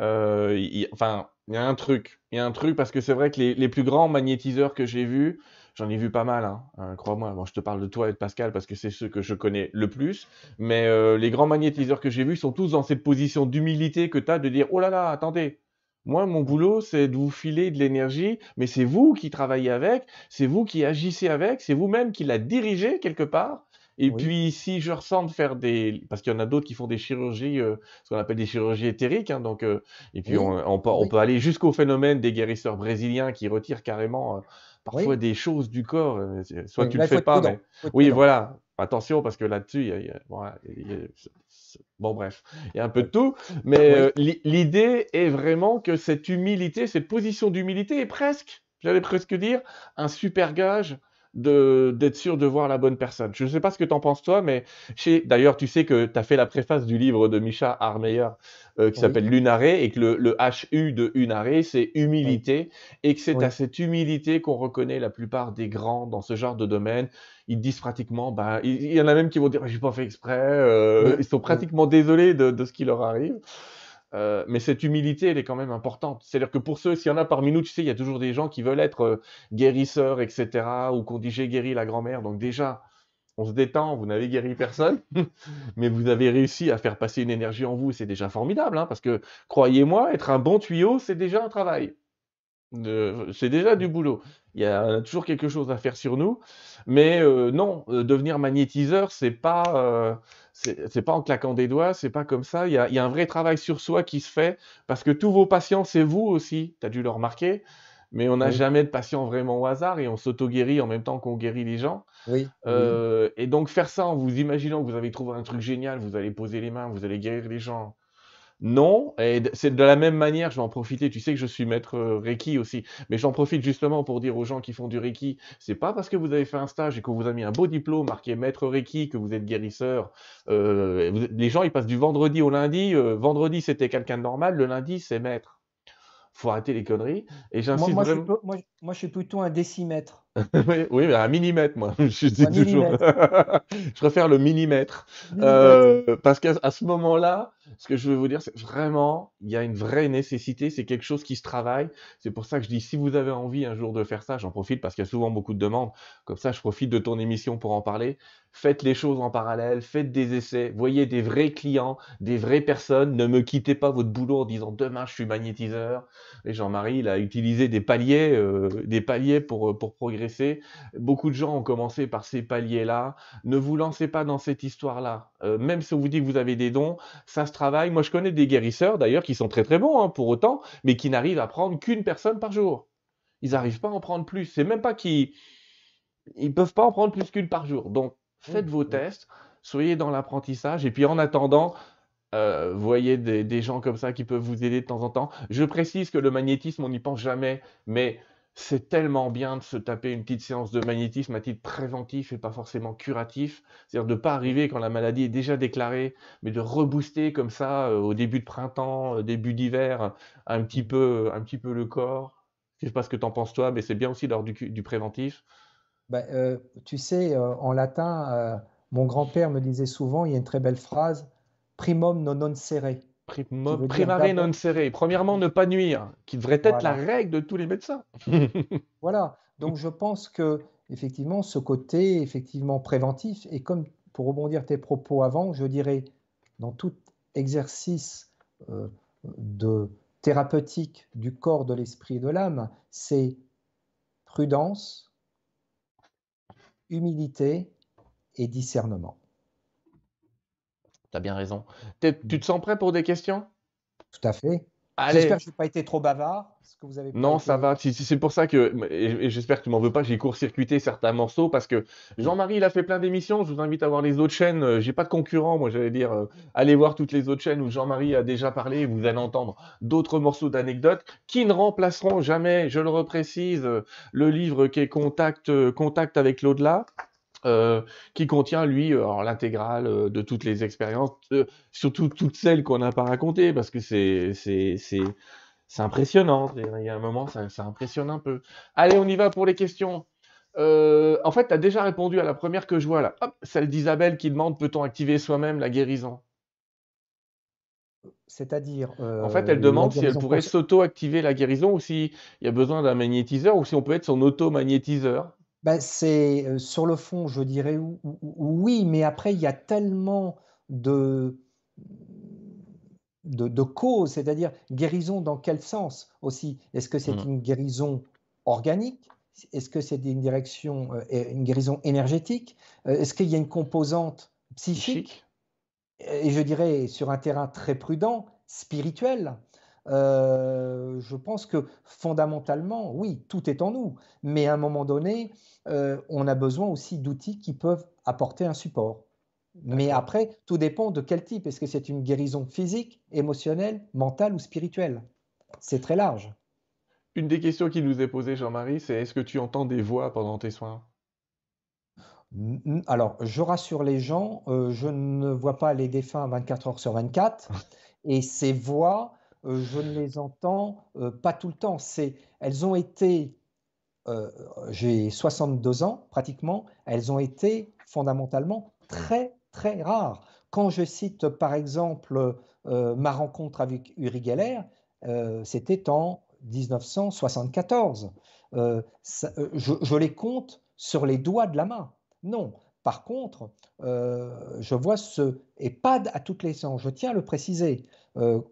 Euh, enfin, il y a un truc. Il y a un truc parce que c'est vrai que les, plus grands magnétiseurs que j'ai vus, J'en ai vu pas mal, hein, hein, crois-moi. Bon, je te parle de toi et de Pascal parce que c'est ceux que je connais le plus. Mais euh, les grands magnétiseurs que j'ai vus sont tous dans cette position d'humilité que tu as de dire Oh là là, attendez, moi, mon boulot, c'est de vous filer de l'énergie, mais c'est vous qui travaillez avec, c'est vous qui agissez avec, c'est vous-même qui la dirigez quelque part. Et puis, si je ressens de faire des... Parce qu'il y en a d'autres qui font des chirurgies, euh, ce qu'on appelle des chirurgies éthériques. Hein, donc, euh, et puis, on, peut, on, peut, aller jusqu'au phénomène des guérisseurs brésiliens qui retirent carrément parfois des choses du corps. Euh, soit tu ne le fais pas, mais oui, voilà. Attention parce que là-dessus, il y a, bon bref, il y a un peu de tout. Mais euh, l'idée est vraiment que cette humilité, cette position d'humilité est presque, j'allais presque dire, un super gage d'être sûr de voir la bonne personne. Je ne sais pas ce que tu en penses toi, mais d'ailleurs, tu sais que tu as fait la préface du livre de Micha Armeyer euh, qui s'appelle Lunaré et que le, le, HU de Unaré, c'est humilité et que c'est à cette humilité qu'on reconnaît la plupart des grands dans ce genre de domaine. Ils disent pratiquement, bah, il, y en a même qui vont dire, j'ai pas fait exprès, euh, ils sont pratiquement désolés de, de ce qui leur arrive. Euh, mais cette humilité, elle est quand même importante. C'est-à-dire que pour ceux, s'il y en a parmi nous, tu sais, il y a toujours des gens qui veulent être euh, guérisseurs, etc., ou qu'on dit j'ai guéri la grand-mère. Donc déjà, on se détend, vous n'avez guéri personne, mais vous avez réussi à faire passer une énergie en vous, c'est déjà formidable, hein, parce que croyez-moi, être un bon tuyau, c'est déjà un travail. C'est déjà du boulot. Il y a, toujours quelque chose à faire sur nous, mais euh, non, devenir magnétiseur, c'est pas c'est pas en claquant des doigts, c'est pas comme ça. Il y, a, un vrai travail sur soi qui se fait parce que tous vos patients, c'est vous aussi. Tu as dû le remarquer. Mais on n'a jamais de patients vraiment au hasard et on s'auto-guérit en même temps qu'on guérit les gens. Oui, euh, Et donc faire ça en vous imaginant que vous avez trouvé un truc génial, vous allez poser les mains, vous allez guérir les gens non, et c'est de la même manière, je vais en profiter, tu sais que je suis maître euh, Reiki aussi, mais j'en profite justement pour dire aux gens qui font du Reiki, c'est pas parce que vous avez fait un stage et qu'on vous a mis un beau diplôme marqué maître Reiki que vous êtes guérisseur. Euh, les gens, ils passent du vendredi au lundi, euh, vendredi c'était quelqu'un de normal, le lundi c'est maître. Faut arrêter les conneries. Et j'insiste moi, moi, vraiment... moi, moi, je suis plutôt un décimètre. oui, mais un millimètre, moi. Je dis toujours. je préfère le millimètre. Euh, parce qu'à ce moment-là, ce que je veux vous dire, c'est vraiment, il y a une vraie nécessité. C'est quelque chose qui se travaille. C'est pour ça que je dis, si vous avez envie un jour de faire ça, j'en profite parce qu'il y a souvent beaucoup de demandes. Comme ça, je profite de ton émission pour en parler. Faites les choses en parallèle. Faites des essais. Voyez des vrais clients, des vraies personnes. Ne me quittez pas votre boulot en disant demain je suis magnétiseur. Et Jean-Marie, il a utilisé des paliers, euh, des paliers pour, pour progresser Beaucoup de gens ont commencé par ces paliers-là. Ne vous lancez pas dans cette histoire-là. Euh, même si on vous dit que vous avez des dons, ça se travaille. Moi, je connais des guérisseurs, d'ailleurs, qui sont très très bons hein, pour autant, mais qui n'arrivent à prendre qu'une personne par jour. Ils n'arrivent pas à en prendre plus. C'est même pas qu'ils ils peuvent pas en prendre plus qu'une par jour. Donc, faites vos tests, soyez dans l'apprentissage, et puis en attendant, euh, voyez des, des, gens comme ça qui peuvent vous aider de temps en temps. Je précise que le magnétisme, on n'y pense jamais, mais c'est tellement bien de se taper une petite séance de magnétisme à titre préventif et pas forcément curatif. C'est-à-dire de ne pas arriver quand la maladie est déjà déclarée, mais de rebooster comme ça euh, au début de printemps, euh, début d'hiver, un petit peu, un petit peu le corps. Je sais pas ce que tu en penses toi, mais c'est bien aussi lors du, préventif. Ben, euh, tu sais, en latin, mon grand-père me disait souvent, il y a une très belle phrase, primum non non serré primare non serré. Premièrement, ne pas nuire, qui devrait être la règle de tous les médecins. voilà. Donc, je pense que effectivement, ce côté effectivement préventif, et comme pour rebondir tes propos avant, je dirais dans tout exercice euh, de thérapeutique du corps, de l'esprit et de l'âme, c'est prudence, humilité et discernement. Tu as bien raison. Tu te sens prêt pour des questions? Tout à fait. J'espère que je n'ai pas été trop bavard. Que vous avez non, ça va. C'est pour ça que, et j'espère que tu m'en veux pas, j'ai court-circuité certains morceaux parce que Jean-Marie, il a fait plein d'émissions. Je vous invite à voir les autres chaînes. Euh, j'ai pas de concurrents, moi, j'allais dire, euh, allez voir toutes les autres chaînes où Jean-Marie a déjà parlé. Vous allez entendre d'autres morceaux d'anecdotes qui ne remplaceront jamais, je le reprécise, le livre qui est Contact, Contact avec l'au-delà. Euh, qui contient lui l'intégrale euh, de toutes les expériences, euh, surtout toutes celles qu'on n'a pas racontées, parce que c'est impressionnant. Il y a un moment, ça, ça, impressionne un peu. Allez, on y va pour les questions. en fait, tu as déjà répondu à la première que je vois là. Hop, celle d'Isabelle qui demande peut-on activer soi-même la guérison? C'est-à-dire. en fait, elle demande si elle pourrait s'auto-activer la guérison ou s'il y a besoin d'un magnétiseur ou si on peut être son auto-magnétiseur. Ben, c'est sur le fond, je dirais oui, mais après, il y a tellement de, de, causes, c'est-à-dire guérison dans quel sens aussi? Est-ce que c'est mmh. une guérison organique? Est-ce que c'est une, direction, une guérison énergétique? Est-ce qu'il y a une composante psychique? Et je dirais sur un terrain très prudent, spirituel je pense que fondamentalement, oui, tout est en nous, mais à un moment donné, on a besoin aussi d'outils qui peuvent apporter un support. Mais après, tout dépend de quel type. Est-ce que c'est une guérison physique, émotionnelle, mentale ou spirituelle? C'est très large. Une des questions qui nous est posée, Jean-Marie, c'est est-ce que tu entends des voix pendant tes soins? Alors, je rassure les gens, je ne vois pas les défunts 24 heures sur 24. Et ces voix, euh, je ne les entends euh, pas tout le temps. Elles ont été, euh, j'ai 62 ans pratiquement, elles ont été fondamentalement très très rares. Quand je cite par exemple ma rencontre avec Uri Geller, c'était en 1974. je, les compte sur les doigts de la main. Non. Par contre, je vois ce, et pas à toutes les sens, je tiens à le préciser,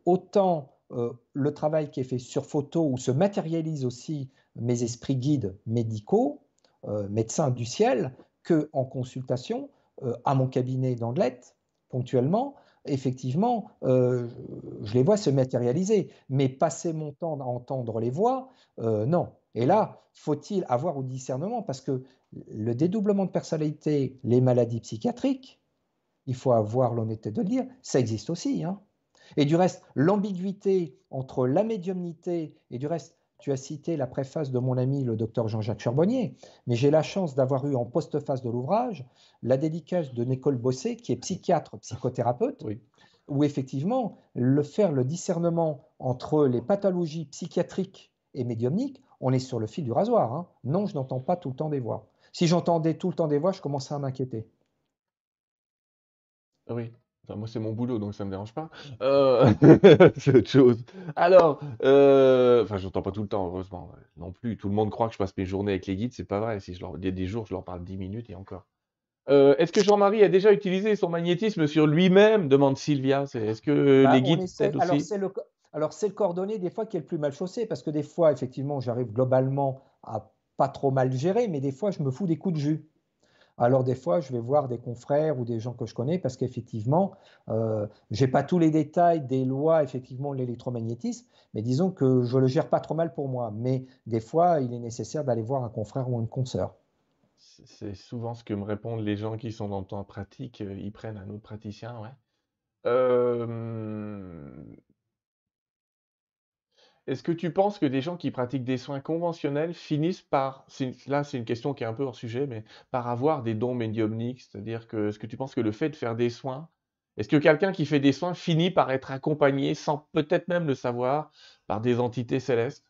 autant euh, le travail qui est fait sur photo où se matérialise aussi mes esprits guides médicaux, euh, médecins du ciel, que en consultation euh, à mon cabinet d'Anglette, ponctuellement, effectivement, je les vois se matérialiser. Mais passer mon temps à entendre les voix, non. Et là, faut-il avoir au discernement? Parce que le dédoublement de personnalité, les maladies psychiatriques, il faut avoir l'honnêteté de le dire, ça existe aussi. Hein. Et du reste, l'ambiguïté entre la médiumnité et du reste, tu as cité la préface de mon ami le docteur Jean-Jacques Charbonnier, mais j'ai la chance d'avoir eu en postface de l'ouvrage la dédicace de Nicole Bossé, qui est psychiatre, psychothérapeute, où effectivement, le faire le discernement entre les pathologies psychiatriques et médiumniques, on est sur le fil du rasoir. Hein. Non, je n'entends pas tout le temps des voix. Si j'entendais tout le temps des voix, je commençais à m'inquiéter. Oui moi, c'est mon boulot, donc ça me dérange pas. Euh, c'est autre chose. Alors, euh, enfin, j'entends pas tout le temps, heureusement. Non plus. Tout le monde croit que je passe mes journées avec les guides, c'est pas vrai. Si je leur... Il y a des jours, je leur parle 10 minutes et encore. Euh, est-ce que Jean-Marie a déjà utilisé son magnétisme sur lui-même? demande Sylvia. Est-ce que bah, les guides essaie... Alors, c'est le... Alors, c'est le coordonné des fois qui est le plus mal chaussé, parce que des fois, effectivement, j'arrive globalement à pas trop mal gérer, mais des fois, je me fous des coups de jus. Alors des fois, je vais voir des confrères ou des gens que je connais parce qu'effectivement, euh, je n'ai pas tous les détails des lois, effectivement, de l'électromagnétisme, mais disons que je le gère pas trop mal pour moi. Mais des fois, il est nécessaire d'aller voir un confrère ou une consoeur. C'est souvent ce que me répondent les gens qui sont dans le temps pratique, euh, ils prennent un autre praticien, ouais. Euh, est-ce que tu penses que des gens qui pratiquent des soins conventionnels finissent par, là c'est une question qui est un peu hors sujet, mais par avoir des dons médiumniques? C'est-à-dire que, est-ce que tu penses que le fait de faire des soins, est-ce que quelqu'un qui fait des soins finit par être accompagné, sans peut-être même le savoir, par des entités célestes?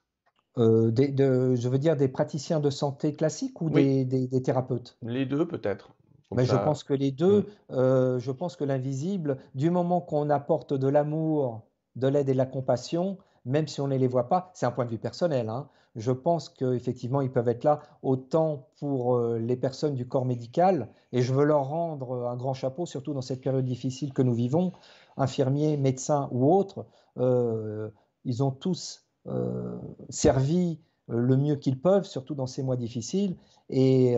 Euh, je veux dire des praticiens de santé classiques ou des, thérapeutes? Les deux peut-être. Mais je pense que les deux, mmh. euh, je pense que l'invisible, du moment qu'on apporte de l'amour, de l'aide et de la compassion, même si on ne les voit pas, c'est un point de vue personnel. Hein. Je pense qu'effectivement, ils peuvent être là autant pour euh, les personnes du corps médical, et je veux leur rendre euh, un grand chapeau, surtout dans cette période difficile que nous vivons, infirmiers, médecins ou autres, euh, ils ont tous servi le mieux qu'ils peuvent, surtout dans ces mois difficiles, et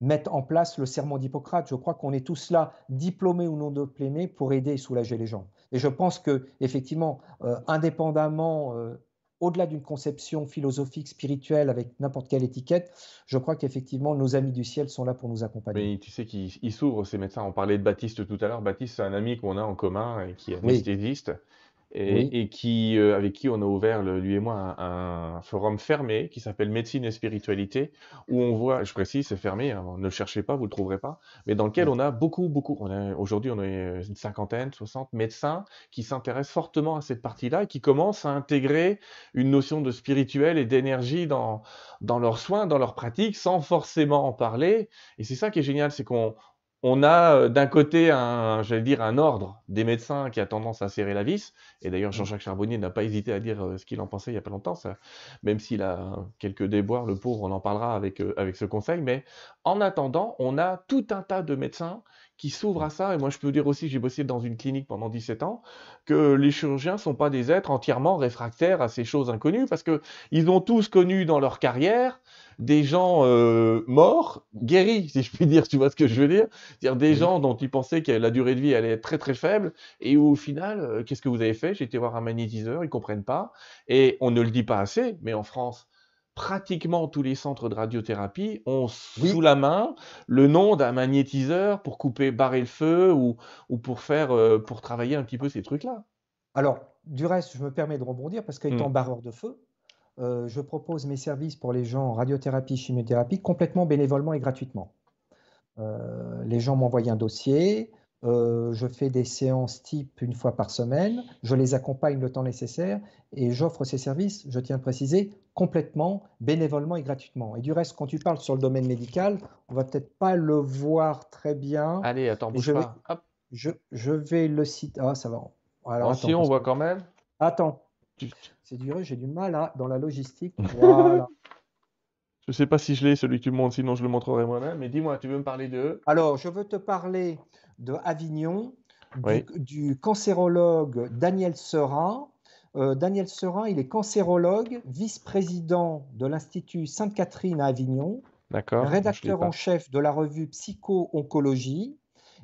mettre en place le serment d'Hippocrate. Je crois qu'on est tous là, diplômés ou non diplômés, pour aider et soulager les gens. Et je pense que, effectivement, euh, indépendamment, euh, au-delà d'une conception philosophique, spirituelle, avec n'importe quelle étiquette, je crois qu'effectivement, nos amis du ciel sont là pour nous accompagner. Mais tu sais qu'ils s'ouvrent, ces médecins. On parlait de Baptiste tout à l'heure. Baptiste, c'est un ami qu'on a en commun et qui est anesthésiste et, qui, euh, avec qui on a ouvert, lui et moi, un, forum fermé qui s'appelle Médecine et Spiritualité, où on voit, je précise, c'est fermé, hein, ne le cherchez pas, vous le trouverez pas, mais dans lequel on a beaucoup, beaucoup, aujourd'hui on est une cinquantaine, soixante médecins qui s'intéressent fortement à cette partie-là et qui commencent à intégrer une notion de spirituel et d'énergie dans, dans leurs soins, dans leurs pratiques, sans forcément en parler. Et c'est ça qui est génial, c'est qu'on on a euh, d'un côté un, j'allais dire, un ordre des médecins qui a tendance à serrer la vis. Et d'ailleurs, Jean-Jacques Charbonnier n'a pas hésité à dire euh, ce qu'il en pensait il n'y a pas longtemps. Ça, même s'il a quelques déboires, le pauvre, on en parlera avec, euh, avec ce conseil. Mais en attendant, on a tout un tas de médecins qui s'ouvrent à ça. Et moi, je peux dire aussi, j'ai bossé dans une clinique pendant 17 ans, que les chirurgiens ne sont pas des êtres entièrement réfractaires à ces choses inconnues, parce qu'ils ont tous connu dans leur carrière des gens euh, morts, guéris, si je puis dire, tu vois ce que je veux dire. C'est-à-dire des gens dont ils pensaient que la durée de vie allait être très très faible, et où, au final, euh, qu'est-ce que vous avez fait? J'ai été voir un magnétiseur, ils comprennent pas, et on ne le dit pas assez, mais en France, pratiquement tous les centres de radiothérapie ont sous la main le nom d'un magnétiseur pour couper, barrer le feu ou, ou pour faire, euh, pour travailler un petit peu ces trucs-là. Alors, du reste, je me permets de rebondir parce qu'étant mmh. barreur de feu, euh, je propose mes services pour les gens en radiothérapie, chimiothérapie complètement bénévolement et gratuitement. Euh, les gens m'envoient un dossier, euh, je fais des séances type une fois par semaine, je les accompagne le temps nécessaire et j'offre ces services, je tiens à préciser, complètement, bénévolement et gratuitement. Et du reste, quand tu parles sur le domaine médical, on va peut-être pas le voir très bien. Allez, attends, bouge je pas. Vais, Je, je, vais le citer. Ah, ça va. Alors, si, on voit quand même. Attends. C'est dur, j'ai du mal à, dans la logistique. Voilà. Je ne sais pas si je l'ai, celui que tu me montres, sinon je le montrerai moi-même. Mais dis-moi, tu veux me parler de. Alors, je veux te parler de Avignon, du, cancérologue Daniel Serin. Euh, Daniel Serin, il est cancérologue, vice-président de l'Institut Sainte-Catherine à Avignon, rédacteur en chef de la revue Psycho-Oncologie,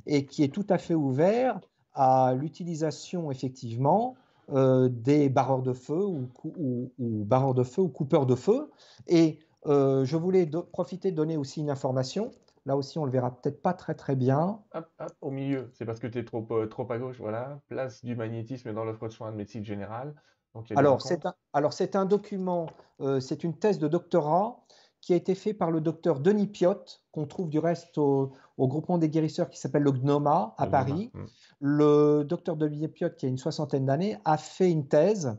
et qui est tout à fait ouvert à l'utilisation, effectivement, euh, des barreurs de feu ou, ou, barreurs de feu ou coupeurs de feu. Et euh, je voulais profiter de donner aussi une information. Là aussi, on le verra peut-être pas très très bien. Hop, hop, au milieu, c'est parce que tu es trop, euh, trop à gauche. Voilà, place du magnétisme dans l'offre de soins de médecine générale. alors, c'est un, alors, c'est un document, euh, c'est une thèse de doctorat qui a été fait par le docteur Denis Piotte, qu'on trouve du reste au, groupement des guérisseurs qui s'appelle le GNOMA à Paris. Mm. Le docteur Denis Piotte, qui a une soixantaine d'années, a fait une thèse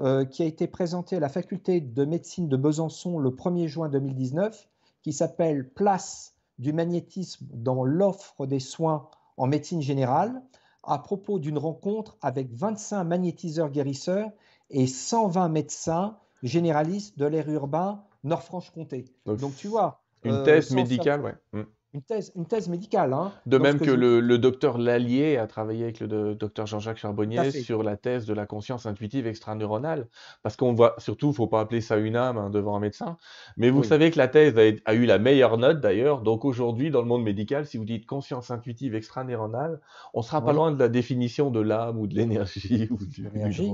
euh, qui a été présentée à la faculté de médecine de Besançon le 1er juin 2019, qui s'appelle Place du magnétisme dans l'offre des soins en médecine générale à propos d'une rencontre avec 25 magnétiseurs guérisseurs et 120 médecins généralistes de l'air urbain Nord-Franche-Comté. Donc, tu vois. Une euh, thèse médicale, ouais. Mm une thèse, une thèse médicale. Hein, de même que, le, docteur Lallier a travaillé avec le docteur Jean-Jacques Charbonnier sur la thèse de la conscience intuitive extraneuronale. Parce qu'on voit, surtout, il ne faut pas appeler ça une âme hein, devant un médecin. Mais vous savez que la thèse a, eu la meilleure note d'ailleurs. Donc aujourd'hui, dans le monde médical, si vous dites conscience intuitive extraneuronale, on ne sera pas loin de la définition de l'âme ou de l'énergie ou du,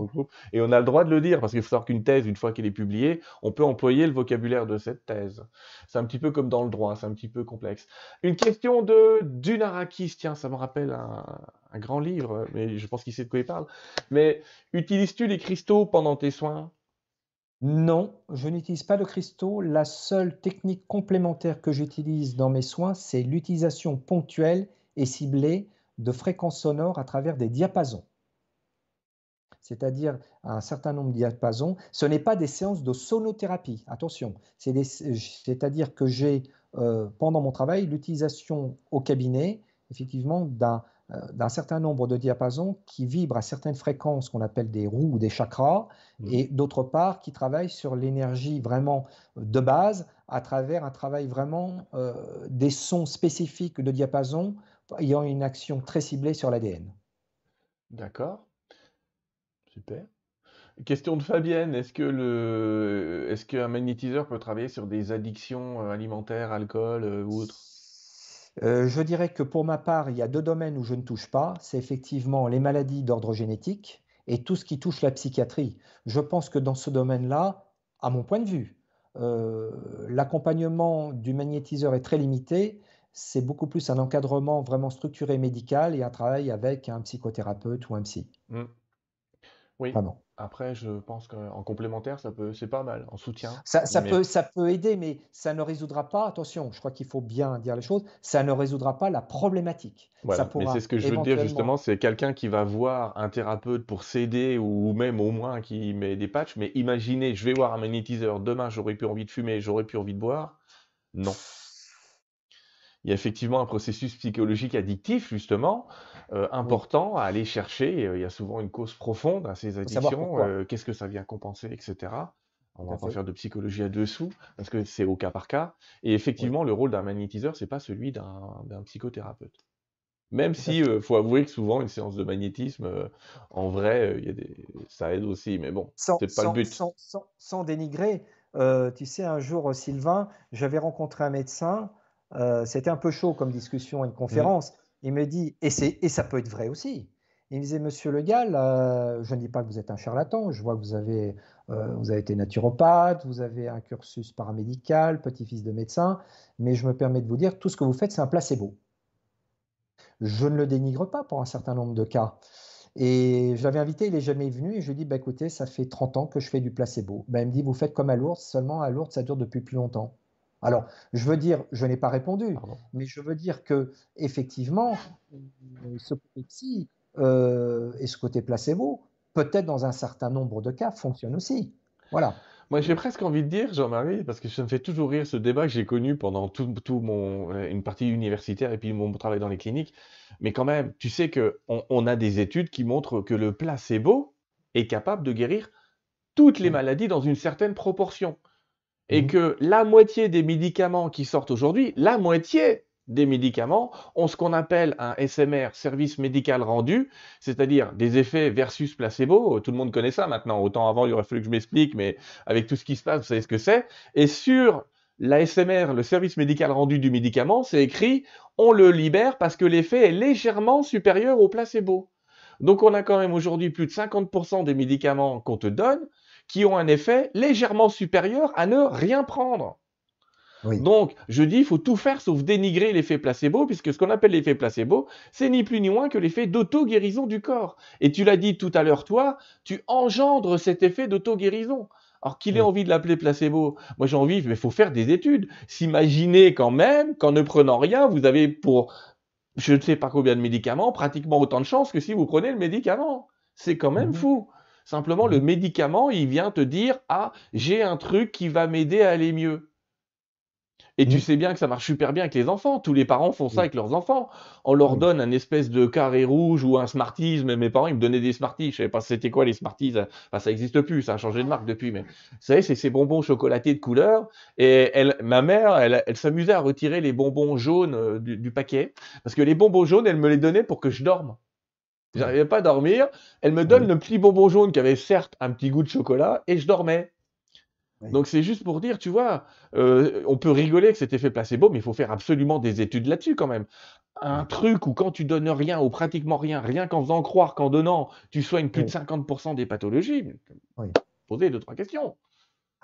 groupe. Et on a le droit de le dire parce qu'il faut savoir qu'une thèse, une fois qu'elle est publiée, on peut employer le vocabulaire de cette thèse. C'est un petit peu comme dans le droit, c'est un petit peu complexe. Une question de Dunarakis, tiens, ça me rappelle un, grand livre, mais je pense qu'il sait de quoi il parle. Mais utilises-tu les cristaux pendant tes soins? Non, je n'utilise pas de cristaux. La seule technique complémentaire que j'utilise dans mes soins, c'est l'utilisation ponctuelle et ciblée de fréquences sonores à travers des diapasons c'est-à-dire un certain nombre de diapasons. Ce n'est pas des séances de sonothérapie, attention. C'est-à-dire que j'ai euh, pendant mon travail l'utilisation au cabinet, effectivement, euh, d'un certain nombre de diapasons qui vibrent à certaines fréquences qu'on appelle des roues ou des chakras, mmh. et d'autre part qui travaillent sur l'énergie vraiment de base à travers un travail vraiment euh, des sons spécifiques de diapason ayant une action très ciblée sur l'ADN. D'accord. Super. Question de Fabienne, est-ce que le, est-ce qu'un magnétiseur peut travailler sur des addictions euh, alimentaires, alcool euh, ou autres? Euh, je dirais que pour ma part, il y a deux domaines où je ne touche pas. C'est effectivement les maladies d'ordre génétique et tout ce qui touche la psychiatrie. Je pense que dans ce domaine-là, à mon point de vue, euh, l'accompagnement du magnétiseur est très limité. C'est beaucoup plus un encadrement vraiment structuré médical et un travail avec un psychothérapeute ou un psy. Mmh. Oui. Après, je pense qu'en complémentaire, ça peut, c'est pas mal, en soutien. Ça, peut, ça peut aider, mais ça ne résoudra pas, attention, je crois qu'il faut bien dire les choses, ça ne résoudra pas la problématique. Voilà, mais c'est ce que je veux dire justement, c'est quelqu'un qui va voir un thérapeute pour s'aider ou même au moins qui met des patchs, mais imaginez, je vais voir un magnétiseur, demain j'aurais plus envie de fumer, j'aurais plus envie de boire. Non il y a effectivement un processus psychologique addictif, justement, euh, important à aller chercher. Euh, il y a souvent une cause profonde à ces addictions. Euh, qu'est-ce que ça vient compenser, etc. On va pas faire de psychologie à dessous, parce que c'est au cas par cas. Et effectivement, le rôle d'un magnétiseur, c'est pas celui d'un psychothérapeute. Même si, il faut avouer que souvent, une séance de magnétisme, en vrai, y a des... ça aide aussi, mais bon, c'est pas le but. Sans, sans dénigrer, tu sais, un jour, Sylvain, j'avais rencontré un médecin euh, c'était un peu chaud comme discussion, une conférence. Il me dit, et, ça peut être vrai aussi. Il me disait, Monsieur Le Gall, je ne dis pas que vous êtes un charlatan, je vois que vous avez, euh, vous avez été naturopathe, vous avez un cursus paramédical, petit-fils de médecin, mais je me permets de vous dire, tout ce que vous faites, c'est un placebo. Je ne le dénigre pas pour un certain nombre de cas. Et je l'avais invité, il n'est jamais venu, et je lui dit, bah, écoutez, ça fait 30 ans que je fais du placebo. Ben, il me dit, vous faites comme à Lourdes, seulement à Lourdes, ça dure depuis plus longtemps. Alors, je veux dire, je n'ai pas répondu, mais je veux dire que effectivement, ce côté euh, et ce côté placebo, peut-être dans un certain nombre de cas, fonctionne aussi. Voilà. Moi, j'ai presque envie de dire, Jean-Marie, parce que ça me fait toujours rire ce débat que j'ai connu pendant tout, mon euh, une partie universitaire et puis mon travail dans les cliniques. Mais quand même, tu sais que on a des études qui montrent que le placebo est capable de guérir toutes les maladies dans une certaine proportion et mmh. que la moitié des médicaments qui sortent aujourd'hui, la moitié des médicaments ont ce qu'on appelle un SMR, service médical rendu, c'est-à-dire des effets versus placebo. Tout le monde connaît ça maintenant. Autant avant, il aurait fallu que je m'explique, mais avec tout ce qui se passe, vous savez ce que c'est. Et sur la SMR, le service médical rendu du médicament, c'est écrit on le libère parce que l'effet est légèrement supérieur au placebo. Donc on a quand même aujourd'hui plus de 50% des médicaments qu'on te donne qui ont un effet légèrement supérieur à ne rien prendre. Donc, je dis, il faut tout faire sauf dénigrer l'effet placebo, puisque ce qu'on appelle l'effet placebo, c'est ni plus ni moins que l'effet d'auto-guérison du corps. Et tu l'as dit tout à l'heure, toi, tu engendres cet effet d'auto-guérison. Alors qu'il ait envie de l'appeler placebo, moi j'ai envie, mais il faut faire des études. S'imaginer quand même qu'en ne prenant rien, vous avez pour je ne sais pas combien de médicaments, pratiquement autant de chances que si vous prenez le médicament. C'est quand même mhm. fou. Simplement, le mhm. médicament, il vient te dire Ah, j'ai un truc qui va m'aider à aller mieux. Et tu mmh. sais bien que ça marche super bien avec les enfants. Tous les parents font ça avec leurs enfants. On leur donne un espèce de carré rouge ou un Smarties. Mais mes parents, ils me donnaient des Smarties. Je savais pas c'était quoi les Smarties. Enfin, ça n'existe plus. Ça a changé de marque depuis. Mais vous savez, c'est ces bonbons chocolatés de couleur. Et elle, ma mère, elle, s'amusait à retirer les bonbons jaunes euh, du, paquet. Parce que les bonbons jaunes, elle me les donnait pour que je dorme. J'arrivais pas à dormir. Elle me donne le petit bonbon jaune qui avait certes un petit goût de chocolat et je dormais. Donc c'est juste pour dire, tu vois, euh, on peut rigoler que cet effet placebo, mais il faut faire absolument des études là-dessus quand même. Un truc où quand tu donnes rien ou pratiquement rien, rien qu'en faisant croire qu'en donnant, tu soignes plus de 50% des pathologies, poser deux, trois questions.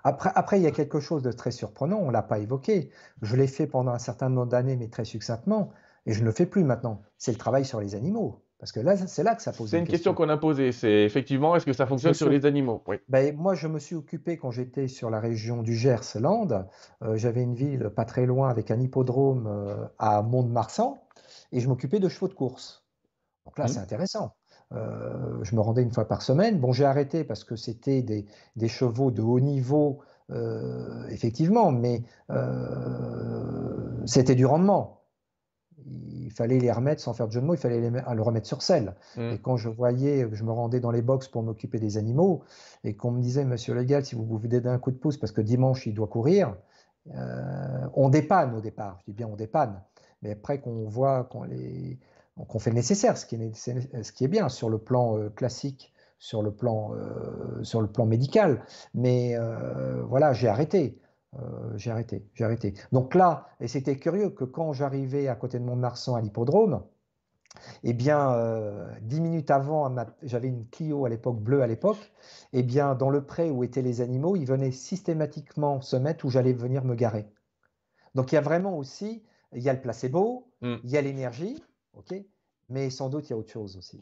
Après, après, il y a quelque chose de très surprenant, on ne l'a pas évoqué. Je l'ai fait pendant un certain nombre d'années, mais très succinctement, et je ne le fais plus maintenant. C'est le travail sur les animaux. Parce que là, c'est là que ça pose. C'est une, question, qu'on a posée. C'est effectivement, est-ce que ça fonctionne sur les animaux? Oui. ben, Moi, je me suis occupé quand j'étais sur la région du Gers-Land. Euh, j'avais une ville pas très loin avec un hippodrome euh, à Mont-de-Marsan et je m'occupais de chevaux de course. Donc là, mmh. c'est intéressant. Euh, je me rendais une fois par semaine. Bon, j'ai arrêté parce que c'était des, des, chevaux de haut niveau, effectivement, mais c'était du rendement il fallait les remettre, sans faire de jeu de mots, il fallait les, le remettre sur selle. Mm. Et quand je voyais, je me rendais dans les box pour m'occuper des animaux, et qu'on me disait, monsieur Legal, si vous vous donner un coup de pouce parce que dimanche il doit courir, euh, on dépanne au départ. Je dis bien on dépanne. Mais après qu'on voit qu'on les, qu'on fait le nécessaire, ce qui, est, ce qui est bien sur le plan euh, classique, sur le plan, euh, sur le plan médical. Mais voilà, j'ai arrêté. J'ai arrêté, j'ai arrêté. Donc là, et c'était curieux que quand j'arrivais à côté de Mont-de-Marsan à l'hippodrome, eh bien, euh, dix minutes avant, j'avais une Clio à l'époque, bleue à l'époque, eh bien, dans le pré où étaient les animaux, ils venaient systématiquement se mettre où j'allais venir me garer. Donc, il y a vraiment aussi, il y a le placebo, hmm. il y a l'énergie, ok, mais sans doute, il y a autre chose aussi.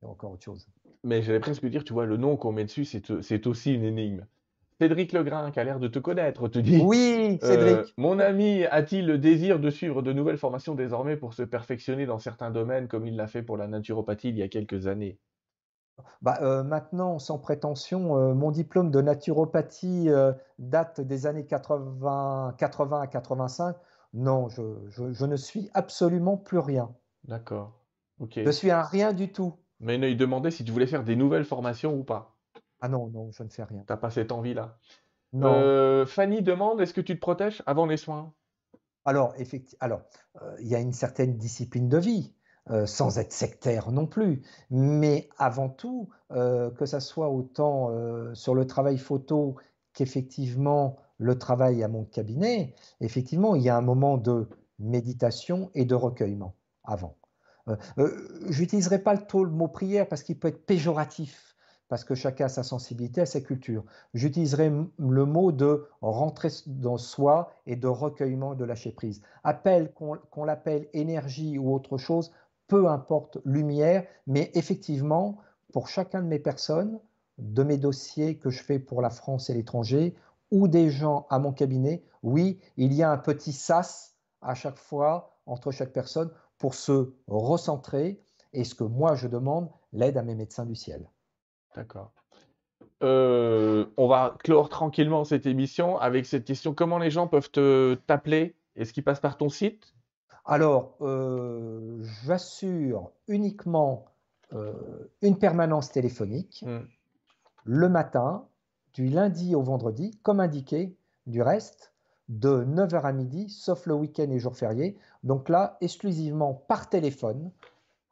Il y a encore autre chose. Mais j'allais presque dire, tu vois, le nom qu'on met dessus, c'est aussi une énigme. Cédric Legrain, qui a l'air de te connaître, te dit Oui, Cédric. Euh, mon ami a-t-il le désir de suivre de nouvelles formations désormais pour se perfectionner dans certains domaines comme il l'a fait pour la naturopathie il y a quelques années? Bah, euh, maintenant, sans prétention, euh, mon diplôme de naturopathie date des années 80, 80 à 85. Non, je, je, ne suis absolument plus rien. D'accord. Ok. Je suis un rien du tout. Mais il demandait si tu voulais faire des nouvelles formations ou pas. Ah non, non, je ne fais rien. T'as pas cette envie-là. Non. Euh, Fanny demande, est-ce que tu te protèges avant les soins? Alors, effectivement, alors, euh, il y a une certaine discipline de vie, euh, sans être sectaire non plus. Mais avant tout, que ça soit autant sur le travail photo qu'effectivement le travail à mon cabinet, effectivement, il y a un moment de méditation et de recueillement avant. Je n'utiliserai pas le mot prière parce qu'il peut être péjoratif parce que chacun a sa sensibilité, sa culture. J'utiliserai le mot de rentrer dans soi et de recueillement de lâcher prise. Appel, qu'on l'appelle énergie ou autre chose, peu importe, lumière, mais effectivement, pour chacun de mes personnes, de mes dossiers que je fais pour la France et l'étranger, ou des gens à mon cabinet, oui, il y a un petit sas à chaque fois entre chaque personne pour se recentrer et ce que moi je demande, l'aide à mes médecins du ciel. D'accord. Euh, on va clore tranquillement cette émission avec cette question. Comment les gens peuvent te t'appeler? Est-ce qu'ils passent par ton site? Alors, euh, j'assure uniquement euh, une permanence téléphonique hmm. le matin, du lundi au vendredi, comme indiqué, du reste, de 9h à midi, sauf le week-end et jours fériés. Donc là, exclusivement par téléphone,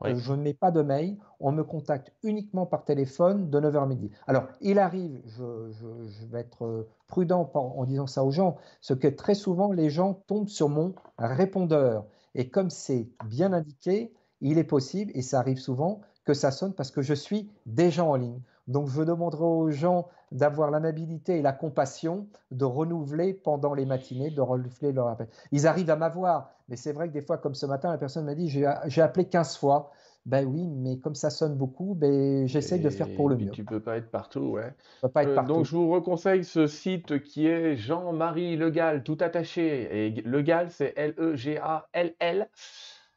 je ne mets pas de mail, on me contacte uniquement par téléphone de 9h à midi. Alors, il arrive, je, vais être euh, prudent en disant ça aux gens, ce que très souvent les gens tombent sur mon répondeur. Et comme c'est bien indiqué, il est possible, et ça arrive souvent, que ça sonne parce que je suis déjà en ligne. Donc, je demanderai aux gens d'avoir l'amabilité et la compassion de renouveler pendant les matinées, de renouveler leur appel. Ils arrivent à m'avoir, mais c'est vrai que des fois, comme ce matin, la personne m'a dit j'ai appelé 15 fois. Ben oui, mais comme ça sonne beaucoup, ben, j'essaye de faire pour le mieux. Tu peux pas être partout, ouais. peux pas être euh, partout. donc je vous reconseille ce site qui est Jean-Marie Legal, tout attaché. Et Legal, c'est L-E-G-A-L-L.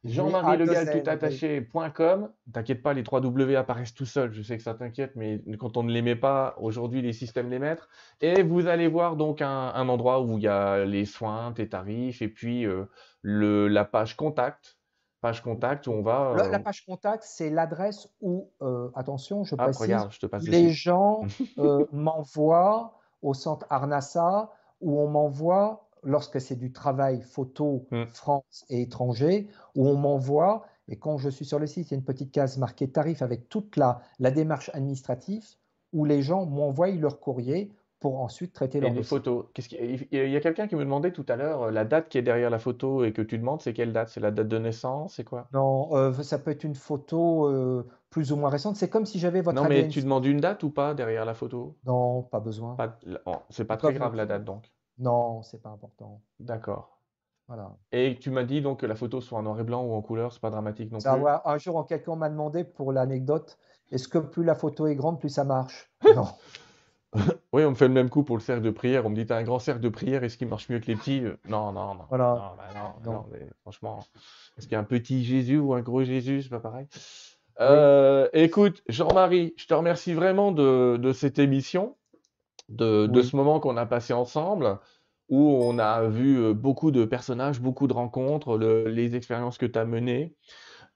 Jean-Marie Legal tout attaché.com. T'inquiète pas, les 3 W apparaissent tout seuls. Je sais que ça t'inquiète, mais quand on ne les met pas, aujourd'hui, les systèmes les mettent. Et vous allez voir donc un, endroit où il y a les soins, tes tarifs, et puis euh, le, la page contact. Page contact où on va. La, euh, page contact, c'est l'adresse où, euh, attention, je ah, précise, regarde, je te passe les gens m'envoient au centre Arnassa où on m'envoie lorsque c'est du travail photo hmm. France et étranger, où on m'envoie, et quand je suis sur le site, il y a une petite case marquée tarif avec toute la, la démarche administrative, où les gens m'envoient leur courrier pour ensuite traiter leurs photos. il y a quelqu'un qui me demandait tout à l'heure euh, la date qui est derrière la photo et que tu demandes, c'est quelle date? C'est la date de naissance C'est quoi? Non, euh, ça peut être une photo euh, plus ou moins récente. C'est comme si j'avais votre. Non, mais tu demandes une date ou pas derrière la photo? Non, pas besoin. Oh, c'est pas très grave la date donc. Non, c'est pas important. D'accord. Voilà. Et tu m'as dit donc que la photo soit en noir et blanc ou en couleur, c'est pas dramatique non plus. un jour, quelqu'un m'a demandé pour l'anecdote, est-ce que plus la photo est grande, plus ça marche? Non. oui, on me fait le même coup pour le cercle de prière. On me dit, t'as un grand cercle de prière, est-ce qu'il marche mieux que les petits? Non, non, non. Voilà. Non, bah mais franchement, est-ce qu'il y a un petit Jésus ou un gros Jésus? C'est pas pareil. Euh, écoute, Jean-Marie, je te remercie vraiment de cette émission de, ce moment qu'on a passé ensemble, où on a vu euh, beaucoup de personnages, beaucoup de rencontres, les expériences que tu as menées.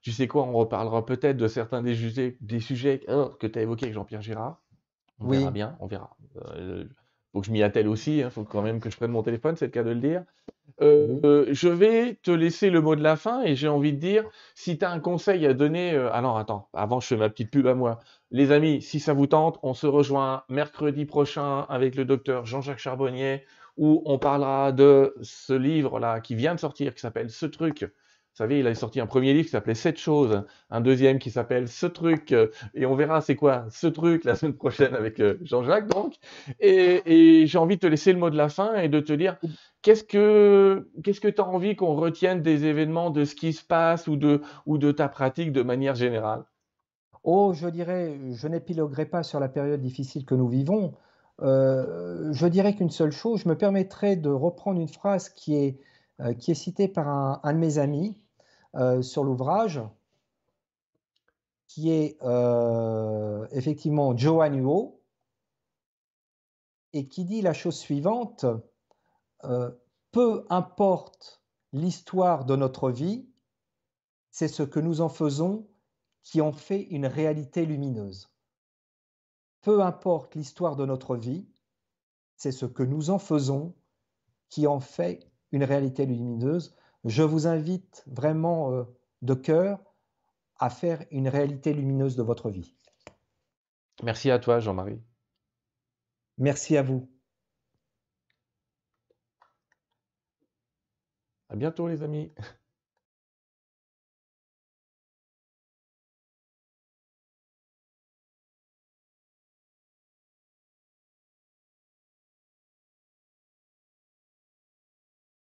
Tu sais quoi, on reparlera peut-être de certains des, sujets, des sujets oh, que tu as évoqués avec Jean-Pierre Girard. On verra bien, on verra. Euh, faut que je m'y attelle aussi, il hein, faut quand même que je prenne mon téléphone, c'est le cas de le dire. Euh, je vais te laisser le mot de la fin et j'ai envie de dire, si tu as un conseil à donner, alors attends, avant je fais ma petite pub à moi. Les amis, si ça vous tente, on se rejoint mercredi prochain avec le docteur Jean-Jacques Charbonnier où on parlera de ce livre-là qui vient de sortir, qui s'appelle Ce truc, vous savez, il a sorti un premier livre qui s'appelait Sept choses, un deuxième qui s'appelle Ce truc, euh, et on verra c'est quoi ce truc la semaine prochaine avec euh, Jean-Jacques donc. Et, j'ai envie de te laisser le mot de la fin et de te dire qu'est-ce que qu'est-ce que tu as envie qu'on retienne des événements, de ce qui se passe ou de ou de ta pratique de manière générale? Oh, je dirais, je n'épiloguerai pas sur la période difficile que nous vivons. Euh, je dirais qu'une seule chose, je me permettrai de reprendre une phrase qui est, qui est citée par un de mes amis, sur l'ouvrage, qui est euh, effectivement Joan Huo, et qui dit la chose suivante, euh, peu importe l'histoire de notre vie, c'est ce que nous en faisons qui en fait une réalité lumineuse. Peu importe l'histoire de notre vie, c'est ce que nous en faisons qui en fait une réalité lumineuse. Je vous invite vraiment euh, de cœur à faire une réalité lumineuse de votre vie. Merci à toi, Jean-Marie. Merci à vous. À bientôt, les amis.